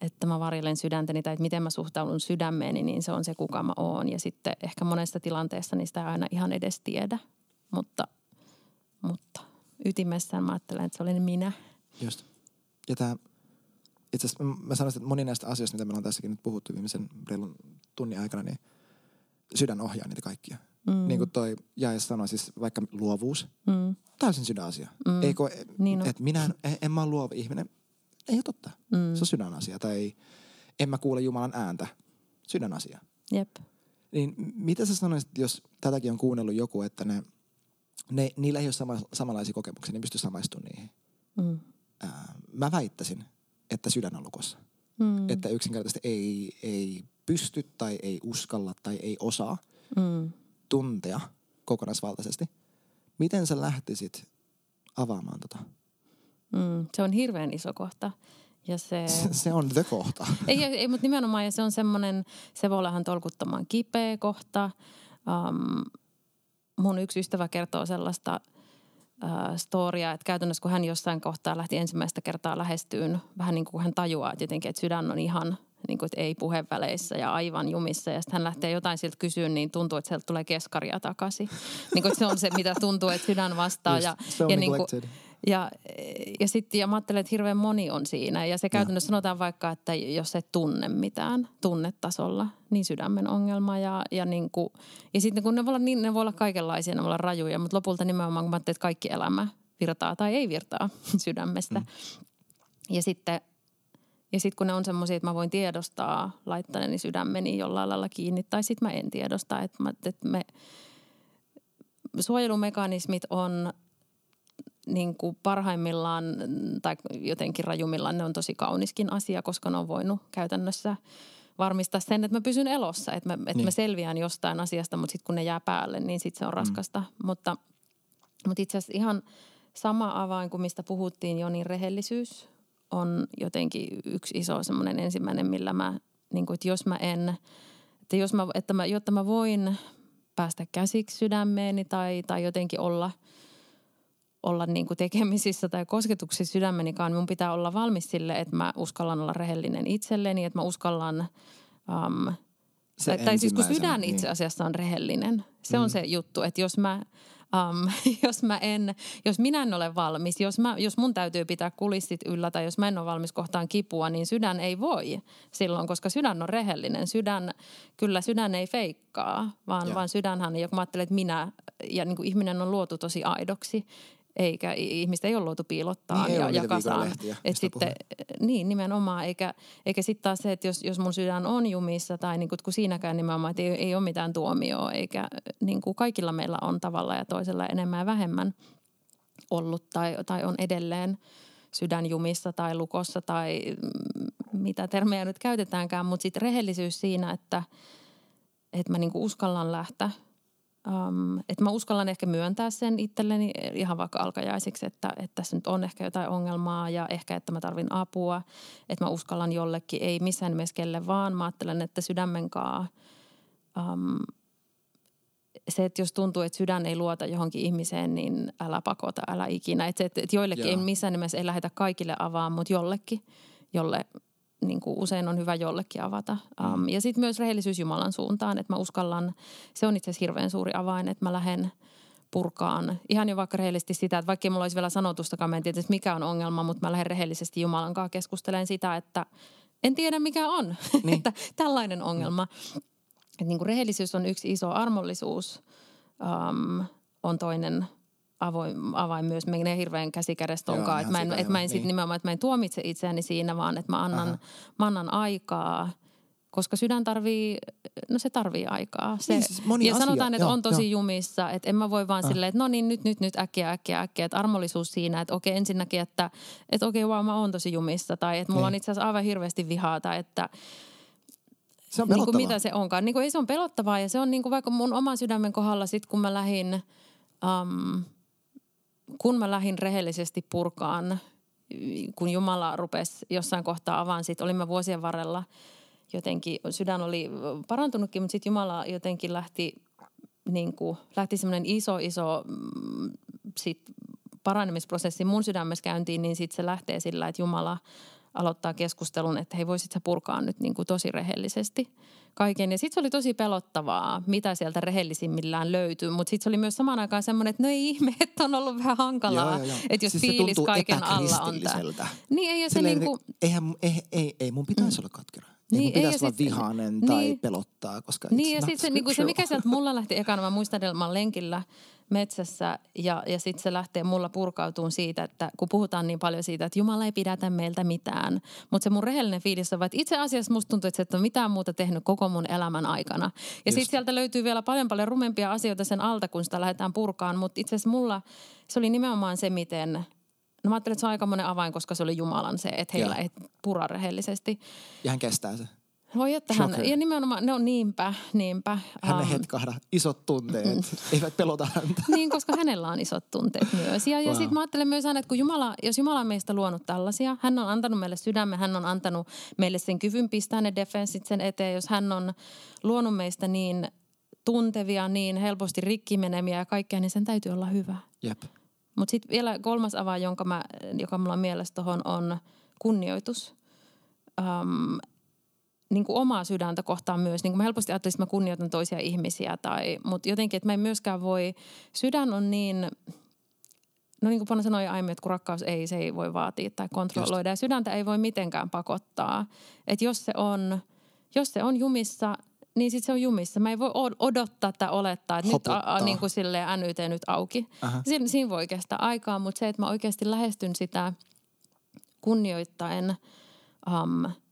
että mä varjelen sydäntäni tai että miten mä suhtaudun sydämeeni, niin se on se, kuka mä oon. Ja sitten ehkä monesta tilanteessa niistä ei aina ihan edes tiedä. Mutta, mutta ytimessään mä ajattelen, että se olen minä. Just. Ja tämä, itse asiassa mä sanoisin, että moni näistä asioista, mitä me ollaan tässäkin nyt puhuttu viimeisen reilun tunnin aikana, niin sydän ohjaa niitä kaikkia. Mm. Niin kuin toi Jae sanoi, siis vaikka luovuus, mm. täysin sydänasia. Mm. Eikö, niin että minä en, en mä ole luova ihminen. Ei ole totta. Mm. Se on sydänasia. Tai en mä kuule Jumalan ääntä. Sydänasia. Jep. Niin mitä sä sanoisit, jos tätäkin on kuunnellut joku, että ne, ne, niillä ei ole sama, samanlaisia kokemuksia, niin pystyy samaistumaan niihin. Mm. Ää, mä väittäisin, että sydän on lukossa. Mm. Että yksinkertaisesti ei, ei pysty tai ei uskalla tai ei osaa mm tuntea kokonaisvaltaisesti. Miten sä lähtisit avaamaan tota? Mm, se on hirveän iso kohta. Ja se... se on the kohta. ei, ei, ei mutta nimenomaan, ja se on semmoinen, se voi olla ihan tolkuttoman kipeä kohta. Um, mun yksi ystävä kertoo sellaista uh, storia, että käytännössä kun hän jossain kohtaa lähti ensimmäistä kertaa lähestyyn, vähän niin kuin hän tajuaa että jotenkin, että sydän on ihan niin kuin, että ei puheväleissä ja aivan jumissa. Ja sitten hän lähtee jotain siltä kysyä, niin tuntuu, että sieltä tulee keskaria takaisin. niin kuin, se on se, mitä tuntuu, että sydän vastaa. Just, ja, so ja niin kuin, Ja, ja sitten ja mä ajattelen, että hirveän moni on siinä. Ja se käytännössä sanotaan vaikka, että jos et tunne mitään tunnetasolla, niin sydämen ongelma. Ja, ja, niin kuin, ja sitten kun ne voi, olla, niin, ne voi olla kaikenlaisia, ne voi olla rajuja, mutta lopulta nimenomaan kun mä ajattelen, että kaikki elämä virtaa tai ei virtaa sydämestä. Mm. Ja sitten ja sitten kun ne on semmoisia, että mä voin tiedostaa laittaneeni sydämeni jollain lailla kiinni, tai sitten mä en tiedosta, että, mä, että me, suojelumekanismit on niin kuin parhaimmillaan tai jotenkin rajummillaan ne on tosi kauniskin asia, koska ne on voinut käytännössä varmistaa sen, että mä pysyn elossa, että mä, että niin. mä selviän jostain asiasta, mutta sitten kun ne jää päälle, niin sitten se on mm. raskasta. Mm. Mutta, mutta itse asiassa ihan sama avain kuin mistä puhuttiin jo, niin rehellisyys on jotenkin yksi iso semmoinen ensimmäinen, millä mä, niin kuin, että jos mä en, että, jos mä, että mä, jotta mä voin päästä käsiksi sydämeeni tai, tai jotenkin olla, olla niin kuin tekemisissä tai kosketuksissa sydämenikaan, mun pitää olla valmis sille, että mä uskallan olla rehellinen itselleni, että mä uskallan um, – tai, tai siis kun sydän niin. itse asiassa on rehellinen. Se mm. on se juttu, että jos mä Um, jos, mä en, jos minä en ole valmis, jos, mä, jos mun täytyy pitää kulissit yllä tai jos mä en ole valmis kohtaan kipua, niin sydän ei voi silloin, koska sydän on rehellinen. Sydän, kyllä sydän ei feikkaa, vaan, vaan sydänhän, ja kun mä ajattelen, että minä ja niin kuin ihminen on luotu tosi aidoksi, eikä ihmistä ei ole luotu piilottaa niin, ja, ja kasaan. Et sitten, niin, nimenomaan. Eikä, eikä sitten taas se, että jos, jos mun sydän on jumissa tai niin kuin, kun siinäkään nimenomaan, että ei, ei ole mitään tuomioa, eikä niin kuin kaikilla meillä on tavalla ja toisella enemmän ja vähemmän ollut tai, tai on edelleen sydänjumissa tai lukossa tai mitä termejä nyt käytetäänkään, mutta sitten rehellisyys siinä, että, että mä niin kuin uskallan lähteä – Um, että mä uskallan ehkä myöntää sen itselleni ihan vaikka alkajaisiksi, että, että tässä nyt on ehkä jotain ongelmaa ja ehkä, että mä tarvin apua. Että mä uskallan jollekin, ei missään nimessä kelle vaan. Mä ajattelen, että sydämen kaa, um, se, että jos tuntuu, että sydän ei luota johonkin ihmiseen, niin älä pakota, älä ikinä. Että, että, että joillekin Joo. ei missään nimessä ei lähdetä kaikille avaamaan, mutta jollekin, jolle niin kuin usein on hyvä jollekin avata. Um. Ja sitten myös rehellisyys Jumalan suuntaan, että mä uskallan, se on itse asiassa hirveän suuri avain, että mä lähden purkaan ihan jo vaikka rehellisesti sitä, että vaikka mulla olisi vielä sanotustakaan, mä en tiedä, että mikä on ongelma, mutta mä lähden rehellisesti Jumalan kanssa keskustelemaan sitä, että en tiedä mikä on, niin. että tällainen ongelma. Mm. Että niin kuin rehellisyys on yksi iso armollisuus, um, on toinen – avoin, avain myös menee hirveän käsikädestä onkaan. Että mä en, et mä en sit niin. nimenomaan, että mä en tuomitse itseäni siinä, vaan että mä annan, mä annan aikaa koska sydän tarvii, no se tarvii aikaa. Se, niin, siis moni ja asia. sanotaan, että joo, on tosi joo. jumissa, että en mä voi vaan äh. silleen, että no niin, nyt, nyt, nyt, äkkiä, äkkiä, äkkiä. Että armollisuus siinä, että okei ensinnäkin, että, että okei, wow, mä oon tosi jumissa. Tai että mulla niin. on itse asiassa aivan hirveästi vihaa. Tai että, se on niin kuin mitä se onkaan. Niin kuin, ei se on pelottavaa ja se on niin kuin vaikka mun oman sydämen kohdalla sit kun mä lähdin um, kun mä lähdin rehellisesti purkaan, kun Jumala rupesi jossain kohtaa avaan, sit olimme vuosien varrella jotenkin, sydän oli parantunutkin, mutta sitten Jumala jotenkin lähti, niin kuin, lähti semmoinen iso, iso mm, sit paranemisprosessi mun sydämessä käyntiin, niin sitten se lähtee sillä, että Jumala aloittaa keskustelun, että hei voisit sä purkaa nyt niin kuin tosi rehellisesti – kaiken. Ja sitten se oli tosi pelottavaa, mitä sieltä rehellisimmillään löytyy. Mutta sitten se oli myös samaan aikaan semmoinen, että no ei ihme, että on ollut vähän hankalaa. Joo, joo, joo. Että jos siis fiilis kaiken alla on tämä. Niin ei, se Silleen, niinku... eihän, ei, ei, ei mun pitäisi mm. olla katkera. Niin, ei, pitäisi olla sit, vihainen niin, tai pelottaa, koska Niin ja sitten se, niinku, se, mikä sieltä mulla lähti ekana, mä muistan, että mä lenkillä metsässä ja, ja sitten se lähtee mulla purkautuun siitä, että kun puhutaan niin paljon siitä, että Jumala ei pidätä meiltä mitään. Mutta se mun rehellinen fiilis on, että itse asiassa musta tuntuu, että sä et ole mitään muuta tehnyt koko mun elämän aikana. Ja sitten sieltä löytyy vielä paljon paljon rumempia asioita sen alta, kun sitä lähdetään purkaan. Mutta itse asiassa mulla se oli nimenomaan se, miten No mä ajattelin, että se on aika monen avain, koska se oli Jumalan se, että heillä ei pura rehellisesti. Ja hän kestää se. Voi että hän, ja nimenomaan, ne on niinpä, niinpä. Hän um, hetkahda, isot tunteet, mm. eivät pelota häntä. Niin, koska hänellä on isot tunteet myös. Ja, wow. ja sitten mä ajattelen myös aina, että kun Jumala, jos Jumala on meistä luonut tällaisia, hän on antanut meille sydämen, hän on antanut meille sen kyvyn pistää ne defenssit sen eteen, jos hän on luonut meistä niin tuntevia, niin helposti rikki menemiä ja kaikkea, niin sen täytyy olla hyvä. Jep. Mutta sitten vielä kolmas avain, jonka mä, joka mulla on mielessä tuohon, on kunnioitus. Um, niin kuin omaa sydäntä kohtaan myös. Niin kuin mä helposti ajattelin, että mä kunnioitan toisia ihmisiä. Tai, mutta jotenkin, että mä en myöskään voi, sydän on niin no niin kuin Pona sanoi aiemmin, että kun rakkaus ei, se ei voi vaatia tai kontrolloida. Just. Ja sydäntä ei voi mitenkään pakottaa. Että jos se on, jos se on jumissa, niin sitten se on jumissa. Mä ei voi odottaa tai olettaa, että Hoputtaa. nyt a, a, niin kuin silleen NYT nyt auki. Siin, siinä voi kestää aikaa, mutta se, että mä oikeasti lähestyn sitä kunnioittaen um, –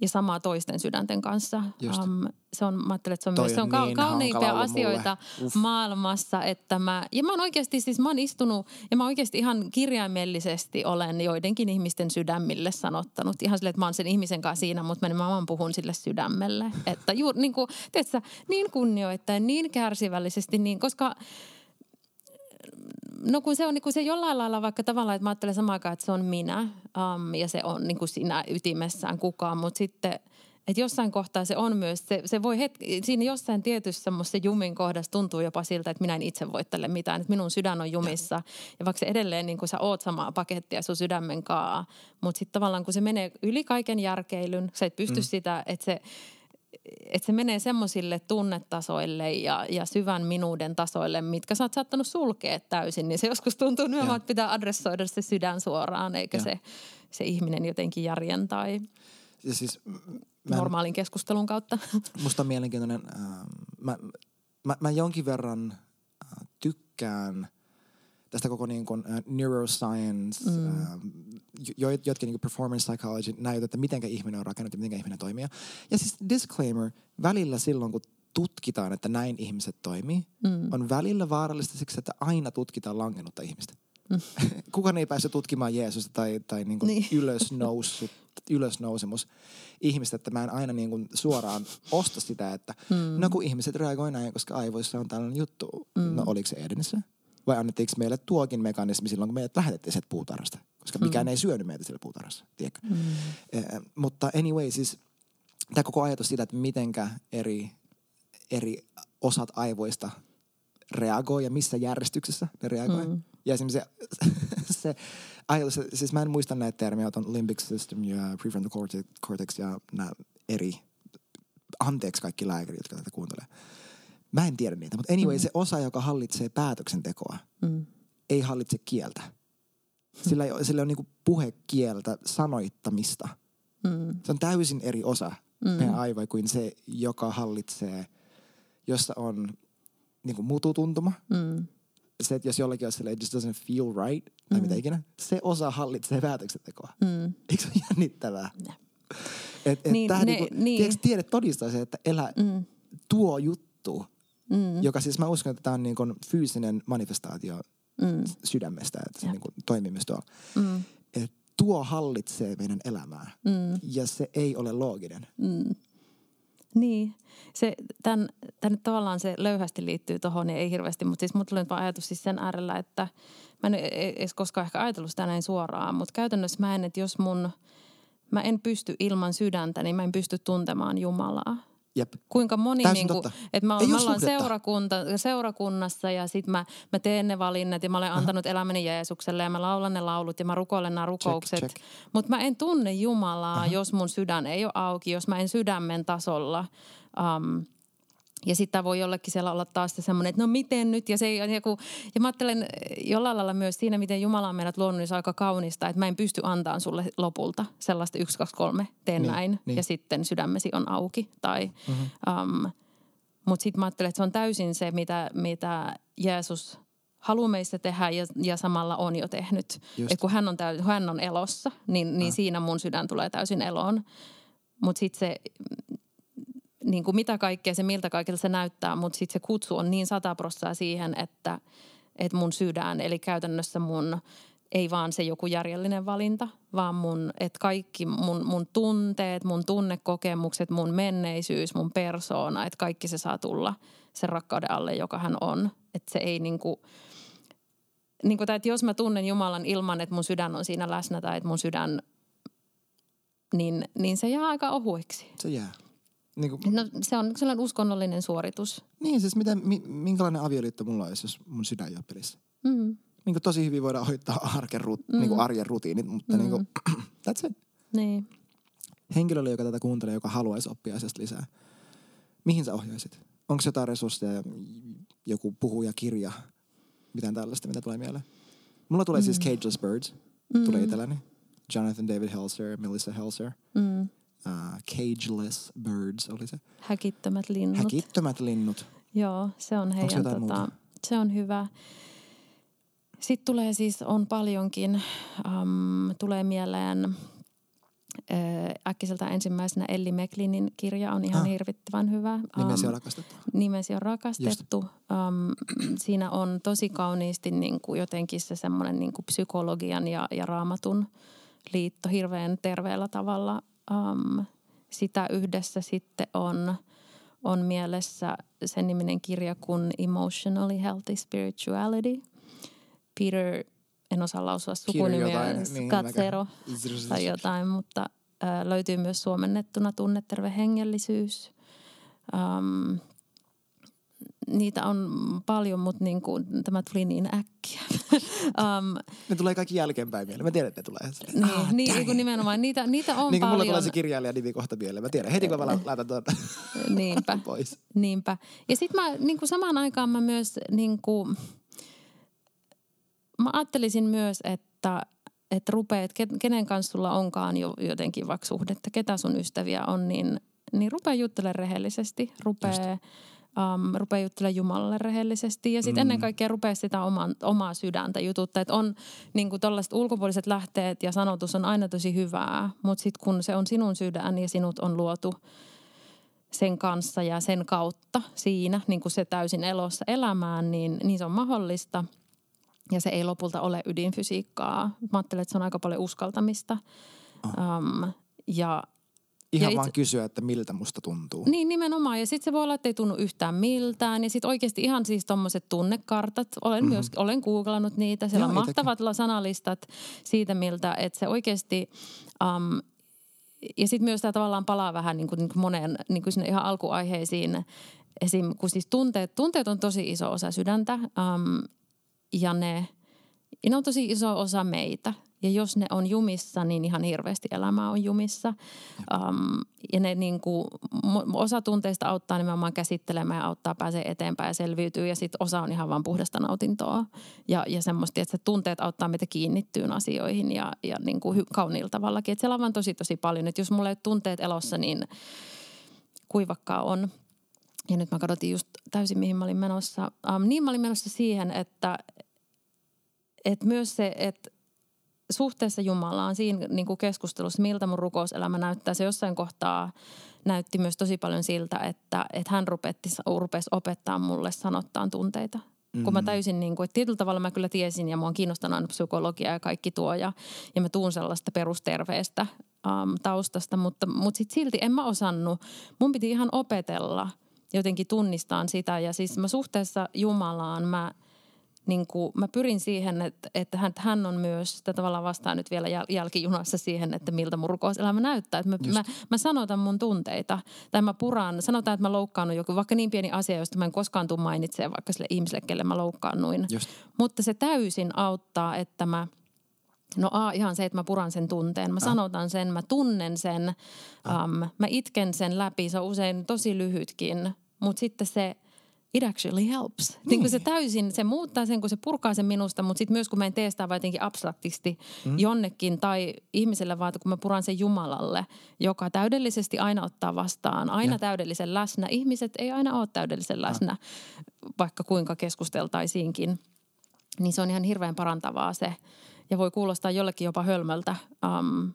ja samaa toisten sydänten kanssa. Um, se on, mä ajattelen, että se on Toi myös se on niin kauneimpia asioita maailmassa, että mä, ja mä oon oikeasti siis, mä oon istunut ja mä oikeasti ihan kirjaimellisesti olen joidenkin ihmisten sydämille sanottanut. Ihan silleen, että mä oon sen ihmisen kanssa siinä, mutta mä, mä vaan puhun sille sydämelle. Että juuri niin kuin, tiedätkö, niin kunnioittain, niin kärsivällisesti, niin, koska No kun se on niin kuin se jollain lailla vaikka tavallaan, että mä ajattelen samaan aikaan, että se on minä um, ja se on niin kuin sinä ytimessään kukaan, mutta sitten että jossain kohtaa se on myös, se, se voi hetki, siinä jossain tietyssä semmoisessa jumin kohdassa tuntuu jopa siltä, että minä en itse voi tälle mitään, että minun sydän on jumissa. Ja vaikka se edelleen niin kuin sä oot samaa pakettia sun sydämen kaa, mutta sitten tavallaan kun se menee yli kaiken järkeilyn, sä et pysty mm. sitä, että se, että se menee semmoisille tunnetasoille ja, ja syvän minuuden tasoille, mitkä sä oot saattanut sulkea täysin, niin se joskus tuntuu nimenomaan, että pitää adressoida se sydän suoraan, eikä se, se ihminen jotenkin järjen tai ja siis, mä normaalin keskustelun kautta. Musta on mielenkiintoinen, äh, mä, mä, mä jonkin verran äh, tykkään tästä koko niin kuin, uh, neuroscience, mm. uh, jo, jotkin niin performance psychology näytä, että miten ihminen on rakennettu, miten ihminen toimii. Ja siis disclaimer, välillä silloin kun tutkitaan, että näin ihmiset toimii, mm. on välillä vaarallista siksi, että aina tutkitaan langennutta ihmistä. Mm. Kukaan ei pääse tutkimaan Jeesusta tai, tai niin kuin niin. ylösnoussut, ylösnousemus ihmistä, että mä en aina niin kuin suoraan osta sitä, että mm. no kun ihmiset reagoi näin, koska aivoissa on tällainen juttu. Mm. No oliko se Edenissä? Vai annettiinko meille tuokin mekanismi silloin, kun meidät lähetettiin sieltä puutarhasta? Koska mm. mikään ei syönyt meitä siellä puutarhassa, tiedätkö? Mm. Eh, mutta anyway, siis tämä koko ajatus siitä, että mitenkä eri, eri osat aivoista reagoi ja missä järjestyksessä ne reagoi. Mm. Ja esimerkiksi se, se ajatus, siis mä en muista näitä termejä, on limbic system ja prefrontal cortex ja nämä eri, anteeksi kaikki lääkärit, jotka tätä kuuntelee Mä en tiedä niitä, mutta anyway, mm. se osa, joka hallitsee päätöksentekoa, mm. ei hallitse kieltä. Sillä, ei, sillä on niinku puhekieltä, sanoittamista. Mm. Se on täysin eri osa mm. meidän aivoja kuin se, joka hallitsee, jossa on niinku mututuntuma. Mm. Se, että jos jollakin on sille, it just doesn't feel right, tai mm. mitä ikinä, se osa hallitsee päätöksentekoa. Mm. Eikö se ole jännittävää? Et, et niin, ne, niinku, niin. Tiede todistaa se, että elä, mm. tuo juttu Mm. Joka siis mä uskon, että tämä on niin kuin fyysinen manifestaatio mm. sydämestä, että se niin kuin toimii myös tuolla. Mm. Et tuo hallitsee meidän elämää mm. ja se ei ole looginen. Mm. Niin. Se, tämän, tämän tavallaan se löyhästi liittyy tuohon ja ei hirveästi, mutta siis mulla tuli vaan ajatus siis sen äärellä, että mä en e-, edes koskaan ehkä ajatellut sitä näin suoraan, mutta käytännössä mä en, että jos mun, mä en pysty ilman sydäntä, niin mä en pysty tuntemaan Jumalaa. Jep. Kuinka moni, niin kuin, että mä, mä ollaan seurakunta, seurakunnassa ja sit mä, mä teen ne valinnat ja mä olen antanut elämäni Jeesukselle ja mä laulan ne laulut ja mä rukoilen nämä rukoukset. Mutta mä en tunne Jumalaa, Aha. jos mun sydän ei ole auki, jos mä en sydämen tasolla um, ja sitten voi jollekin siellä olla taas semmoinen, että no miten nyt. Ja, se, joku, ja mä ajattelen jollain lailla myös siinä, miten Jumala on meidät luonut, niin se on aika kaunista, että mä en pysty antamaan sulle lopulta sellaista yksi, kaksi, kolme, teen niin, näin. Niin. Ja sitten sydämesi on auki. Tai, mm-hmm. um, Mutta sitten mä ajattelen, että se on täysin se, mitä, mitä Jeesus haluaa meistä tehdä ja, ja samalla on jo tehnyt. Että kun hän on, täy, hän on elossa, niin, niin ah. siinä mun sydän tulee täysin eloon. Mutta sitten se niin kuin mitä kaikkea se, miltä kaikilta se näyttää, mutta sitten se kutsu on niin sataprossaa siihen, että, että mun sydän, eli käytännössä mun ei vaan se joku järjellinen valinta, vaan mun, että kaikki mun, mun tunteet, mun tunnekokemukset, mun menneisyys, mun persoona, että kaikki se saa tulla sen rakkauden alle, joka hän on. Että se ei niinku, niin kuin, että jos mä tunnen Jumalan ilman, että mun sydän on siinä läsnä tai että mun sydän, niin, niin se jää aika ohueksi. Se jää. Niin kuin, no, se on sellainen uskonnollinen suoritus. Niin, siis miten, minkälainen avioliitto mulla olisi, jos mun sydän ei ole pelissä? Mm. Niin kuin tosi hyvin voidaan hoitaa arken, mm. niin kuin arjen rutiinit, mutta mm. niin kuin, that's it. Niin. Henkilölle, joka tätä kuuntelee, joka haluaisi oppia asiasta lisää, mihin sä ohjaisit? Onko jotain resursseja, joku puhuja, kirja, mitään tällaista, mitä tulee mieleen? Mulla tulee siis Cageless Birds, tulee itselläni. Jonathan David Helser, Melissa Helser. Mm. Uh, Cageless Birds oli se. Häkittömät linnut. Häkittömät linnut. Joo, se on heidän, tota, muuta? se on hyvä. Sitten tulee siis, on paljonkin, um, tulee mieleen ö, äkkiseltä ensimmäisenä Elli Meklinin kirja on ihan Ah. hirvittävän hyvä. Nimesi Um, on rakastettu. Nimesi on rakastettu. Um, siinä on tosi kauniisti niin kuin jotenkin se semmoinen niin kuin psykologian ja, ja raamatun liitto hirveän terveellä tavalla. Um, sitä yhdessä sitten on, on mielessä sen niminen kirja kuin Emotionally Healthy Spirituality. Peter, en osaa lausua sukunimeä, jotain, niin, Skatsero mäkään. tai jotain, mutta ö, löytyy myös suomennettuna tunneterve hengellisyys. Um, niitä on paljon, mutta niin kuin, tämä tuli niin äkkiä. um, Ne tulee kaikki jälkeenpäin mieleen. Mä tiedän, että ne tulee. niin, Ah, niin, niin kuin it. nimenomaan. Niitä, niitä on Niin kuin mulla paljon. tulee se kirjailijan nimi kohta mieleen. Mä tiedän. Heti kun mä la- laitan tuota Niinpä. pois. Niinpä. Ja sitten mä niin kuin samaan aikaan mä myös niin kuin, mä ajattelisin myös, että että rupeat, ke- kenen kanssa sulla onkaan jo jotenkin vaikka suhdetta, ketä sun ystäviä on, niin, niin rupea juttelemaan rehellisesti. Rupea, um, rupea juttelemaan Jumalalle rehellisesti ja sitten mm. ennen kaikkea rupea sitä oman, omaa sydäntä jututtaa. Että on niin kuin tällaiset ulkopuoliset lähteet ja sanotus on aina tosi hyvää, mutta sitten kun se on sinun sydän ja sinut on luotu sen kanssa ja sen kautta siinä, niin kuin se täysin elossa elämään, niin, niin se on mahdollista. Ja se ei lopulta ole ydinfysiikkaa. Mä ajattelen, että se on aika paljon uskaltamista. Um, ja Ihan Ja vaan itse- kysyä, että miltä musta tuntuu. niin nimenomaan. Ja sitten se voi olla, että ei tunnu yhtään miltään. Ja sitten oikeasti ihan siis tommoset tunnekartat. Olen mm-hmm. myös, olen googlannut niitä. Siellä Joo, on mahtavat sanalistat siitä, miltä, että se oikeasti... Um, ja sitten myös tämä tavallaan palaa vähän niin kuin, niin kuin moneen niin kuin sinne ihan alkuaiheisiin. Esim. kun siis tunteet, tunteet on tosi iso osa sydäntä um, ja ne, ja ne on tosi iso osa meitä. Ja jos ne on jumissa, niin ihan hirveästi elämää on jumissa. Um, ja ne niin kuin, osa tunteista auttaa nimenomaan käsittelemään ja auttaa pääsee eteenpäin ja selviytyy. Ja sitten osa on ihan vaan puhdasta nautintoa. Ja, ja semmoista, että tunteet auttaa meitä kiinnittyyn asioihin ja, ja niin kuin hy- kauniilla tavallakin. Että siellä on vaan tosi tosi paljon. Että jos mulla ei ole tunteet elossa, niin kuivakkaa on. Ja nyt mä kadotin just täysin, mihin mä olin menossa. Um, niin mä olin menossa siihen, että, että myös se, että suhteessa Jumalaan siinä niin kuin keskustelussa, miltä mun rukouselämä näyttää, se jossain kohtaa näytti myös tosi paljon siltä, että, että hän rupetti, rupesi opettaa mulle sanottaan tunteita. Mm. Kun mä täysin niin kuin, että tietyllä tavalla mä kyllä tiesin ja mua on kiinnostanut aina psykologia ja kaikki tuo ja, ja mä tuun sellaista perusterveestä um, taustasta, mutta, mutta sit silti en mä osannut. Mun piti ihan opetella jotenkin tunnistaan sitä ja siis mä suhteessa Jumalaan mä – niin kuin, mä pyrin siihen, että, että hän, hän on myös, sitä tavallaan vastaan nyt vielä jäl, jälkijunassa siihen, että miltä mun rukouselämä näyttää. Että mä, mä, mä sanotan mun tunteita tai mä puran, sanotaan, että mä loukkaannut joku, vaikka niin pieni asia, josta mä en koskaan tule mainitsemaan vaikka sille ihmiselle, kelle mä loukkaannuin. Just. Mutta se täysin auttaa, että mä No A, ihan se, että mä puran sen tunteen. Mä sanotan sen, mä tunnen sen, um, mä itken sen läpi. Se on usein tosi lyhytkin, mutta sitten se it actually helps. Niin. niin kuin se täysin, se muuttaa sen, kun se purkaa sen minusta, mutta sitten myös kun mä en tee sitä vaan jotenkin abstraktisti mm. jonnekin tai ihmiselle vaan, kun mä puran sen Jumalalle, joka täydellisesti aina ottaa vastaan, aina Ja. täydellisen läsnä. Ihmiset ei aina ole täydellisen läsnä, vaikka kuinka keskusteltaisiinkin. Niin se on ihan hirveän parantavaa se. Ja voi kuulostaa jollekin jopa hölmöltä, um,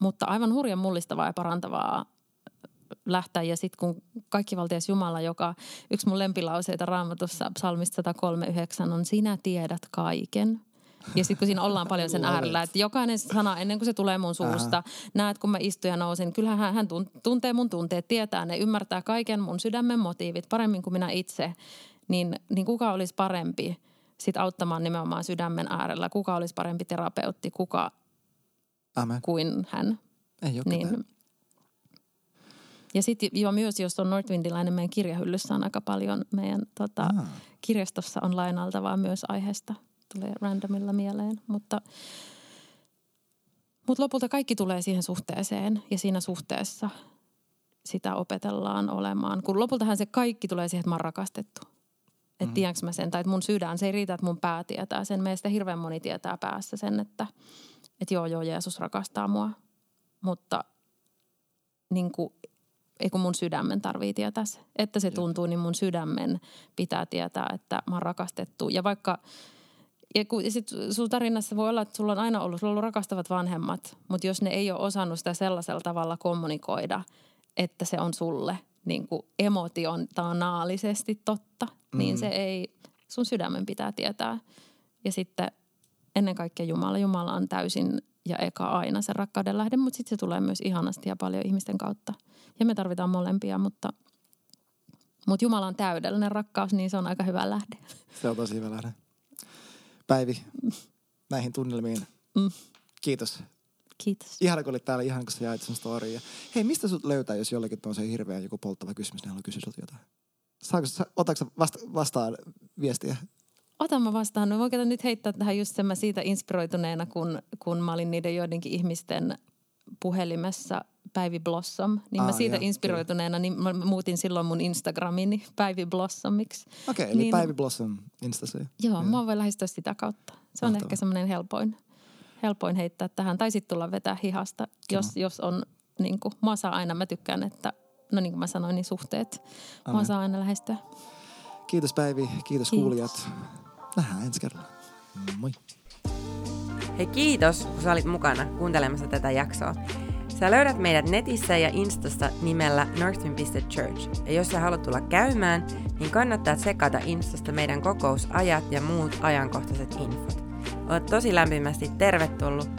mutta aivan hurjan mullistavaa ja parantavaa lähteä. Ja sitten kun kaikkivaltias Jumala, joka yksi mun lempilauseita raamatussa psalmista 139 on sinä tiedät kaiken. Ja sitten kun siinä ollaan paljon sen äärellä, että jokainen sana ennen kuin se tulee mun suusta, Aha. näet kun mä istun ja nousen, kyllähän hän, hän tun- tuntee mun tunteet, tietää ne, ymmärtää kaiken mun sydämen motiivit paremmin kuin minä itse. Niin, niin kuka olisi parempi sit auttamaan nimenomaan sydämen äärellä? Kuka olisi parempi terapeutti, kuka Amen. kuin hän? Ei ole Niin. ketään. Ja sitten jo myös, jos on Northwindilainen, meidän kirjahyllyssä on aika paljon meidän tota, Ah. kirjastossa on lainaltavaa myös aiheesta. Tulee randomilla mieleen, mutta, mutta lopulta kaikki tulee siihen suhteeseen ja siinä suhteessa sitä opetellaan olemaan. Kun lopultahan se kaikki tulee siihen, että mä oon rakastettu. Että mm. tiedänkö mä sen, tai että mun sydän, se ei riitä, että mun pää tietää sen. Meistä hirveän moni tietää päässä sen, että, että joo, joo, Jeesus rakastaa mua. Mutta niin kuin, ei kun mun sydämen tarvii tietää se. Että se tuntuu, niin mun sydämen pitää tietää, että mä oon rakastettu. Ja vaikka, ja, kun, sit sun tarinassa voi olla, että sulla on aina ollut, sulla on ollut rakastavat vanhemmat, mutta jos ne ei ole osannut sitä sellaisella tavalla kommunikoida, että se on sulle niin kuin emotionaalisesti totta, mm. niin se ei, sun sydämen pitää tietää. Ja sitten ennen kaikkea Jumala. Jumala on täysin ja eka aina se rakkauden lähde, mutta sitten se tulee myös ihanasti ja paljon ihmisten kautta. Ja me tarvitaan molempia, mutta, mutta Jumala on täydellinen rakkaus, niin se on aika hyvä lähde. Se on tosi hyvä lähde. Päivi, näihin tunnelmiin. Mm. Kiitos. Kiitos. Ihana, kun olit täällä, ihan kun sä jait sun storya. Hei, mistä sut löytää, jos jollekin on se hirveä joku polttava kysymys, niin haluaa kysyä jotain? Saako, otatko vasta, vastaan viestiä? Otan mä vastaan. No, voin nyt heittää tähän just sen mä siitä inspiroituneena, kun, kun mä olin niiden joidenkin ihmisten puhelimessa Päivi Blossom, niin Aa, mä siitä joo, inspiroituneena, niin mä muutin silloin mun Instagramini Päivi Blossomiksi. Okei, okay, eli niin, Päivi Blossom Instasi. Joo, joo, mä voin lähestyä sitä kautta. Se on Mahtava. ehkä semmoinen helpoin, helpoin heittää tähän. Tai sitten tulla vetää hihasta, jos, jos on niin kuin, mä saa aina, mä tykkään, että no niin kuin mä sanoin, niin suhteet. Amen. Mä saa aina lähestyä. Kiitos Päivi, kiitos, kiitos. kuulijat. Nähdään ensi kerralla. Moi. Hei kiitos, kun sä olit mukana kuuntelemassa tätä jaksoa. Sä löydät meidät netissä ja Instasta nimellä northwind.church. Ja jos sä haluat tulla käymään, niin kannattaa sekata Instasta meidän kokousajat ja muut ajankohtaiset infot. Olet tosi lämpimästi tervetullut.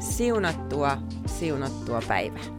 Siunattua, siunattua päivää.